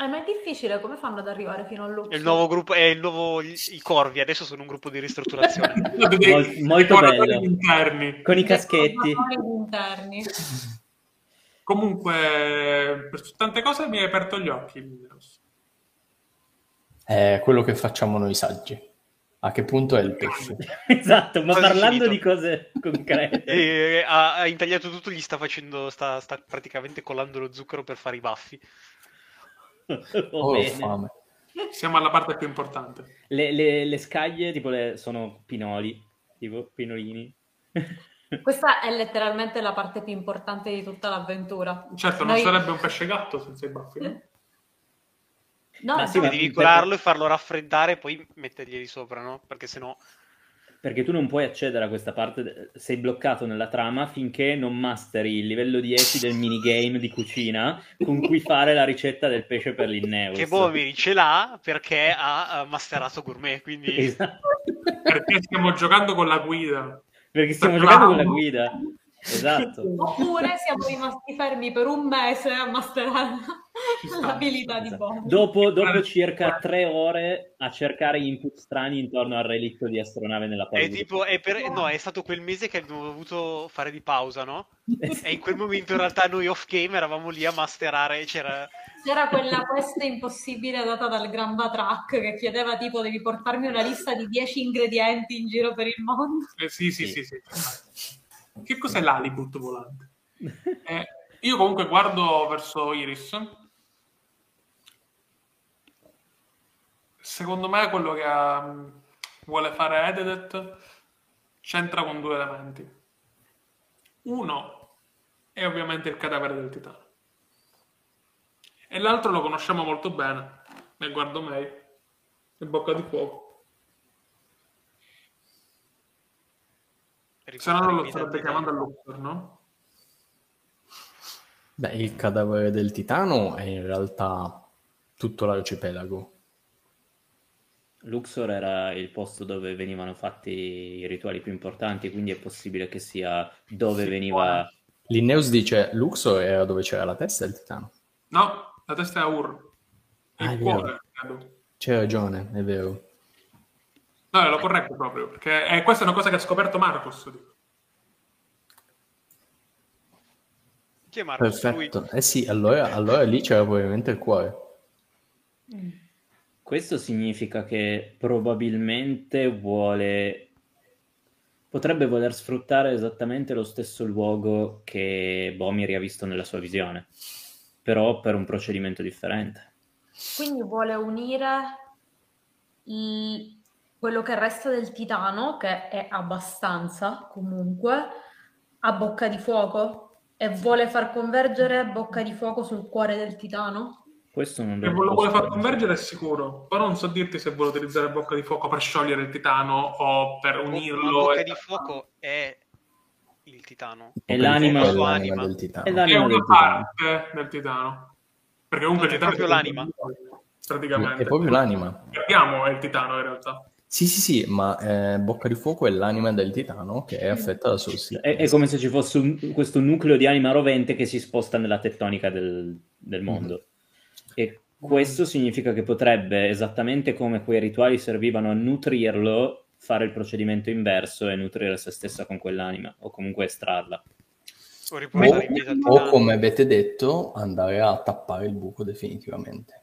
Eh, ma è difficile, come fanno ad arrivare fino al Luxor? È il nuovo gruppo, è il nuovo i Corvi, adesso sono un gruppo di ristrutturazione. Mol- molto bello. interni. Con i caschetti. Interni. Comunque, per tante cose mi hai aperto gli occhi. È quello che facciamo noi saggi. A che punto è il pesce? Esatto, ma Quasi parlando finito. di cose concrete. E ha, ha intagliato tutto, gli sta facendo, sta, sta praticamente collando lo zucchero per fare i baffi. Oh, ho bene. fame. Siamo alla parte più importante. Le, le- le scaglie tipo le- sono pinoli, tipo pinolini. Questa è letteralmente la parte più importante di tutta l'avventura. Certo, non Noi- sarebbe un pesce gatto senza i baffi. no? No, Ma no, sì, ma- devi colarlo e farlo raffreddare e poi metterglieli sopra, no? Perché sennò... Perché tu non puoi accedere a questa parte, sei bloccato nella trama finché non masteri il livello 10 del minigame di cucina con cui fare la ricetta del pesce per l'inneus. Che Bomiri ce l'ha perché ha masterato gourmet, quindi... Esatto. Perché stiamo giocando con la guida. Perché stiamo Bravo. giocando con la guida. Esatto. Oppure siamo rimasti fermi per un mese a masterare l'abilità di. Bob. Dopo, dopo circa tre ore a cercare input strani intorno al relitto di astronave nella È palude. tipo, è per- no, è stato quel mese che abbiamo dovuto fare di pausa, no? E in quel momento in realtà noi off game eravamo lì a masterare, c'era... C'era quella quest impossibile data dal Gran Batrac che chiedeva tipo devi portarmi una lista di 10 ingredienti in giro per il mondo. Eh, sì, sì, Sì. sì, sì. Che cos'è l'alibut volante? Eh, io comunque guardo verso Iris. Secondo me quello che ha- vuole fare Ededet c'entra con due elementi. Uno è ovviamente il cadavere del titano. E l'altro lo conosciamo molto bene. E guardo May. E bocca di fuoco. Se no non lo starebbe chiamando a Luxor, no? Beh, il cadavere del titano è in realtà tutto l'arcipelago. Luxor era il posto dove venivano fatti i rituali più importanti, quindi è possibile che sia dove Sì, veniva... Linneus dice Luxor era dove c'era la testa del titano. No, la testa è a Ur. Il Ah, cuore. C'hai ragione, è vero. No, è lo corretto proprio, perché eh, questa è una cosa che ha scoperto Marcos. dico. Chi è Marcos? Lui. Perfetto. Eh sì, allora, allora lì c'era probabilmente il cuore. Questo significa che probabilmente vuole... potrebbe voler sfruttare esattamente lo stesso luogo che Bomiri ha visto nella sua visione, però per un procedimento differente. Quindi vuole unire il- quello che resta del titano, che è abbastanza comunque, a bocca di fuoco e vuole far convergere bocca di fuoco sul cuore del titano. Questo non lo vuole far convergere è sicuro, però non so dirti se vuole utilizzare bocca di fuoco per sciogliere il titano o per Bo- unirlo. ma Bocca e- di fuoco è il titano. È l'anima- È l'anima anima. del titano. È È l'anima una del titano. parte del titano. Perché comunque Non il è titano proprio l'anima. Praticamente. È proprio l'anima. Capiamo è il titano in realtà. Sì, sì, sì, ma eh, Bocca di Fuoco è l'anima del titano che è affetta da sorsi. È, è come se ci fosse un- questo nucleo di anima rovente che si sposta nella tettonica del, del mondo. E questo significa che potrebbe, esattamente come quei rituali servivano a nutrirlo, fare il procedimento inverso e nutrire se stessa con quell'anima, o comunque estrarla. O O, come avete detto, andare a tappare il buco definitivamente.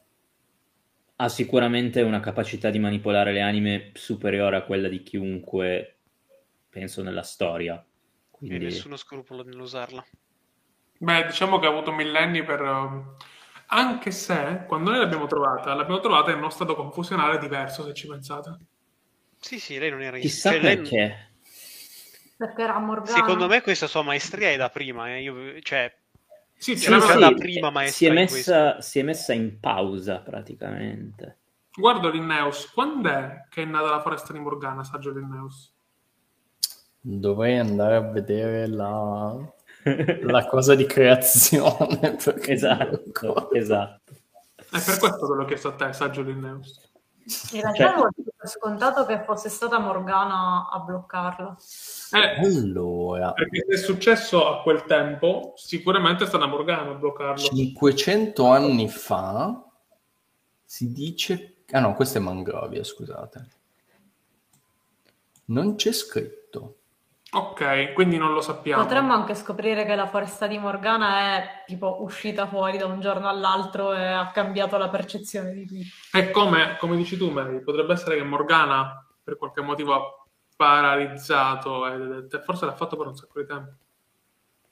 Ha sicuramente una capacità di manipolare le anime superiore a quella di chiunque, penso, nella storia. E Quindi... nessuno scrupolo nell'usarla. Beh, diciamo che ha avuto millenni per... um, Anche se, quando noi l'abbiamo trovata, l'abbiamo trovata in uno stato confusionale diverso, se ci pensate. Sì, sì, lei non era in Chissà cioè, lei- perché. Perché era Morgana. Secondo me questa sua maestria è da prima, eh. Io- cioè, Sì, Sì, era Era sì, la prima maestra si, è messa, si è messa in pausa praticamente. Guardo Linneus, quando è che è nata la foresta di Morgana, saggio Linneus? Dovrei andare a vedere la, la cosa di creazione. esatto, esatto. È per questo che l'ho chiesto a te, saggio Linneus. In realtà Cioè- avevo scontato che fosse stata Morgana a bloccarlo. Eh, Allora, perché se è successo a quel tempo, sicuramente è stata Morgana a bloccarlo. 500 anni fa si dice... Ah no, questa è Mangrovia, scusate. Non c'è scritto. Ok, quindi non lo sappiamo. Potremmo anche scoprire che la foresta di Morgana è tipo uscita fuori da un giorno all'altro e ha cambiato la percezione di tutti. E come, come dici tu, Mary, potrebbe essere che Morgana per qualche motivo ha paralizzato e forse l'ha fatto per un sacco di tempo.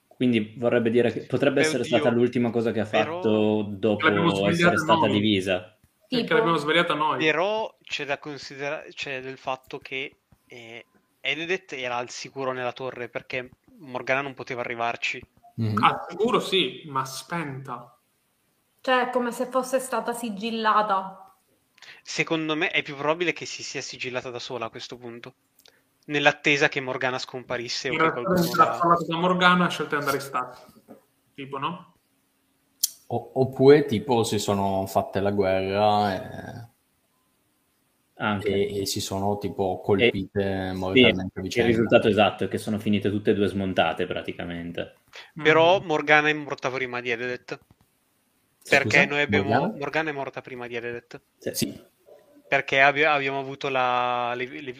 Quindi vorrebbe dire che potrebbe Beh, essere oddio, stata l'ultima cosa che ha però- fatto dopo essere stata noi. divisa. Perché Tipo, l'abbiamo svegliata noi. Però c'è da considerare, c'è del fatto che eh, Ededet era al sicuro nella torre perché Morgana non poteva arrivarci. Mhm. Ah, sicuro sì, ma spenta. cioè, come se fosse stata sigillata. Secondo me è più probabile che si sia sigillata da sola a questo punto, nell'attesa che Morgana scomparisse o In che realtà è qualcuno la... da Morgana ha scelto di andare in stato. Tipo, no? O- oppure tipo si sono fatte la guerra Anche. e, e si sono tipo colpite Sì, mortalmente a il risultato esatto è che sono finite tutte e due smontate praticamente. Però Mm. Morgana è morta prima di Ededet. Perché Scusa? noi abbiamo... Morgana? Morgana? è morta prima di Ededet. Sì. Sì, Perché abbi- abbiamo avuto la... le- le-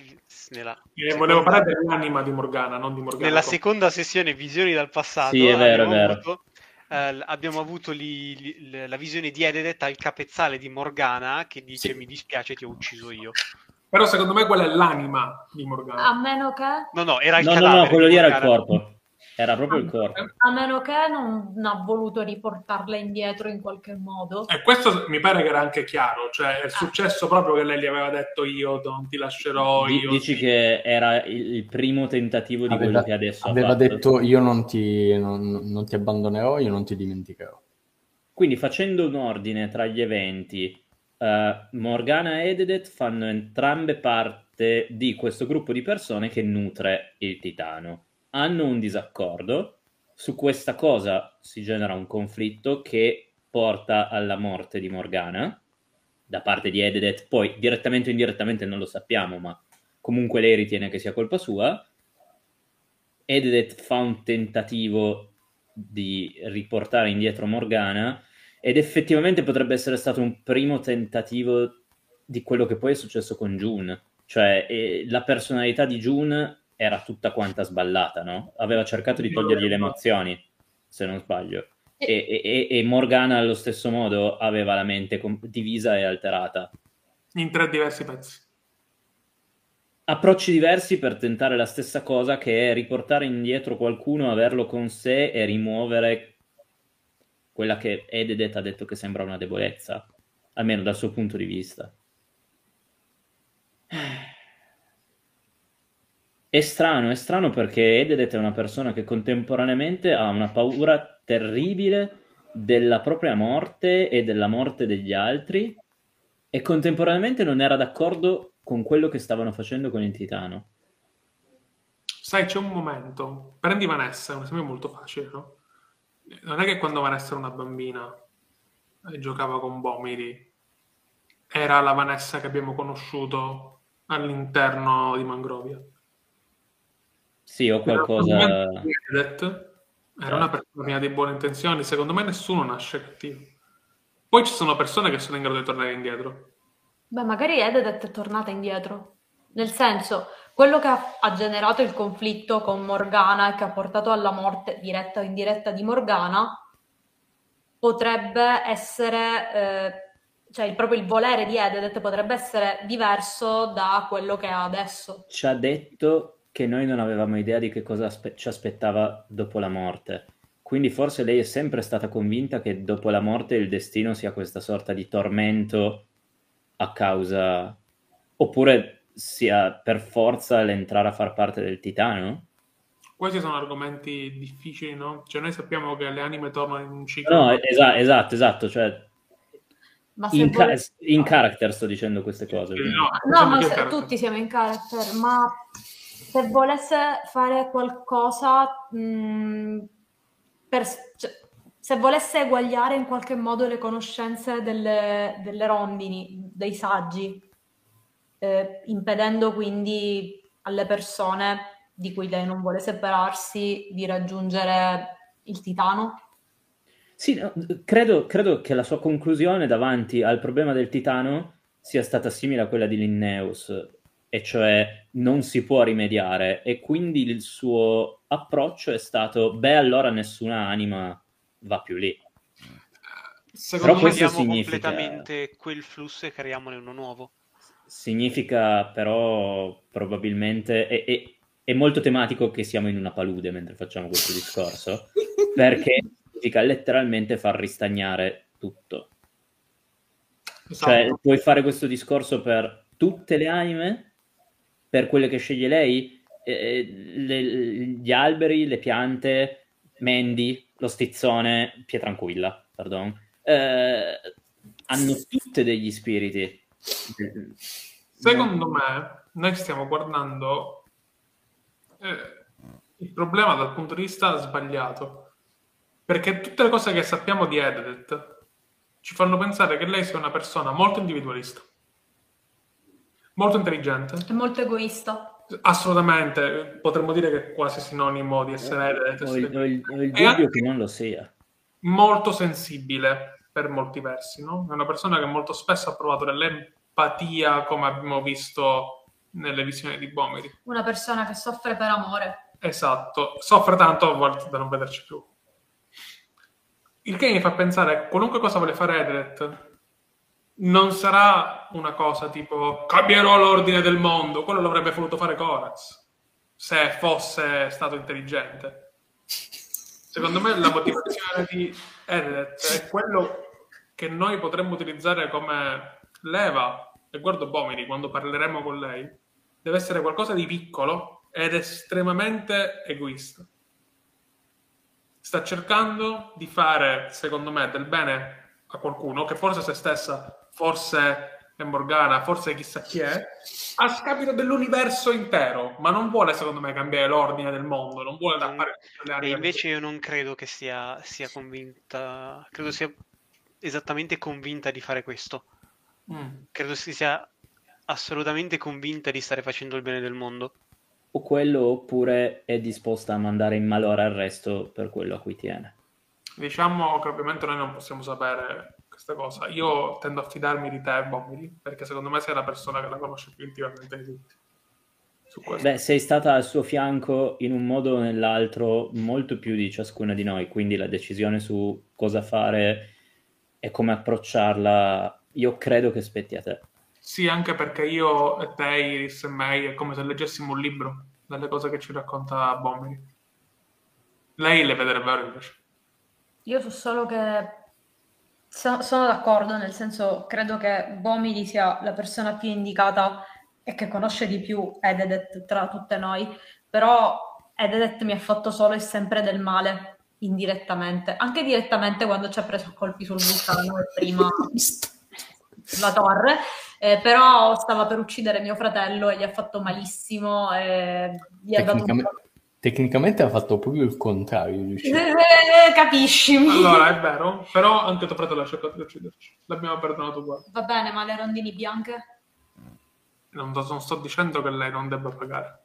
nella, Eh, volevo parlare dell'anima di Morgana, non di Morgana. nella seconda sessione Visioni dal passato Sì, è vero, è vero. avuto, eh, abbiamo avuto li- li- la visione di Ededet al capezzale di Morgana che dice Sì. mi dispiace ti ho ucciso io. Però secondo me quella è l'anima di Morgana. A meno che, No, no, era il No, no, cadavere no, quello di lì era il corpo. Era proprio il corpo. a meno che non ha voluto riportarla indietro in qualche modo. E questo mi pare che era anche chiaro, cioè è successo proprio che lei gli aveva detto io non ti lascerò, io... dici che era il, primo tentativo di aveva, quello che adesso ha aveva fatto. detto io non ti, non- non ti abbandonerò, io non ti dimenticherò. Quindi facendo un ordine tra gli eventi, eh, Morgana e Ededet fanno entrambe parte di questo gruppo di persone che nutre il titano. Hanno un disaccordo, su questa cosa si genera un conflitto che porta alla morte di Morgana da parte di Ededet, poi direttamente o indirettamente non lo sappiamo, ma comunque lei ritiene che sia colpa sua. Ededet fa un tentativo di riportare indietro Morgana ed effettivamente potrebbe essere stato un primo tentativo di quello che poi è successo con June. Cioè, eh, la personalità di June era tutta quanta sballata, no? Aveva cercato di togliergli le emozioni, se non sbaglio. E, e- e Morgana allo stesso modo aveva la mente com- divisa e alterata. in tre diversi pezzi. Approcci diversi per tentare la stessa cosa che è riportare indietro qualcuno, averlo con sé e rimuovere quella che Ededet ha detto che sembra una debolezza, almeno dal suo punto di vista. È strano, è strano perché Ededet è una persona che contemporaneamente ha una paura terribile della propria morte e della morte degli altri e contemporaneamente non era d'accordo con quello che stavano facendo con il titano. Sai, c'è un momento, prendi Vanessa, è un esempio molto facile, no? Non è che quando Vanessa era una bambina e giocava con Bomiri, era la Vanessa che abbiamo conosciuto all'interno di Mangrovia. Sì, o qualcosa... Edet era una persona piena di buone intenzioni, secondo me nessuno nasce cattivo. Poi ci sono persone che sono in grado di tornare indietro. Beh, magari Ededet è tornata indietro. Nel senso, quello che ha, ha generato il conflitto con Morgana e che ha portato alla morte diretta o indiretta di Morgana potrebbe essere, eh, cioè il, proprio il volere di Ededet potrebbe essere diverso da quello che ha adesso. Ci ha detto che noi non avevamo idea di che cosa aspe- ci aspettava dopo la morte. Quindi forse lei è sempre stata convinta che dopo la morte il destino sia questa sorta di tormento a causa... oppure sia per forza l'entrare a far parte del titano? Questi sono argomenti difficili, no? Cioè noi sappiamo che le anime tornano in un ciclo. No, esa- esatto, esatto, cioè Ma se in, ca- vuole- in character sto dicendo queste cose. No, No, siamo ma se- tutti siamo in character, ma se volesse fare qualcosa mh, per, cioè, se volesse eguagliare in qualche modo le conoscenze delle, delle rondini, dei saggi, eh, impedendo quindi alle persone di cui lei non vuole separarsi di raggiungere il titano? Sì, no, credo, credo che la sua conclusione davanti al problema del titano sia stata simile a quella di Linnaeus, e cioè non si può rimediare, e quindi il suo approccio è stato, beh, allora nessuna anima va più lì. Secondo Però me diamo significa- completamente quel flusso e creiamone uno nuovo. Significa però probabilmente, è, è- è molto tematico che siamo in una palude mentre facciamo questo discorso, perché significa letteralmente far ristagnare tutto. Esatto. Cioè, puoi fare questo discorso per tutte le anime, per quelle che sceglie lei, eh, le- gli alberi, le piante, Mandy, lo stizzone, Pietranquilla, pardon, eh, hanno tutte degli spiriti. Secondo me, noi stiamo guardando eh, il problema dal punto di vista sbagliato. Perché tutte le cose che sappiamo di Ededet ci fanno pensare che lei sia una persona molto individualista, molto intelligente, È molto egoista. assolutamente, potremmo dire che è quasi sinonimo di essere Ededet, Ho il, ho il- ho il E dubbio che non lo sia. molto sensibile per molti versi, no? È una persona che molto spesso ha provato dell'empatia, come abbiamo visto nelle visioni di Bomeri. Una persona che soffre per amore. Esatto, soffre tanto a volte da non vederci più. Il che mi fa pensare che qualunque cosa vuole fare Edret non sarà una cosa tipo cambierò l'ordine del mondo, quello l'avrebbe voluto fare Coraz se fosse stato intelligente. Secondo me la motivazione di Edret è quello che noi potremmo utilizzare come leva, e guardo Bomini quando parleremo con lei, deve essere qualcosa di piccolo ed estremamente egoista. Sta cercando di fare, secondo me, del bene a qualcuno, che forse se stessa, forse è Morgana, forse chissà chi è, a scapito dell'universo intero, ma non vuole, secondo me, cambiare l'ordine del mondo, non vuole Mm. tappare tutte le E aree. invece io non credo che sia, sia convinta, credo sia esattamente convinta di fare questo. Mm. Credo si sia assolutamente convinta di stare facendo il bene del mondo. O quello oppure è disposta a mandare in malora il resto per quello a cui tiene. Diciamo che ovviamente noi non possiamo sapere questa cosa. Io tendo a fidarmi di te, Bomili, perché secondo me sei la persona che la conosce più intimamente di tutti. Beh, sei stata al suo fianco in un modo o nell'altro molto più di ciascuna di noi, quindi la decisione su cosa fare e come approcciarla, io credo che spetti a te. Sì, anche perché io e te, Iris e May, è come se leggessimo un libro delle cose che ci racconta Bomili. Lei le vedrebbe ora invece. Io so solo che so- sono d'accordo, nel senso credo che Bomili sia la persona più indicata e che conosce di più Ededet tra tutte noi, però Ededet mi ha fatto solo e sempre del male, indirettamente, anche direttamente quando ci ha preso colpi sul vulcano e prima sulla torre, eh, però stava per uccidere mio fratello e gli ha fatto malissimo e gli ha dato un Tecnicamente, tecnicamente ha fatto proprio il contrario. uccidere. Eh, capisci? Allora, è vero, però anche tuo fratello ha cercato di ucciderci. L'abbiamo perdonato uguale. Va bene, ma le rondini bianche? Non, non sto dicendo che lei non debba pagare.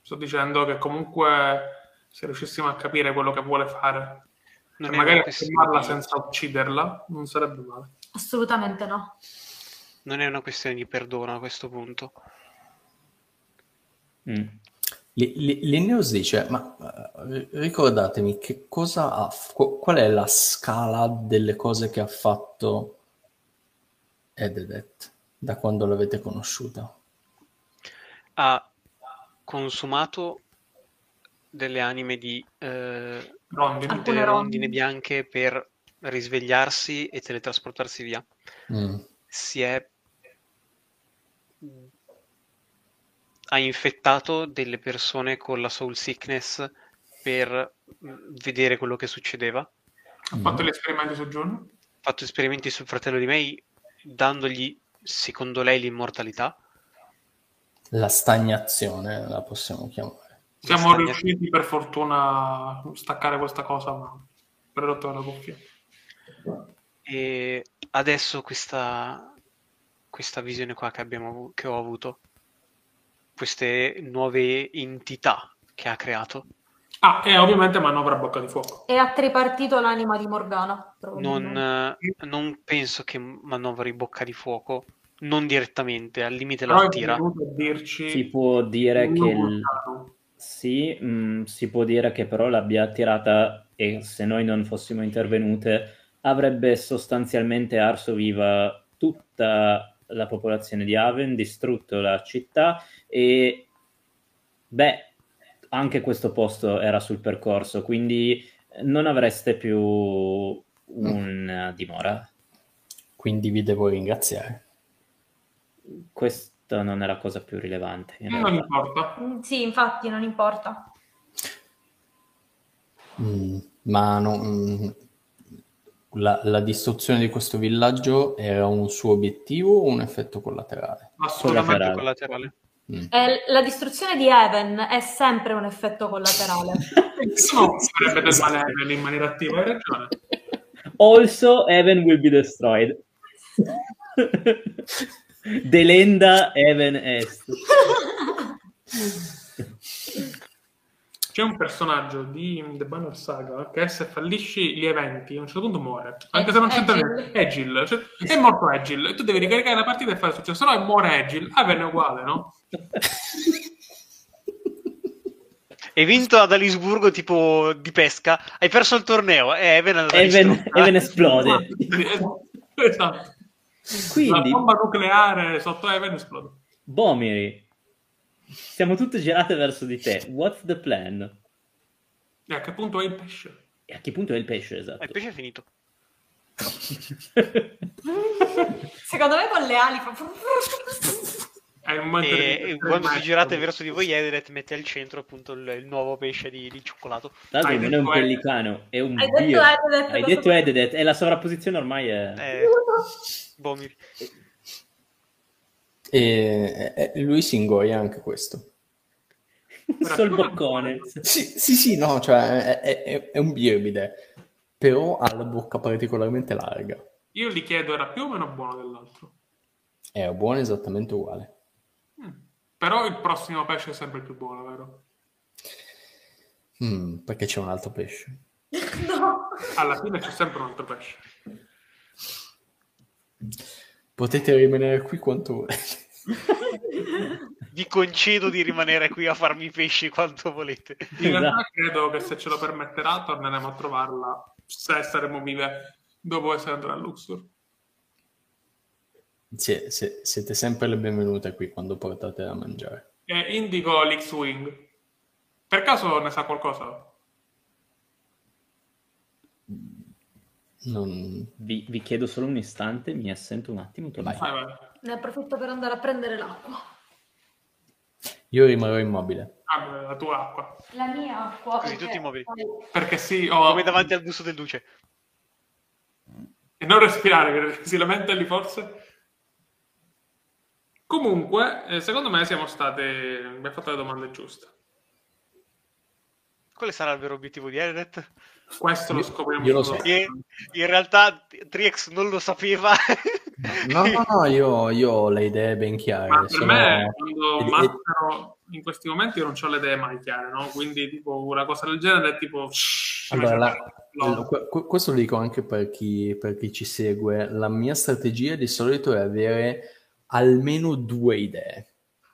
Sto dicendo che comunque se riuscissimo a capire quello che vuole fare Non e è magari fermarla senza ucciderla, non sarebbe male. Assolutamente no. non è una questione di perdono a questo punto. Mm. Li- li- Linneus dice, ma eh, ricordatemi che cosa ha, qu- qual è la scala delle cose che ha fatto Ededet da quando l'avete conosciuta? Ha consumato delle anime di eh, Rondini. Alcune delle rondine bianche per risvegliarsi e teletrasportarsi via. Mm. Si è ha infettato delle persone con la soul sickness per mm, vedere quello che succedeva. Ha fatto gli esperimenti su Jun. Ha fatto esperimenti sul fratello di May, dandogli, secondo lei, l'immortalità. La stagnazione la possiamo chiamare. Siamo riusciti per fortuna a staccare questa cosa, ma per rotto la cuffia. E adesso questa, questa visione qua che, abbiamo, che ho avuto, queste nuove entità che ha creato. Ah, e ovviamente manovra a bocca di fuoco. E ha tripartito l'anima di Morgana. Non, eh, non penso che manovri bocca di fuoco, non direttamente, al limite Però la è tira. dirci... Si può dire che il-. Sì, mh, si può dire che però l'abbia attirata e se noi non fossimo intervenute avrebbe sostanzialmente arso viva tutta la popolazione di Haven, distrutto la città e beh, anche questo posto era sul percorso, quindi non avreste più una dimora. Quindi vi devo ringraziare. Questa non è la cosa più rilevante. in Non importa. Mm, Sì, infatti non importa. Mm, ma no, mm, la, la distruzione di questo villaggio era un suo obiettivo o un effetto collaterale? Assolutamente. Collaterale. Mm. Eh, la distruzione di Even è sempre un effetto collaterale. Nessuno farebbe del male a Evelyn in maniera attiva, hai ragione. Also, Even will be destroyed. Delenda Even Est. C'è un personaggio di The Banner Saga che se fallisci gli eventi a un certo punto muore. Anche se non c'entra niente. Egil. Cioè, è morto Egil. E tu devi ricaricare la partita e fare il successo. Se no muore Egil. Aven è uguale, no? Hai vinto ad Alisburgo tipo di pesca, hai perso il torneo e Even Even. Even esplode. esatto. La Quindi, bomba nucleare sotto Even esplode. Bomiri, siamo tutte girate verso di te. What's the plan? E a che punto è il pesce? E a che punto è il pesce, Eh, esatto? Il pesce è finito. Secondo me con le ali fa... È momento E, di- e quando vi girate verso di voi, Ederet mette al centro appunto il, il nuovo pesce di, di cioccolato. Hai non è un detto pellicano, è un Hai detto dio. Ededet, Hai detto e la sovrapposizione ormai è... Eh, Bomiri. E, e lui si ingoia anche questo. Un sol boccone. Sì, sì, sì, no, cioè è, è- è un birbide, però ha la bocca particolarmente larga. Io gli chiedo, era più o meno buono dell'altro? È buono esattamente uguale. Mm. Però il prossimo pesce è sempre più buono, vero? Mm, perché c'è un altro pesce. No. Alla fine c'è sempre un altro pesce. Potete rimanere qui quanto volete. Vi concedo di rimanere qui a farmi pesci quanto volete. In realtà Esatto. credo che se ce lo permetterà torneremo a trovarla se saremo vive dopo essere andate a Luxor. Sie- se- siete sempre le benvenute qui quando portate da mangiare. E indico l'X-Wing. Per caso ne sa qualcosa? Non... Vi, vi chiedo solo un istante, mi assento un attimo. Vai. Vai, vai. Ne approfitto per andare a prendere l'acqua. Io rimarrò immobile. Ah, la tua acqua. La mia acqua. Così perché tutti immobili. poi- Perché sì, ho... Come davanti al busto del duce. E non respirare, che si lamenta lì forse. Comunque, eh, secondo me siamo state... abbiamo fatto le domande giuste. Quale sarà il vero obiettivo di Ederet? Questo lo scopriamo. Io lo so. Che in realtà Triex non lo sapeva. No, no, no, io, io ho le idee ben chiare. Ma per sono- me, quando mastero in questi momenti, io non ho le idee mai chiare, no? Quindi, tipo, una cosa del genere è tipo... Allora, la- No. questo lo dico anche per chi, per chi ci segue. La mia strategia di solito è avere almeno due idee.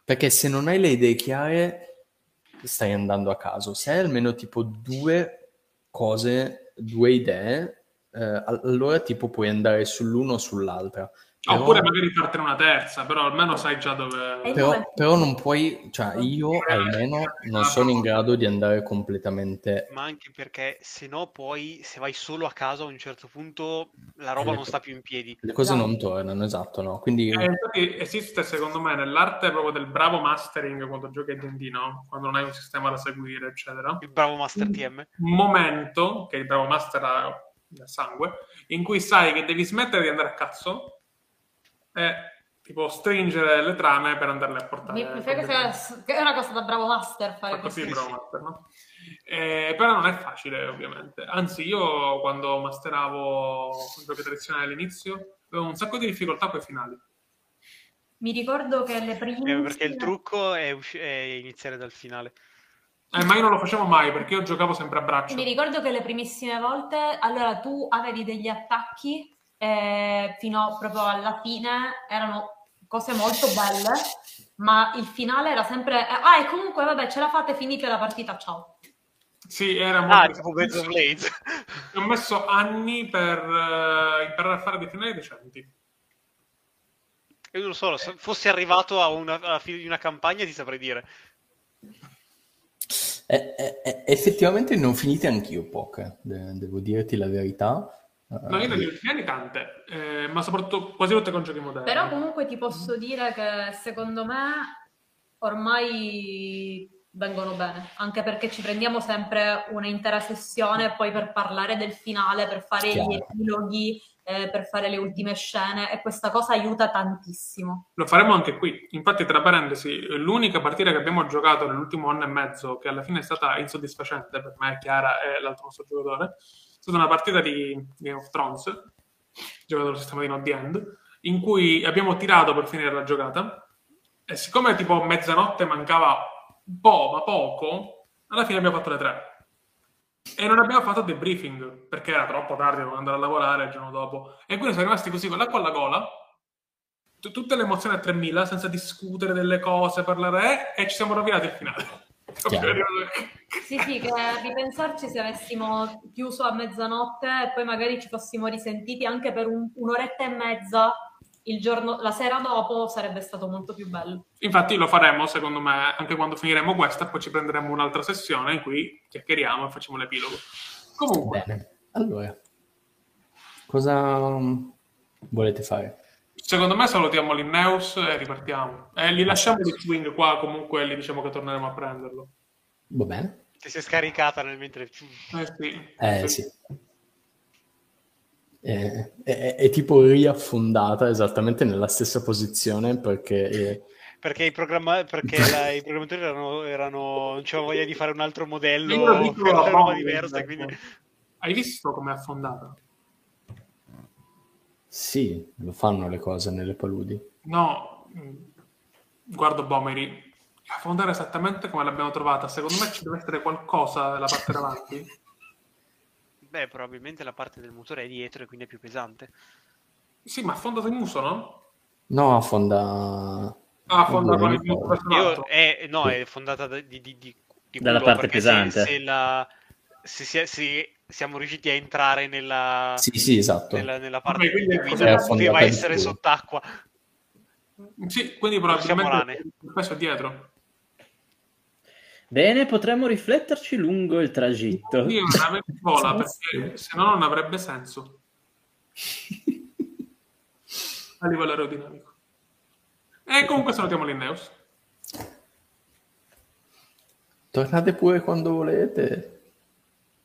Perché se non hai le idee chiare, stai andando a caso. Se hai almeno tipo due cose, due idee, eh, all- allora tipo puoi andare sull'uno o sull'altra. Però- Oppure magari fartene una terza, però almeno sai già dove... Però, però non puoi, cioè io almeno non sono in grado di andare completamente Ma anche perché se no poi se vai solo a casa a un certo punto la roba Le non co- sta più in piedi. le cose No. non tornano, esatto, no? Quindi Eh, infatti esiste secondo me nell'arte proprio del bravo mastering quando giochi a D&D, no? Quando non hai un sistema da seguire, eccetera. Il bravo Master TM. Un momento, che il bravo master ha sangue, in cui sai che devi smettere di andare a cazzo e tipo stringere le trame per andarle a portare. Mi, mi fai che, è una cosa da bravo master fare Fa così così. il bravo master, no? Eh, però non è facile, ovviamente. Anzi, io quando masteravo giochi tradizionali all'inizio avevo un sacco di difficoltà con i finali. Mi ricordo che le Eh, prime... perché il trucco è, usci- è iniziare dal finale. Eh, ma io non lo facevo mai perché io giocavo sempre a braccio. Mi ricordo che le primissime volte, allora tu avevi degli attacchi eh, fino proprio alla fine, erano cose molto belle, ma il finale era sempre, eh, ah e comunque vabbè ce la fate, finite la partita, ciao. Sì, era molto... Ah, tipo of Blades. Ho messo anni per eh, imparare a fare dei finali decenti. Io non lo so, se fossi arrivato a una- alla fine di una campagna ti saprei dire. Eh, eh, eh, effettivamente non finite anch'io poche, de- devo dirti la verità. No, io negli ultimi anni tante, eh, ma soprattutto quasi tutte con giochi moderni. Però comunque ti posso dire che secondo me ormai vengono bene, anche perché ci prendiamo sempre un'intera sessione poi per parlare del finale, per fare gli Chiaro. epiloghi, eh, per fare le ultime scene e questa cosa aiuta tantissimo. Lo faremo anche qui. Infatti, tra parentesi, l'unica partita che abbiamo giocato nell'ultimo anno e mezzo, che alla fine è stata insoddisfacente per me, Chiara e l'altro nostro giocatore, è stata una partita di Game of Thrones, giocato al sistema di Not The End, in cui abbiamo tirato per finire la giocata e siccome tipo mezzanotte mancava un po', ma poco, alla fine abbiamo fatto le tre. E non abbiamo fatto debriefing perché era troppo tardi, dovevamo andare a lavorare il giorno dopo. E quindi siamo rimasti così con l'acqua alla gola, t- tutte le emozioni a 3000 senza discutere delle cose, parlare, eh, e ci siamo rovinati il finale. Sì, sì, che a ripensarci se avessimo chiuso a mezzanotte e poi magari ci fossimo risentiti anche per un- un'oretta e mezza giorno, la sera dopo sarebbe stato molto più bello. Infatti lo faremo, secondo me, anche quando finiremo questa, poi ci prenderemo un'altra sessione in cui chiacchieriamo e facciamo l'epilogo. Comunque, Bene, allora, cosa um, volete fare? secondo me salutiamo l'Inneus e ripartiamo. E li lasciamo di swing qua, comunque gli diciamo che torneremo a prenderlo. Va bene? Ti sei scaricata nel mentre... Eh sì. Eh sì. È, è- è tipo riaffondata esattamente nella stessa posizione perché eh, Perché, i, programma- perché la- i programmatori erano, erano- non c'avevano voglia di fare un altro modello una roba diversa, ecco. quindi... Hai visto com'è affondata? sì, lo fanno le cose nelle paludi. No, mh, guardo Bomeri. Affondare esattamente come l'abbiamo trovata. Secondo me ci deve essere qualcosa nella parte davanti. Beh, probabilmente la parte del motore è dietro e quindi è più pesante. Sì, ma affonda il muso, no? No, affonda... Ah, affonda con il l'alto. Io, è, no, è fondata da- di, di, di, di Dalla culo, parte perché se- pesante. Se, la- se se siamo riusciti a entrare nella, Sì, sì, esatto. nella, nella parte di guida, poteva essere sott'acqua. Sì, quindi probabilmente il peso è dietro. Bene, potremmo rifletterci lungo il tragitto. Io una nave che vola perché se no non avrebbe senso a livello aerodinamico. E comunque salutiamo l'Inneus. Tornate pure quando volete.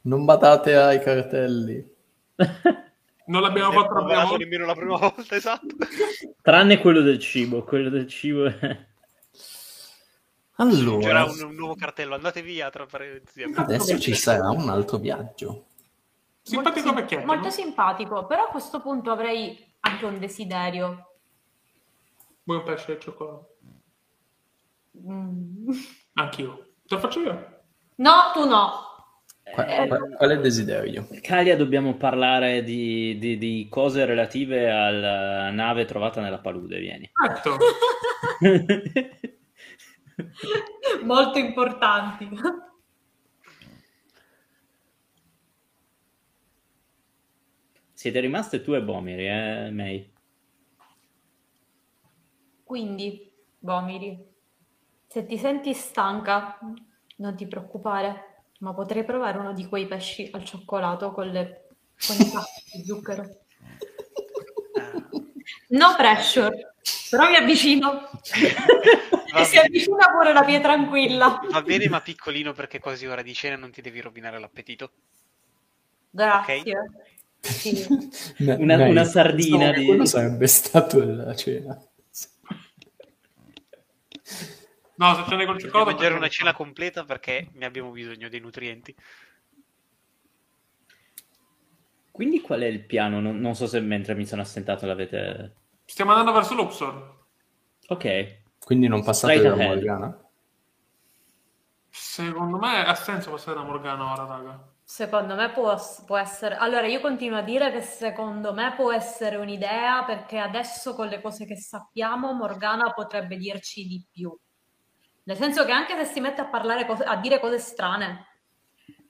Non badate ai cartelli. Non l'abbiamo Non fatto volta. nemmeno la prima volta, esatto. Tranne quello del cibo, quello del cibo è... C'era Allora, un, un nuovo cartello, andate via tra parentesi. adesso ci sarà un altro viaggio. Simpatico Molto, vecchietto. molto no? simpatico, però a questo punto avrei anche un desiderio. Vuoi un pesce e cioccolato? Mm. Anch'io. Te lo faccio io? No, tu no. Qua- Eh, qua- Quale desiderio? Calia, dobbiamo parlare di, di- di cose relative alla nave trovata nella palude, vieni. Certo. Molto importanti. Siete rimaste tu e Bomiri, eh, May? Quindi, Bomiri, se ti senti stanca, non ti preoccupare, ma potrei provare uno di quei pesci al cioccolato con, le, con i tappi di zucchero. No pressure, però mi avvicino. e si avvicina pure la pietra tranquilla. Va bene, ma piccolino perché è quasi ora di cena, non ti devi rovinare l'appetito. Grazie. Sì. Una- una sardina di- Quello sarebbe stato la cena. No, se ce n'è col Devo cioccolato... mangiare una cena completa perché ne abbiamo bisogno dei nutrienti. Quindi qual è il piano? Non, non so se mentre mi sono assentato l'avete... Stiamo andando verso Luxor. Ok. Quindi non passate Straight da ahead. Morgana? Secondo me ha senso passare da Morgana ora, raga. Secondo me può, può essere. Allora, io continuo a dire che secondo me può essere un'idea perché adesso con le cose che sappiamo, Morgana potrebbe dirci di più. Nel senso che anche se si mette a parlare a dire cose strane,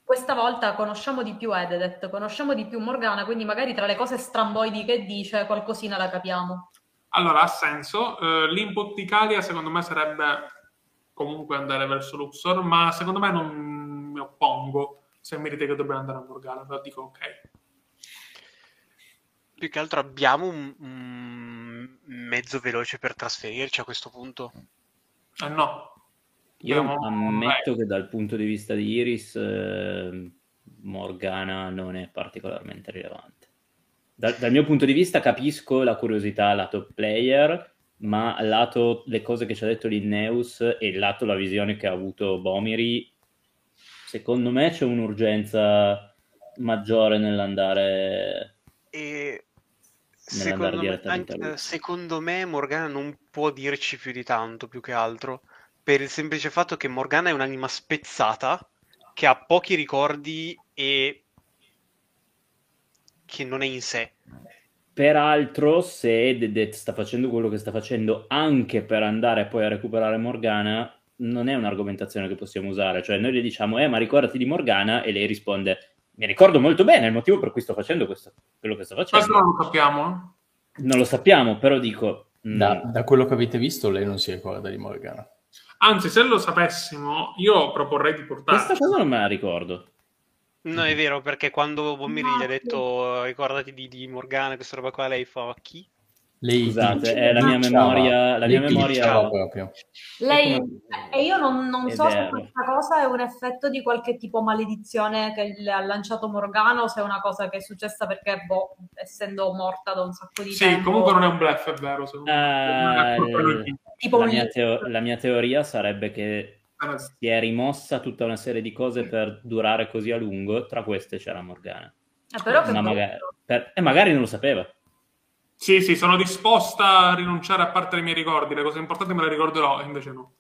questa volta conosciamo di più Ededet, conosciamo di più Morgana, quindi magari tra le cose stramboidi che dice qualcosina la capiamo. Allora, ha senso. Eh, l'input di Calia secondo me sarebbe comunque andare verso Luxor, ma secondo me non mi oppongo se mi dite che dobbiamo andare a Morgana, però dico ok. Più che altro abbiamo un, un mezzo veloce per trasferirci a questo punto. Eh no. Io Abbiamo- ammetto che dal punto di vista di Iris, eh, Morgana non è particolarmente rilevante. Dal, dal mio punto di vista capisco la curiosità lato player, ma lato le cose che ci ha detto Linneus e lato la visione che ha avuto Bomiri, secondo me c'è un'urgenza maggiore nell'andare... E secondo me, anche- secondo me Morgana non può dirci più di tanto, più che altro, per il semplice fatto che Morgana è un'anima spezzata, che ha pochi ricordi e che non è in sé. Peraltro, se Dedet sta facendo quello che sta facendo anche per andare poi a recuperare Morgana, non è un'argomentazione che possiamo usare. Cioè, noi le diciamo, eh, ma ricordati di Morgana, e lei risponde, mi ricordo molto bene il motivo per cui sto facendo questo, quello che sto Questo facendo. non lo sappiamo. Non lo sappiamo, però dico, mm, Da, da quello che avete visto, lei non si ricorda di Morgana. Anzi, se lo sapessimo, io proporrei di portarci. questa cosa non me la ricordo. No, è vero, perché quando Bomiri gli ha detto ricordati di, di Morgana, questa roba qua, lei fa chi? Lei Scusate, è la mia memoria- la lei mia memoria- proprio. Lei, e io non, non so se questa cosa è un effetto di qualche tipo maledizione che le ha lanciato Morgana o se è una cosa che è successa perché, boh, essendo morta da un sacco di Sì, tempo. comunque non è un bluff, è vero. è Eh, di- tipo la, mia teo- la mia teoria sarebbe che si è rimossa tutta una serie di cose per durare così a lungo, tra queste c'era Morgana. Eh, però che Ma magari, per- e magari non lo sapeva. Sì, sì, sono disposta a rinunciare a parte dei miei ricordi. Le cose importanti me le ricorderò, e invece no.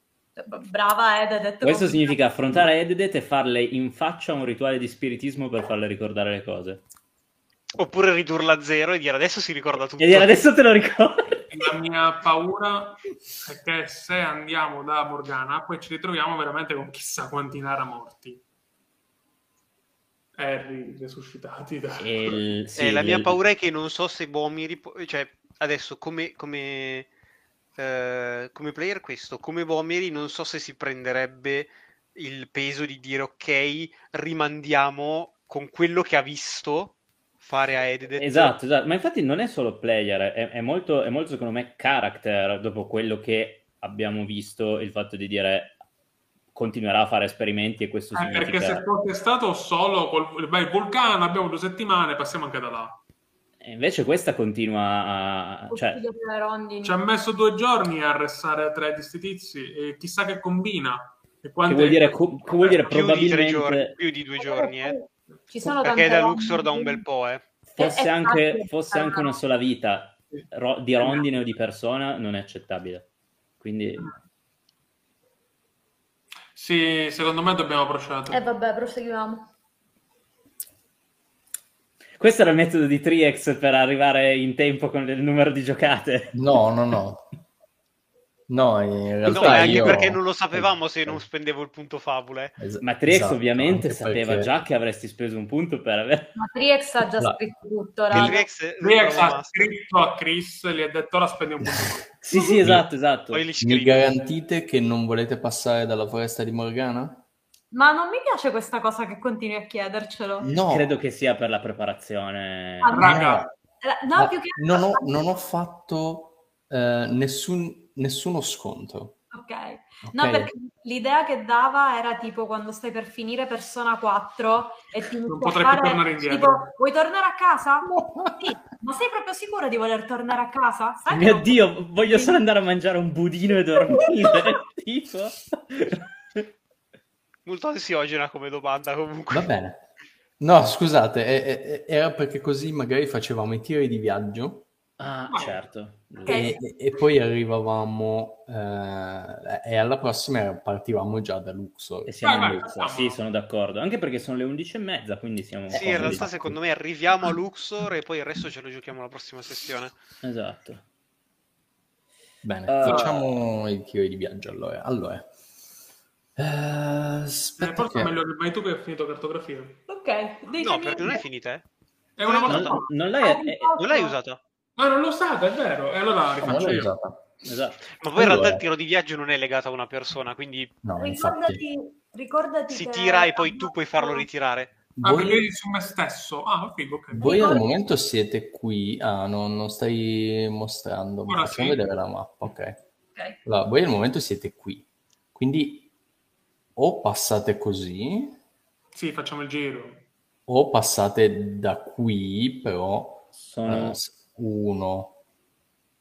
Brava Ed, ha detto Questo significa affrontare Ededet e farle in faccia un rituale di spiritismo per farle ricordare le cose. Oppure ridurla a zero e dire adesso si ricorda tutto. E dire adesso te lo ricordi. La mia paura è che se andiamo da Morgana, poi ci ritroviamo veramente con chissà quanti Nara morti. Harry resuscitati da... E il- sì, Eh, la mia il- paura è che non so se Bomiri, cioè adesso come, come, eh, come player questo, come Bomiri non so se si prenderebbe il peso di dire ok, rimandiamo con quello che ha visto fare a Ededet. Esatto, esatto, ma infatti non è solo player, è, è molto, è molto secondo me character dopo quello che abbiamo visto, il fatto di dire continuerà a fare esperimenti e questo perché significa... se fosse stato solo col beh, il vulcano, abbiamo due settimane, passiamo anche da là. E Invece questa continua a... cioè. Ci ha messo due giorni a arrestare tre di sti tizi e chissà che combina. E che quante- vuol dire, co- che vuol dire più di tre giorni, probabilmente più di due giorni, eh. Ci sono Perché da Luxor da un bel po', eh. fosse anche, fosse anche una sola vita ro- di rondine o di persona non è accettabile. Quindi Sì, secondo me dobbiamo procedere. Eh vabbè, proseguiamo. questo era il metodo di Triex per arrivare in tempo con il numero di giocate. No, no, no. No, in No, realtà ma anche io... perché non lo sapevamo se non spendevo il punto fabula. eh. Es- Ma Triex esatto, ovviamente sapeva perché- già che avresti speso un punto per avere... Ma Triex ha già scritto tutto, raga. Roma ha scritto a Chris, gli ha detto ora spendi un punto. Sì, sì, esatto, esatto. Poi li Mi garantite che non volete passare dalla foresta di Morgana? Ma non mi piace questa cosa che continui a chiedercelo. No, Credo che sia per la preparazione. Ah, Raga, Eh, No, più che non, ho, non ho fatto eh, nessun, nessuno scontro. Ok. No, perché l'idea che dava era tipo quando stai per finire Persona 4 e ti inizi a potrei più fare tornare indietro. tipo, vuoi tornare a casa? Sì, ma sei proprio sicuro di voler tornare a casa? Sai Mio non- Dio, voglio solo andare a mangiare un budino e dormire. tipo. Molto ansiogena come domanda comunque. Va bene. No, scusate, è- è- era perché così magari facevamo i tiri di viaggio Ah, Vai. certo. E, e poi arrivavamo eh, e alla prossima partivamo già da Luxor. E siamo in vai, Luxor. Sì, sono d'accordo. Anche perché sono le 11 e mezza, quindi siamo... Sì, in realtà secondo me arriviamo a Luxor e poi il resto ce lo giochiamo la prossima sessione. Esatto. Bene, Ah. facciamo i tiri di viaggio allora. Allora, Eh, aspetta forse è che- meglio che vai tu che hai finito cartografia. Ok, dei No, perché non è finita, eh? È una volta. Non, non l'hai... Ah, eh, Non l'hai usata. Ah, non l'ho usata, è vero. E allora la No, non rifaccio l'ho io. esatto. Ma poi in realtà il tiro di viaggio non è legato a una persona, quindi No. Ricordati, ricordati si che- tira e poi tu puoi farlo ritirare. Ah, Voi, perché su me stesso. Ah, figo, ok. voi al momento siete qui. Ah, no, non stai mostrando. Ora facciamo sì. vedere la mappa, ok. Ok. Allora, voi al momento siete qui. Quindi o passate così Sì, facciamo il giro. o passate da qui, però Sono... eh, uno,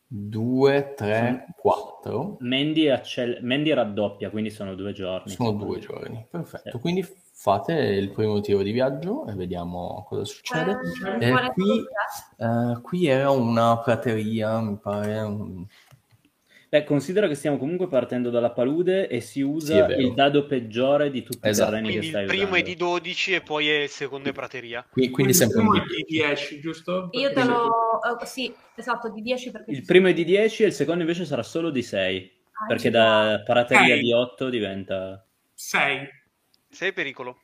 due, tre, quattro. Mandy, accel- Mandy raddoppia, quindi sono due giorni. Sono due giorni, perfetto. Sì. Quindi fate il primo tiro di viaggio e vediamo cosa succede. Eh, Eh, quale qui, eh, qui era una prateria, mi pare. un- Beh, considera che stiamo comunque partendo dalla palude e si Sì, è usa vero. il dado peggiore di tutti Esatto. i terreni Quindi che il stai primo è usando. di 12 e poi è il secondo è prateria. Qui- quindi il sempre un primo è di- di 10, giusto? Io te lo... eh, sì, esatto, di 10 perché... Il primo è di 10 e il secondo invece sarà solo di 6. Ah, Perché da parateria Sei. di 8 diventa 6. Sei pericolo.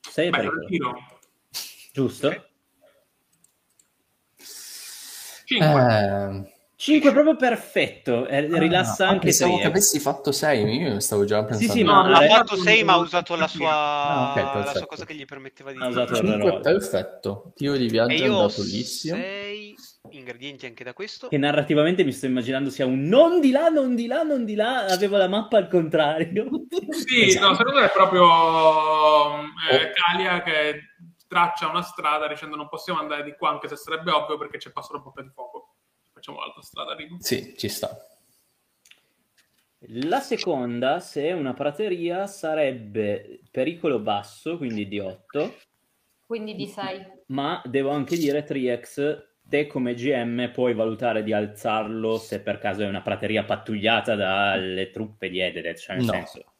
6 Beh, per il tiro. giusto? Ok. 5. Eh, 5 proprio perfetto, e rilassa ah, anche pensavo che 6. avessi fatto 6, io stavo già pensando. sì, No, ma- non ha eh, fatto 6 ma ha usato la sua, Ah, ok, la sua cosa che gli permetteva di... Ha usato il 5 reroll. perfetto. Tiro di viaggio E è andato lissimo. 6 ingredienti anche da questo. Che narrativamente mi sto immaginando sia un non di là, non di là, non di là, avevo la mappa al contrario. Sì, Esatto. no, secondo me è proprio Oh. eh, Calia che traccia una strada dicendo non possiamo andare di qua, anche se sarebbe ovvio perché c'è qua solo bocca di fuoco. Facciamo l'altra strada. Sì, ci sta. La seconda, se è una prateria, sarebbe pericolo basso, quindi di 8, Quindi di 6. ma devo anche dire, Triex, te come GM puoi valutare di alzarlo se per caso è una prateria pattugliata dalle truppe di Ededet, cioè nel No. senso...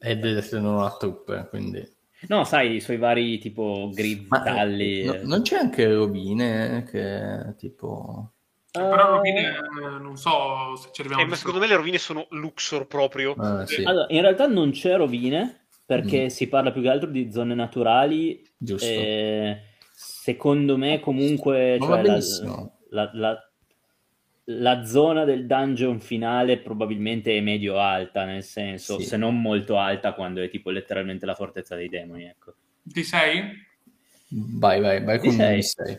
Ed se non ha truppe, quindi... No, sai, i suoi vari tipo grid Ma eh, no- non c'è anche rovine che tipo... Però Eh, rovine, eh, non so se ci arriviamo. Eh, ma secondo me le rovine sono Luxor proprio. Ah, sì, Allora, in realtà non c'è rovine, perché Mm. si parla più che altro di zone naturali. giusto. e secondo me, comunque, cioè, la, la- la- la zona del dungeon finale probabilmente è medio-alta, nel senso, Sì. se non molto alta, quando è tipo letteralmente la fortezza dei demoni. Ecco. Di 6? Vai, vai, vai con Di sei. un 6.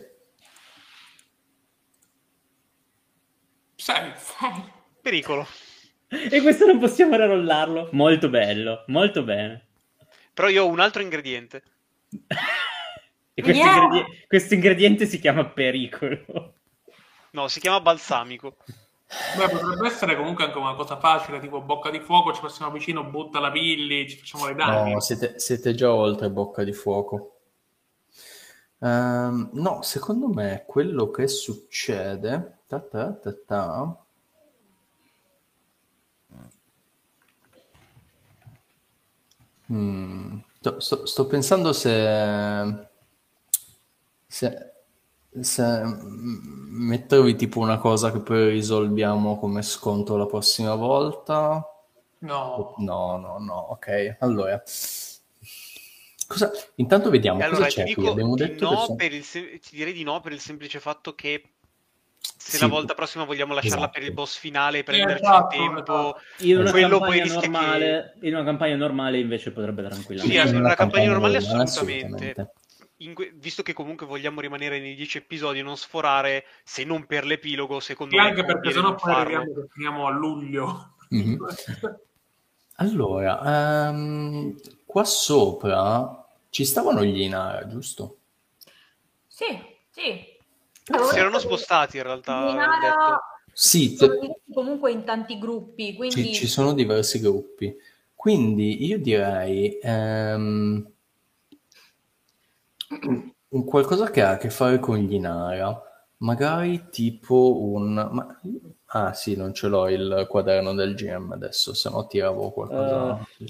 6. Pericolo. E questo non possiamo rarollarlo. Molto bello, molto bene. Però io ho un altro ingrediente. E questo, Yeah! ingredie- questo ingrediente si chiama pericolo. No, si chiama balsamico. Beh, potrebbe essere comunque anche una cosa facile, tipo bocca di fuoco, ci passiamo vicino, butta la pilli, ci facciamo i danni. No, siete, siete già oltre bocca di fuoco. Ehm, no, secondo me quello che succede... ta ta ta ta, Mm, sto, sto- sto pensando se, se, se mettervi tipo una cosa che poi risolviamo come sconto la prossima volta. No. No, no, no, ok. Allora, cosa... intanto vediamo allora cosa c'è qui. dico Abbiamo di detto no sono- il ti direi di no per il semplice fatto che se Sì. la volta prossima vogliamo lasciarla Esatto. per il boss finale e prenderci esatto, il tempo, esatto. In una, quello poi campagna rischia che- normale, in una campagna normale invece potrebbe Sì, tranquillamente. in in una campagna normale normale, assolutamente. in que- visto che comunque vogliamo rimanere nei 10 episodi non sforare, se non per l'epilogo, secondo E me anche perché sennò poi arriviamo finiamo a luglio. Mhm. Allora, ehm, qua sopra ci stavano gli Inara, giusto? Sì, sì. Si erano spostati in realtà, In avevo detto. Ara Sì, comunque in tanti gruppi, quindi ci, ci sono diversi gruppi. Quindi io direi un qualcosa che ha a che fare con gli Inara. Magari tipo un... ma- Ah sì, non ce l'ho il quaderno del GM adesso, se no tiravo qualcosa. Eh.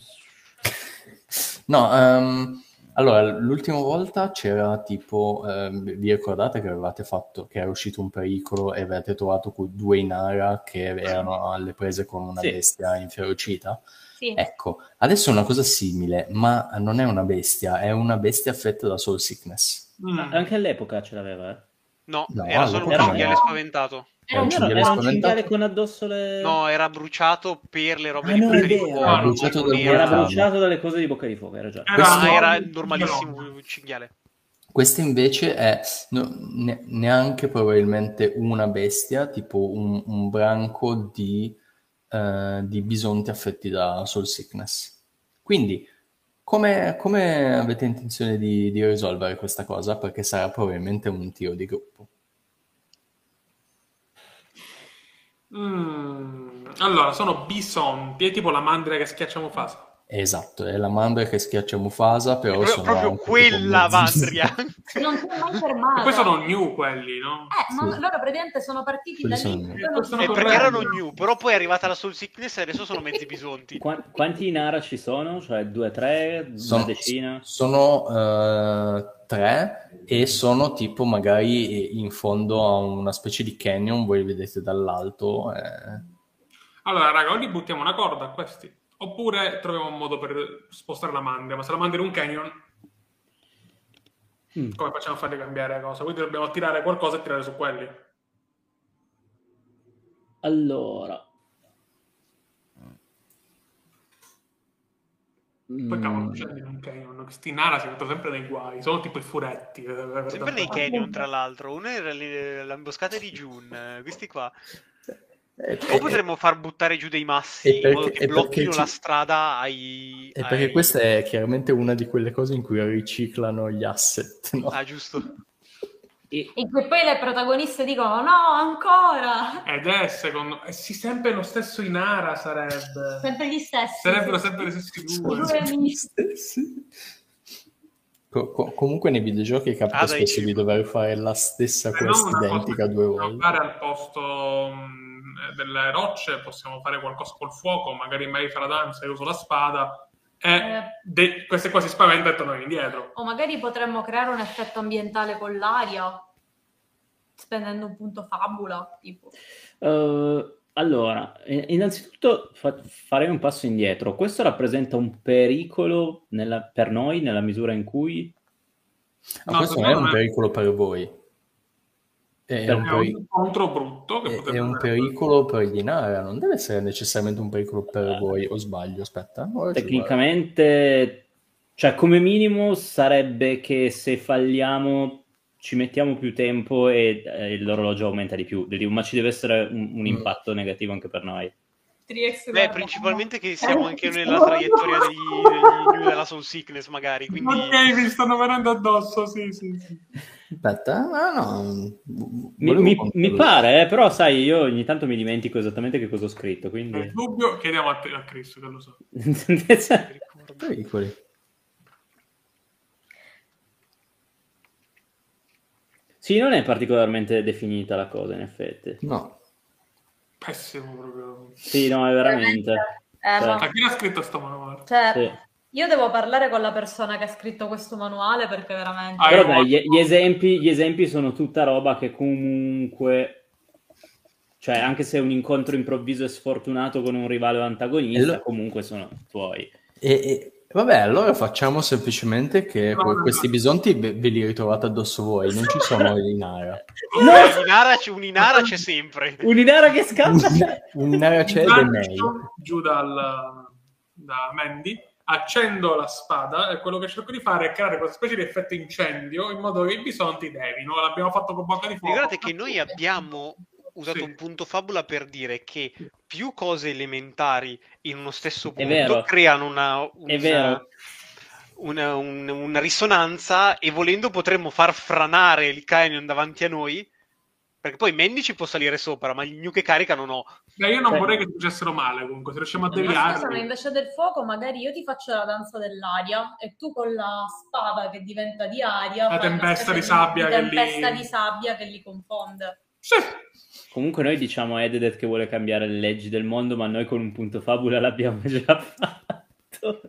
No, ehm, allora, l'ultima volta c'era tipo, ehm, vi ricordate che avevate fatto, che era uscito un pericolo e avete trovato due Inara che erano alle prese con una Sì. bestia inferocita? Sì. Ecco, adesso è una cosa simile, ma non è una bestia, è una bestia affetta da soul sickness. Mm. Anche all'epoca ce l'aveva, eh. No, No, era solo un no. spaventato. Era un Era Era, cinghiale era un cinghiale con addosso le... No, era bruciato per le robe Ah, di no, Bocca di. Fuoco. Era non bruciato dal era- Era bruciato dalle cose di bocca di fuoco, hai ragione. Era- Questo- Ah, era un normalissimo cinghialone. cinghiale. Questa invece è no, ne- neanche probabilmente una bestia, tipo un, un branco di, eh, di bisonti affetti da soul sickness. Quindi, come, come avete intenzione di, di risolvere questa cosa? Perché sarà probabilmente un tiro di gruppo. Mm. Allora, sono bisonti, è tipo la mandria che schiaccia Mufasa. Esatto, è la mandria che schiaccia Mufasa, però sono proprio quella mandria. Non si è mai E fermata. poi sono new quelli, no? Eh, ma Sì. loro praticamente sono partiti Quelli da lì. sono- sono Eh, sono- perché erano new, però poi è arrivata la soul sickness e adesso sono mezzi bisonti. Qua- quanti Inara ci sono? Cioè due, tre, Sono, una decina? sono, eh, tre e sono tipo magari in fondo a una specie di canyon, voi li vedete dall'alto. eh. Allora, raga, o li buttiamo una corda a questi, oppure troviamo un modo per spostare la mandria. Ma se la mandria in un canyon, Mm. come facciamo a farli cambiare cosa? Quindi dobbiamo tirare qualcosa e tirare su quelli. Allora... Poi cavolo, Mm. scendi in un canyon. Questi Nara si mettono sempre nei guai, sono tipo i furetti. Sempre nei canyon, tra l'altro. Uno era l'amboscata di June, eh, questi qua. E- O e- potremmo far buttare giù dei massi in perché- modo e che blocchino ci- la strada ai... E perché ai- questa è chiaramente una di quelle cose in cui riciclano gli asset, no? Ah, giusto. E- E che poi le protagoniste dicono no, ancora. Ed è secondo me, sì, sempre lo stesso Inara sarebbe. Sempre gli stessi. Sarebbero sempre gli stessi due. Sì. Co- co- comunque nei videogiochi capita Ah, dai, spesso sì. di dover fare la stessa no, quest identica due volte. fare al posto mh, delle rocce, possiamo fare qualcosa col fuoco, magari Mary fa la danza, io uso la spada, e Eh. de- queste qua si spaventano e tornano indietro. O magari potremmo creare un effetto ambientale con l'aria, spendendo un punto fabula, tipo. Eh, allora, eh, innanzitutto fa- farei un passo indietro. Questo rappresenta un pericolo nella- per noi nella misura in cui... Ma No, questo non è un pericolo per voi. È, Per un, È peri- un incontro brutto che è- è un pericolo per gli Inara, non deve essere necessariamente un pericolo per voi, o sbaglio, aspetta. Tecnicamente, cioè come minimo sarebbe che se falliamo ci mettiamo più tempo e eh, l'orologio aumenta di più, ma ci deve essere un, un Mm. impatto negativo anche per noi. 3x Beh, principalmente che siamo anche nella traiettoria degli, degli new della soul sickness, magari. Quindi... Ok, mi stanno venendo addosso, sì, sì, sì. Aspetta, ah, no. Mi, mi- mi pare, eh, però sai, io ogni tanto mi dimentico esattamente che cosa ho scritto, Nel quindi... dubbio chiediamo a, te, a Chris che lo so. Pericoli. sì, non è particolarmente definita la cosa, in effetti. No. Pessimo proprio. Sì, no, è veramente... Eh, Cioè, ma- A chi l'ha scritto sto manuale? cioè, Sì. io devo parlare con la persona che ha scritto questo manuale perché veramente... Ah, Però dai, gli, gli esempi, gli esempi sono tutta roba che comunque... Cioè, anche se è un incontro improvviso e sfortunato con un rivale o antagonista, lo- comunque sono tuoi. E, e- vabbè, allora facciamo semplicemente che No, que- no, questi no. bisonti ve, ve li ritrovate addosso voi, non ci sono in Inara. No! Un Inara, c'è- un Inara c'è sempre. Un'idea che scappa! Un Inara c'è ed è. Lancio giù dal, da Mandy, accendo la spada e quello che cerco di fare è creare questa specie di effetto incendio in modo che i bisonti devino. L'abbiamo fatto con bocca di fuoco. Ricordate che noi abbiamo usato Sì. un punto fabula per dire che più cose elementari in uno stesso punto creano una, una- una- un- una risonanza e volendo potremmo far franare il canyon davanti a noi Perché poi Mandy ci può salire sopra, ma gli gnu che caricano no. Beh, io non Beh. vorrei che successero male comunque, se riusciamo a Ma Ma scusami, deviarli. invece del fuoco, magari io ti faccio la danza dell'aria e tu con la spada che diventa di aria. La tempesta di sabbia che li- tempesta di sabbia che li confonde. Sì, Comunque noi diciamo a Ededet che vuole cambiare le leggi del mondo, ma noi con un punto fabula l'abbiamo già fatto.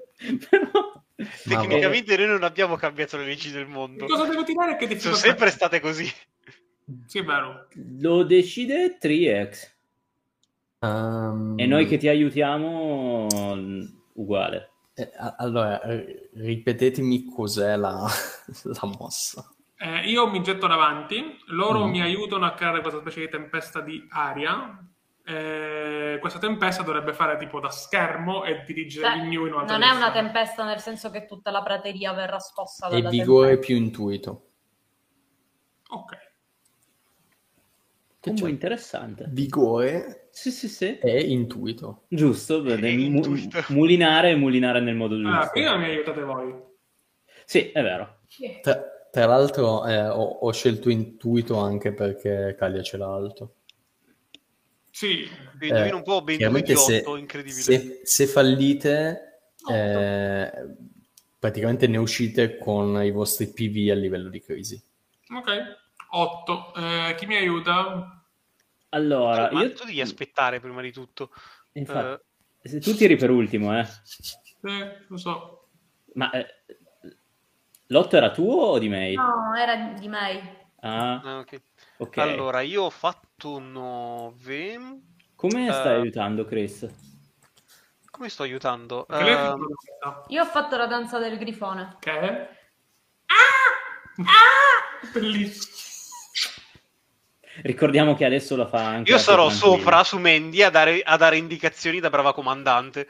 Però... Tecnicamente noi non abbiamo cambiato le leggi del mondo. cosa devo tirare? Che Sono difficoltà? sempre state così. Sì, vero. Lo decide Triex. Ehm, E noi che ti aiutiamo, uguale. eh, allora, r- ripetetemi cos'è la, la mossa. Eh, io mi getto davanti, loro Mm. mi aiutano a creare questa specie di tempesta di aria. Eh, questa tempesta dovrebbe fare tipo da schermo e dirigere Cioè, gli gnu in un'altra non è una tempesta nel senso che tutta la prateria verrà scossa E dalla vigore tempesta. più intuito. Ok. Che c'è? interessante. Vigore Sì, sì, sì. e intuito. Giusto, bene, mu- intuito. mulinare e mulinare nel modo giusto. Allora, prima mi aiutate voi. Sì, è vero. Sì. Tra, tra l'altro eh, ho, ho scelto intuito anche perché Calia ce l'ha alto. Sì, Vi indovino un po', ben due chiaramente di se, 8, incredibile. se- se fallite, eh, praticamente ne uscite con i vostri PV a livello di crisi. ok. 8. chi mi aiuta? Allora, ma io... tu devi aspettare prima di tutto. Infatti, se tu tiri per ultimo, eh. Sì, lo so. Ma eh, l'otto era tuo o di May? No, era di May. Ah, Ah, ok. ok. Allora, io ho fatto 9. Come stai eh, aiutando Chris? Come sto aiutando? Cosa Io ho fatto la danza del grifone. Che? Ah! Ah! Bellissimo. Ricordiamo che adesso la fa anche io sarò sopra su Mandy a dare, a dare indicazioni da brava comandante.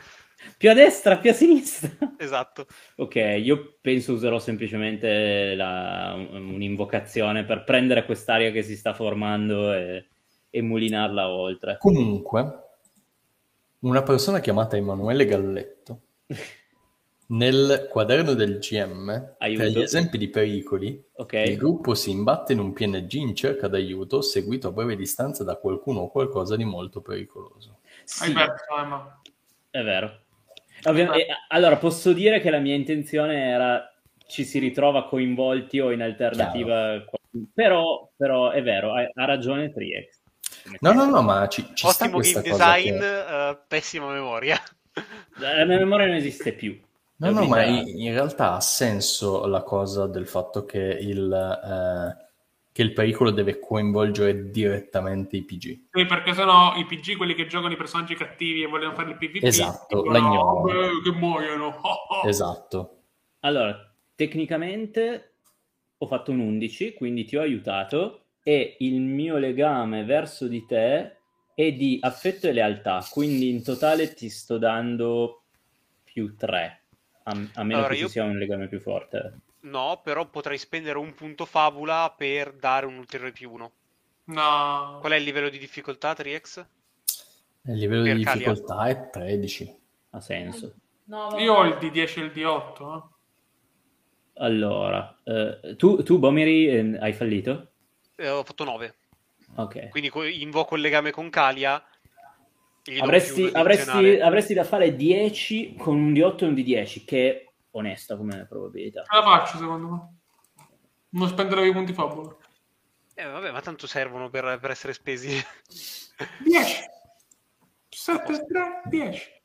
Più a destra, più a sinistra. Esatto. Ok, io penso userò semplicemente la- un- un'invocazione per prendere quest'aria che si sta formando e, e mulinarla oltre. Comunque, una persona chiamata Emanuele Galletto nel quaderno del GM, Aiuto. tra gli esempi di pericoli, Ok, il gruppo si imbatte in un PNG in cerca d'aiuto seguito a breve distanza da qualcuno o qualcosa di molto pericoloso. Hai sì, perso, Emma. è vero. Ovvia- e- allora, posso dire che la mia intenzione era ci si ritrova coinvolti o in alternativa, però, però è vero, ha, ha ragione Triex. No, no, no, ma ci, ci sta Ottimo questa game cosa design, che- eh, pessima memoria. La mia memoria non esiste più. No, no, ma in realtà ha senso la cosa del fatto che il, eh, che il pericolo deve coinvolgere direttamente i PG. Sì, perché sennò i PG, quelli che giocano i personaggi cattivi e vogliono fare il PvP, Esatto, dicono, la ignorano. "Vabbè, che muoiono. Oh, oh". Esatto. Allora, tecnicamente ho fatto un 11, quindi ti ho aiutato e il mio legame verso di te è di affetto e lealtà, quindi in totale ti sto dando più 3, a, a meno Allora, che io- ci sia un legame più forte. No, però potrei spendere un punto fabula per dare un ulteriore più uno. No. Qual è il livello di difficoltà, Triex? Il livello di Per Calia. difficoltà è 13. Ha senso. No. Io ho il D10 e il D8. eh. Allora, eh, tu, tu Bomiri, eh, hai fallito? Eh, ho fatto 9. Ok. Quindi co- invoco il legame con Calia. Avresti, avresti, avresti da fare 10 con un D8 e un D10, che onesta come probabilità. La faccio, secondo me. Non spenderevo i punti fabula. Eh, vabbè, ma tanto servono per, per essere spesi. 10. 7, 3, 10.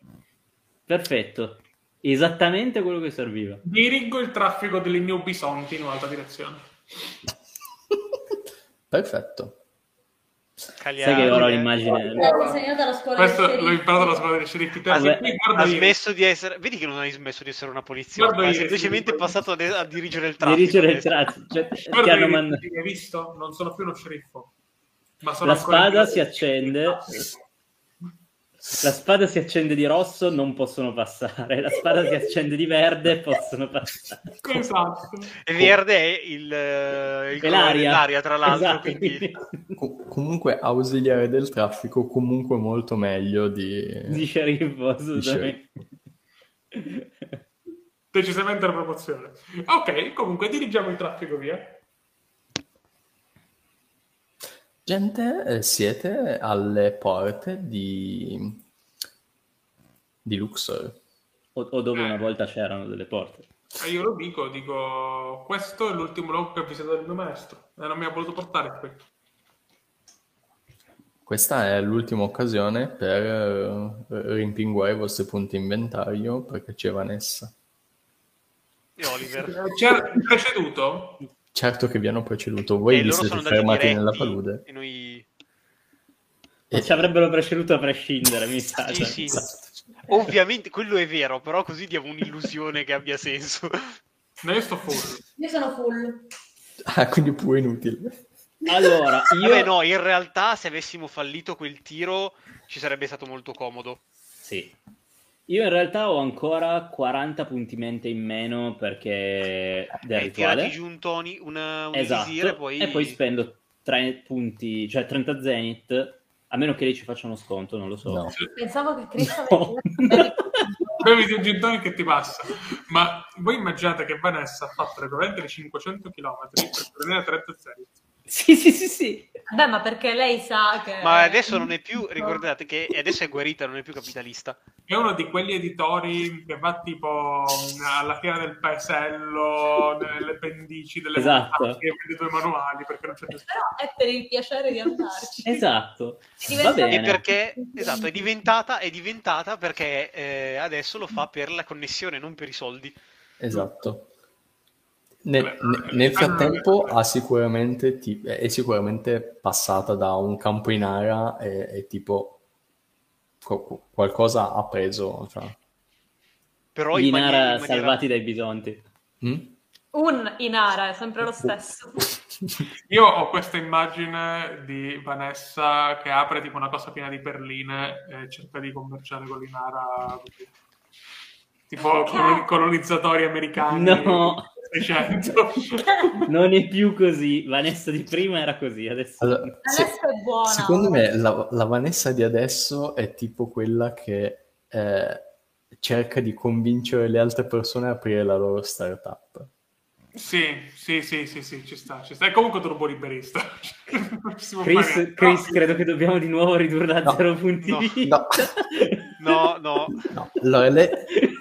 Perfetto. Esattamente quello che serviva. Dirigo il traffico delle New Bisonti in un'altra direzione. Perfetto. Calia- Sai che ora l'immagine... Questo l'ho imparato alla scuola dei sceriffi. Te, Ha, io. smesso di essere. Vedi che non hai smesso di essere una È io, semplicemente passato a, a dirigere il traffico. Dirigere il traffico. Cioè, ti hanno mandato- hai visto? Non sono più uno sceriffo. Ma sono La spada si accende. La spada si accende di rosso, non possono passare. La spada si accende di verde, possono passare. Esatto. E verde è il, eh, il È colore l'aria. dell'aria, tra l'altro. Esatto, quindi... quindi- Co- comunque ausiliare del traffico comunque molto meglio di... Di sceriffo, assolutamente. Decisamente la proporzione. Ok, comunque dirigiamo il traffico via. Gente, eh, siete alle porte di, di Luxor. O, o dove Eh. una volta c'erano delle porte. E io lo dico, dico, questo è l'ultimo luogo che ho visitato il mio maestro e non mi ha voluto portare qui. Questa è l'ultima occasione per eh, rimpinguare i vostri punti inventario perché c'è Vanessa. E Oliver. Ci ha preceduto? Certo che vi hanno preceduto, voi e vi siete fermati diretti nella palude. e noi... E- Ci avrebbero preceduto a prescindere, mi sa. Sì, cioè. sì. Ovviamente quello è vero, però così diamo un'illusione che abbia senso. No, io sto full. Io sono full. Ah, quindi pure inutile. Allora, io... Vabbè, no, in realtà se avessimo fallito quel tiro ci sarebbe stato molto comodo. Sì. Io in realtà ho ancora 40 punti mente in meno perché del Hai tirati rituale. giù un Tony, una, un Esatto. e poi... E poi spendo 3 punti, cioè 30 zenith, a meno che lei ci faccia uno sconto, non lo so. No. Pensavo che Chris No. avesse... Bevi un gin tonic che ti passa. Ma voi immaginate che Vanessa ha fatto di 500 km per prendere 30 zenith. Sì, sì, sì, sì. Beh, ma perché lei sa che... Ma adesso non è più, ricordate che adesso è guarita, non è più capitalista. È uno di quegli editori che va tipo alla fiera del paesello, nelle pendici delle Esatto. montagne, e vende due manuali perché non c'è più Però è per il piacere di andarci. Esatto. Va bene. E perché, esatto, è diventata, è diventata perché eh, adesso lo fa per la connessione, non per i soldi. Esatto. Nel, nel eh, frattempo ha sicuramente ti- è sicuramente passata da un campo in ara e, e tipo co- qualcosa ha preso. Cioè. Però Gli in maniera- salvati dai bisonti. Mm? Un Inara, è sempre lo stesso. Io ho questa immagine di Vanessa che apre tipo una cosa piena di perline e cerca di commerciare con l'Inara tipo Ok. colon- colonizzatori americani No. 600 Non è più così. Vanessa di prima era così, adesso... Allora, se- Adesso è buona. secondo me la, la Vanessa di adesso è tipo quella che eh, cerca di convincere le altre persone a aprire la loro startup. sì sì sì sì sì ci sta ci sta è comunque turbo liberista Chris, Chris, no, credo che dobbiamo di nuovo ridurla a No. zero punti No. No. No, no. No, allora lei,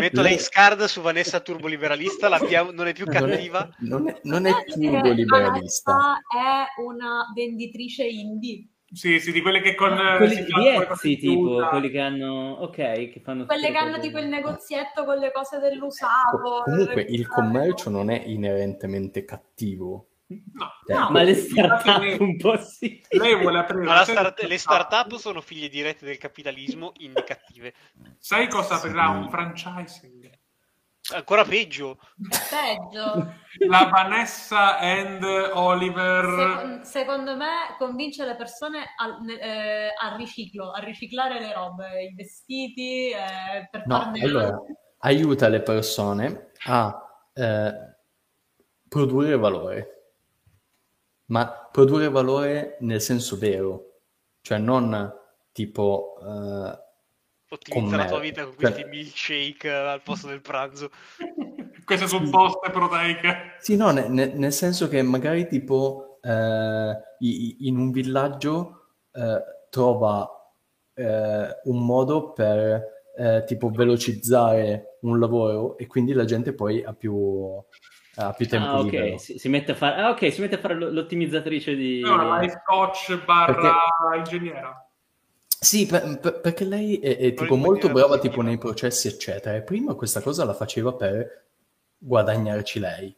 Metto Lei- scard su Vanessa turboliberalista, l'abbiamo- non è più non è, cattiva. non è, non è Sapete che turbo liberista. Vanessa è una venditrice indie. sì sì di quelle che con quelli si di fanno qualcosa Etsy, di tipo, quelli che hanno... Ok, che fanno... Quelle che hanno tipo il negozietto con le cose dell'usato. Co- Comunque il il commercio non è inerentemente cattivo. No Cioè, No. Ma le startup lei- un po' sì. lei vuole aprire Ma start- le start-up sono figlie dirette del capitalismo indicative. sai cosa aprirà Sì. un franchising Ancora peggio. Peggio. la Vanessa and Oliver Secon- secondo me convince le persone al, eh, al riciclo, a riciclare le robe, i vestiti, eh, per No, farne allora aiuta le persone a eh, produrre valore, ma produrre valore nel senso vero, cioè non tipo eh, Ottimizza la tua vita con Cioè- questi milkshake eh, al posto del pranzo. queste supposte proteiche. Sì, no, ne- ne- nel senso che magari tipo i- i- in un villaggio eh, trova eh, un modo per tipo velocizzare un lavoro e quindi la gente poi ha più, ha più tempo Ah, libero. ok, si, si mette a fare... Ah, ok, si mette a fare l'ottimizzatrice di... è una life coach barra ingegnera Sì, per- per- perché lei è, è tipo molto brava tipo nei processi, eccetera. E prima questa cosa la faceva per guadagnarci lei.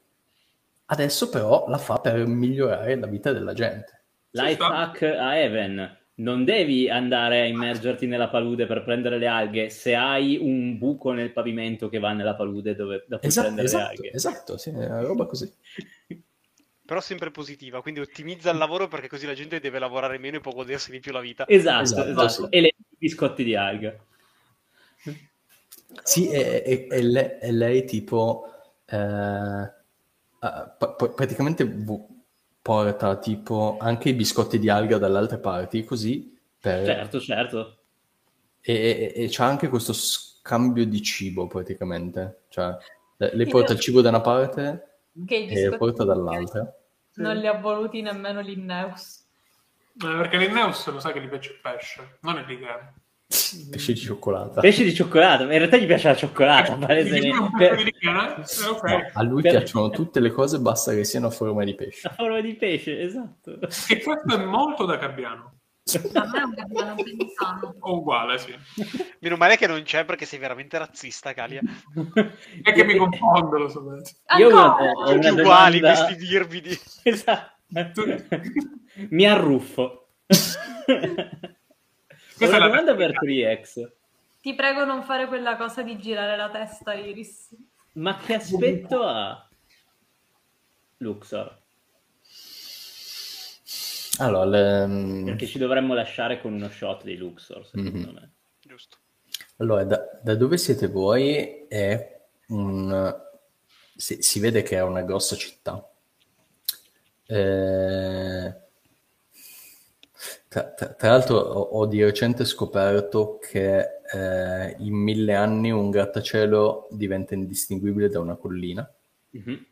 Adesso però la fa per migliorare la vita della gente. Life hack a Even. Non devi andare a immergerti nella palude per prendere le alghe se hai un buco nel pavimento che va nella palude dove da cui Esatto, prendere le esatto, alghe. esatto, sì, è una roba così. Però sempre positiva, quindi ottimizza il lavoro perché così la gente deve lavorare meno e può godersi di più la vita. Esatto, Esatto, esatto. sì. E le biscotti di alga. Sì, e, e- e le- e lei, tipo eh, ah, praticamente vu- porta tipo anche i biscotti di alga dalle altre parti, così per... Certo, certo. E, e- e c'ha anche questo scambio di cibo praticamente. Cioè, le- lei porta il cibo da una parte e lo biscotti porta dall'altra. non li ha voluti nemmeno l'Inneus. Eh, perché l'Inneus lo sai che gli piace il pesce, non il ligame. Pesce di cioccolata. Pesce di cioccolata, ma in realtà gli piace la cioccolata. Eh, ok. No, a lui Per- piacciono tutte le cose, basta che siano a forma di pesce. La forma di pesce, esatto. Che questo è molto da Cabbiano. A me è un gabbiano pensano. O uguale, sì. Meno male che non c'è perché sei veramente razzista, Calia. È che mi confondo, lo so. Io ho una, una uguali domanda- questi dirbidi. Esatto. Mi arruffo. Questa una domanda per tecnica. 3X. Ti prego non fare quella cosa di girare la testa, Iris. Ma che aspetto ha Luxor? Allora, le- mm, Perché ci dovremmo lasciare con uno shot di Luxor, secondo Mhm. me. Giusto. allora, da, da dove siete voi è un... Si, si vede che è una grossa città. Eh, tra, tra- tra l'altro ho, ho di recente scoperto che eh, in mille anni un grattacielo diventa indistinguibile da una collina. Mhm.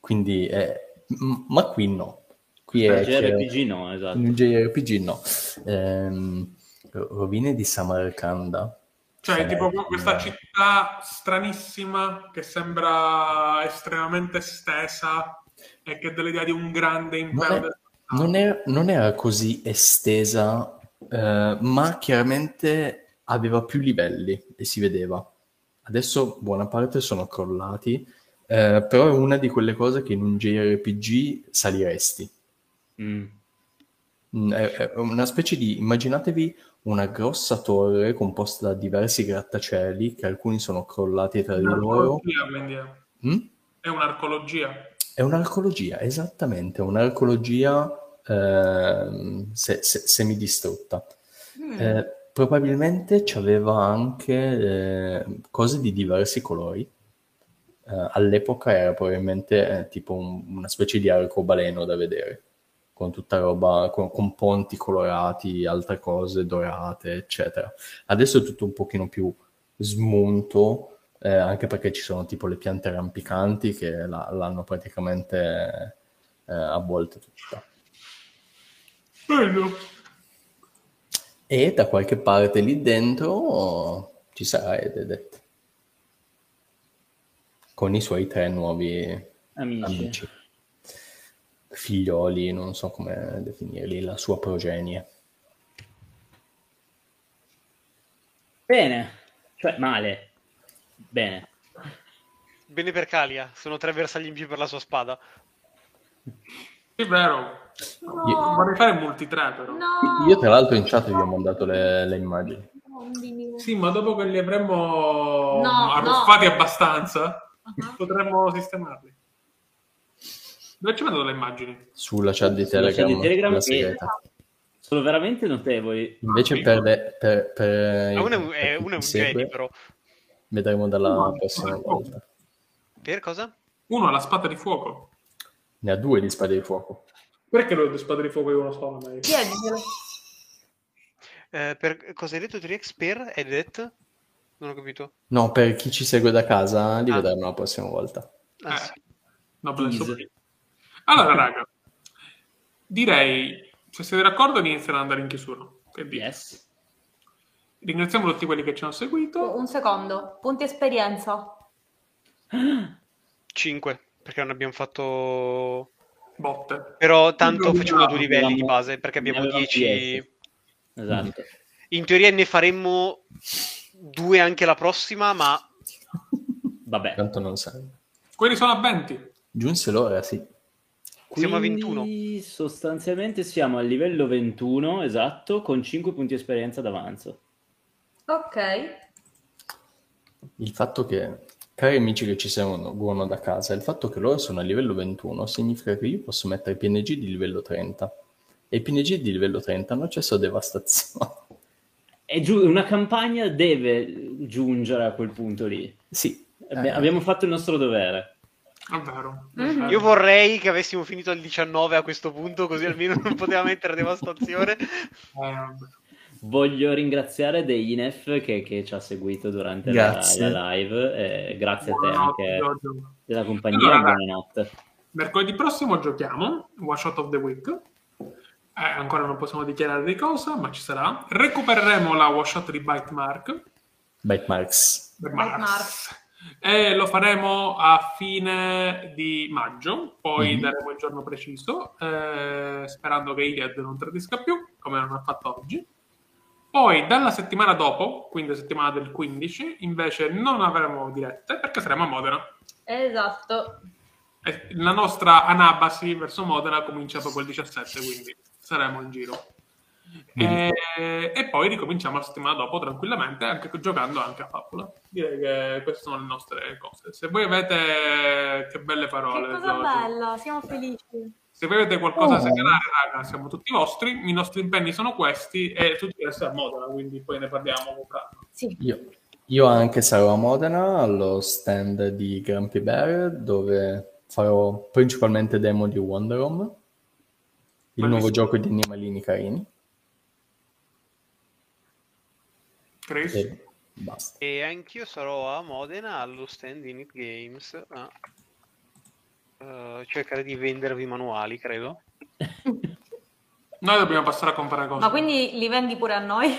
Quindi, è- m- ma qui no. Qui è JRPG no, esatto. in un JRPG no. Ehm, ro- rovine di Samarcanda. Cioè, Eh, tipo questa eh, città stranissima che sembra estremamente estesa e che dà l'idea di un grande impero. Del- Non era, non era così estesa, eh, ma chiaramente aveva più livelli e si vedeva. Adesso buona parte sono crollati, eh, però è una di quelle cose che in un JRPG saliresti. Mm. Mm, È, è una specie di, immaginatevi una grossa torre composta da diversi grattacieli, che alcuni sono crollati tra di loro. È. Mm? È un'arcologia. È un'arcologia, esattamente, un'arcologia ehm, se- se- semidistrutta. Mm. Eh, probabilmente c'aveva anche eh, cose di diversi colori. Eh, all'epoca era probabilmente eh, tipo un- una specie di arcobaleno da vedere, con tutta roba, con, con ponti colorati, altre cose dorate, eccetera. Adesso è tutto un pochino più smunto, eh, anche perché ci sono tipo le piante rampicanti che la- l'hanno praticamente avvolta tutta. Bello. E da qualche parte lì dentro ci sarà Ededet con i suoi tre nuovi Amici. amici, figlioli, non so come definirli, la sua progenie. Bene, cioè male. Bene. Bene per Calia, sono tre bersagli in più per la sua spada. È vero. No, Vorrei fare multi 3 però. no. Io tra l'altro in chat vi ho mandato le, le immagini. Sì, ma dopo che li avremmo No, arruffati no. abbastanza, Ah. potremmo sistemarli. Dove ci vedo le immagini? Sulla chat di Sulla chat Telegram, di Telegram. Sono veramente notevoli. Invece per, le, per, per Ah, uno è uno è un segue, genio, però. Vedremo dalla No, prossima volta. Per cosa? Uno ha la spada di fuoco. Ne ha due di spade di fuoco. Perché due spade di fuoco e uno solo? Mai? Chiediglielo. Eh, per, cosa hai detto 3x per Edet? Non ho capito. No, per chi ci segue da casa, li Ah. vedremo la prossima volta. Ah, Eh, sì. Surprise. Allora, raga, direi, se siete d'accordo, di iniziare ad andare in chiusura. Che? Yes. Ringraziamo tutti quelli che ci hanno seguito. Un secondo. Punti esperienza. 5, perché non abbiamo fatto... Botte. Però tanto No, facciamo no, due livelli di avevamo- base, perché abbiamo avevamo 10... 10. Esatto. In teoria ne faremmo due anche la prossima, ma Vabbè. Tanto non serve. Quelli sono a 20. Giunse l'ora, sì. Siamo a Quindi, 21. Sostanzialmente siamo al livello 21, esatto, con 5 punti esperienza d'avanzo. Ok. Il fatto che, cari amici che ci seguono da casa, il fatto che loro sono a livello 21 significa che io posso mettere PNG di livello 30. E i PNG di livello 30 hanno accesso a devastazione. E giù, una campagna deve giungere a quel punto lì. sì. Abbi- eh, Abbiamo fatto il nostro dovere. È vero. Mhm. io vorrei che avessimo finito al 19 a questo punto, così almeno non poteva mettere devastazione. Eh, vabbè. Voglio ringraziare Deinef che, che ci ha seguito durante la, la live. e grazie a te anche Giorgio. della compagnia. Allora, buonanotte. Mercoledì prossimo giochiamo One Shot of the Week. Eh, ancora non possiamo dichiarare di cosa, ma ci sarà. Recupereremo la one shot di Bite Mark. Bite Marks. Bite Marks. E lo faremo a fine di maggio, poi Mhm. daremo il giorno preciso, eh, sperando che Iliad non tradisca più, come non ha fatto oggi. Poi dalla settimana dopo, quindi la settimana del 15, invece non avremo dirette perché saremo a Modena. Esatto. E la nostra anabasi verso Modena comincia proprio il 17, quindi saremo in giro. E, e poi ricominciamo la settimana dopo tranquillamente, anche giocando anche a Fabula. Direi che queste sono le nostre cose. Se voi avete che belle parole, Che cosa bella, siamo felici. Se voi avete qualcosa da Oh. segnalare, raga, siamo tutti vostri. I nostri impegni sono questi e tutti restano a Modena, quindi poi ne parliamo con calma. Sì. Io, io anche sarò a Modena allo stand di Grumpy Bear dove farò principalmente demo di Wonder Home, il Bellissimo. nuovo gioco di animalini carini Chris? e basta. E anch'io sarò a Modena allo stand di Nit Games a eh, cercare di vendervi manuali, credo. Noi dobbiamo passare a comprare cose. Ma quindi li vendi pure a noi?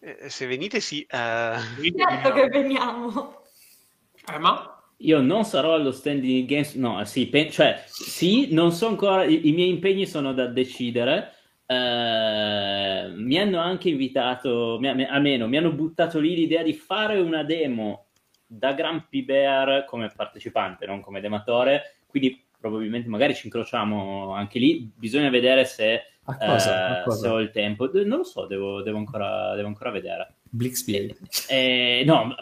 Eh, se venite, sì. eh, certo che veniamo. Eh, ma? Io non sarò allo stand di Games, no, sì, pe- cioè, sì, non so ancora, i, i miei impegni sono da decidere. Eh, mi hanno anche invitato, mi- almeno mi hanno buttato lì l'idea di fare una demo da Grumpy Bear come partecipante, non come dematore, quindi probabilmente magari ci incrociamo anche lì, bisogna vedere se, cosa? eh, se ho il tempo. De- Non lo so, devo, devo ancora, devo ancora vedere. Blixby. Eh, no, ma-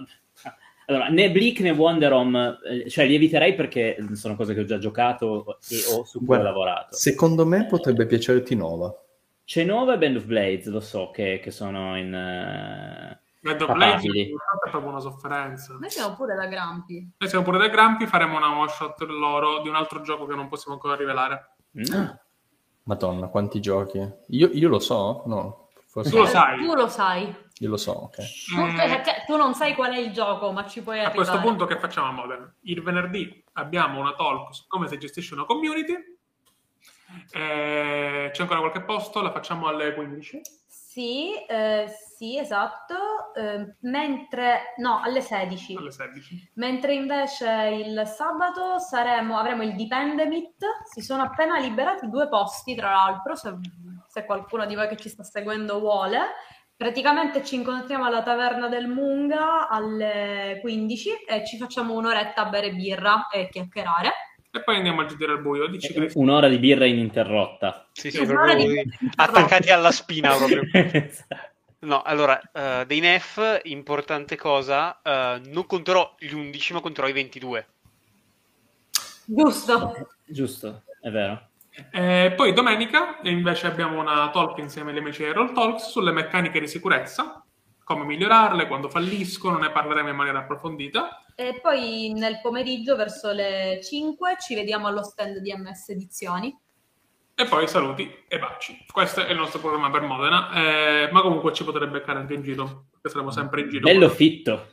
allora, né Bleak né Wonder Home, eh, cioè li eviterei perché sono cose che ho già giocato e o su cui ho lavorato. Secondo me potrebbe piacerti Nova. C'è Nova e Band of Blades, lo so che, che sono in... Blades Papabili. è proprio una sofferenza. Noi siamo pure da Grampi. Noi siamo pure dei Grampi, faremo una one shot loro di un altro gioco che non possiamo ancora rivelare. mm, Madonna, quanti giochi. Io, io lo so? No, forse Tu lo sai. Tu lo sai. Io lo so, ok. Tu, Mm, cioè, tu non sai qual è il gioco, ma ci puoi a arrivare. questo punto che facciamo a Modern? Il venerdì abbiamo una talk su come si gestisce una community. Eh, c'è ancora qualche posto? La facciamo alle 15? Sì, eh, sì, esatto. eh, mentre... No, alle 16. Alle 16. Mentre invece il sabato saremo, avremo il Dependemit. Si sono appena liberati due posti, tra l'altro, se, se qualcuno di voi che ci sta seguendo vuole. Praticamente ci incontriamo alla taverna del Munga alle 15 e ci facciamo un'oretta a bere birra e chiacchierare. E poi andiamo a girare al buio. Dici Chris. un'ora di birra ininterrotta. sì, sì, Sì, proprio di- attaccati alla spina proprio. Esatto. No, allora, eh, dei NEF, importante cosa, eh, non conterò gli 11, ma conterò i 22. Giusto? Giusto, è vero. Eh, poi domenica invece abbiamo una talk insieme agli amici di Roll Talks sulle meccaniche di sicurezza, come migliorarle, quando falliscono, ne parleremo in maniera approfondita. E poi nel pomeriggio, verso le 5, ci vediamo allo stand di MS Edizioni. E poi saluti e baci. Questo è il nostro programma per Modena, eh, ma comunque ci potrebbe beccare anche in giro, perché saremo sempre in giro. Bello fitto.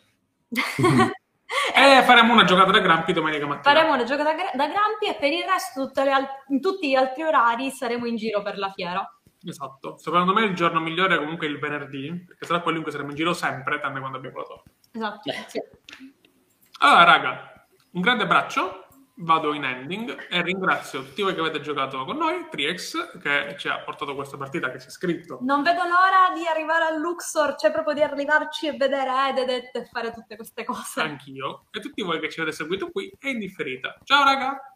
E faremo una giocata da Grampi domenica mattina. Faremo le gioche da, gra- da Grampi e per il resto, tutte le al- in tutti gli altri orari, saremo in giro per la fiera. Esatto. Secondo me il giorno migliore è comunque il venerdì, perché sarà quello in cui saremo in giro sempre, tranne quando abbiamo la torta. Esatto. Beh. sì. Allora, raga, un grande abbraccio. Vado in ending e ringrazio tutti voi che avete giocato con noi, Triex, che ci ha portato questa partita, che si è iscritto. Non vedo l'ora di arrivare al Luxor, cioè proprio di arrivarci e vedere Ededet e fare tutte queste cose. Anch'io, e tutti voi che ci avete seguito qui e in differita. Ciao, raga!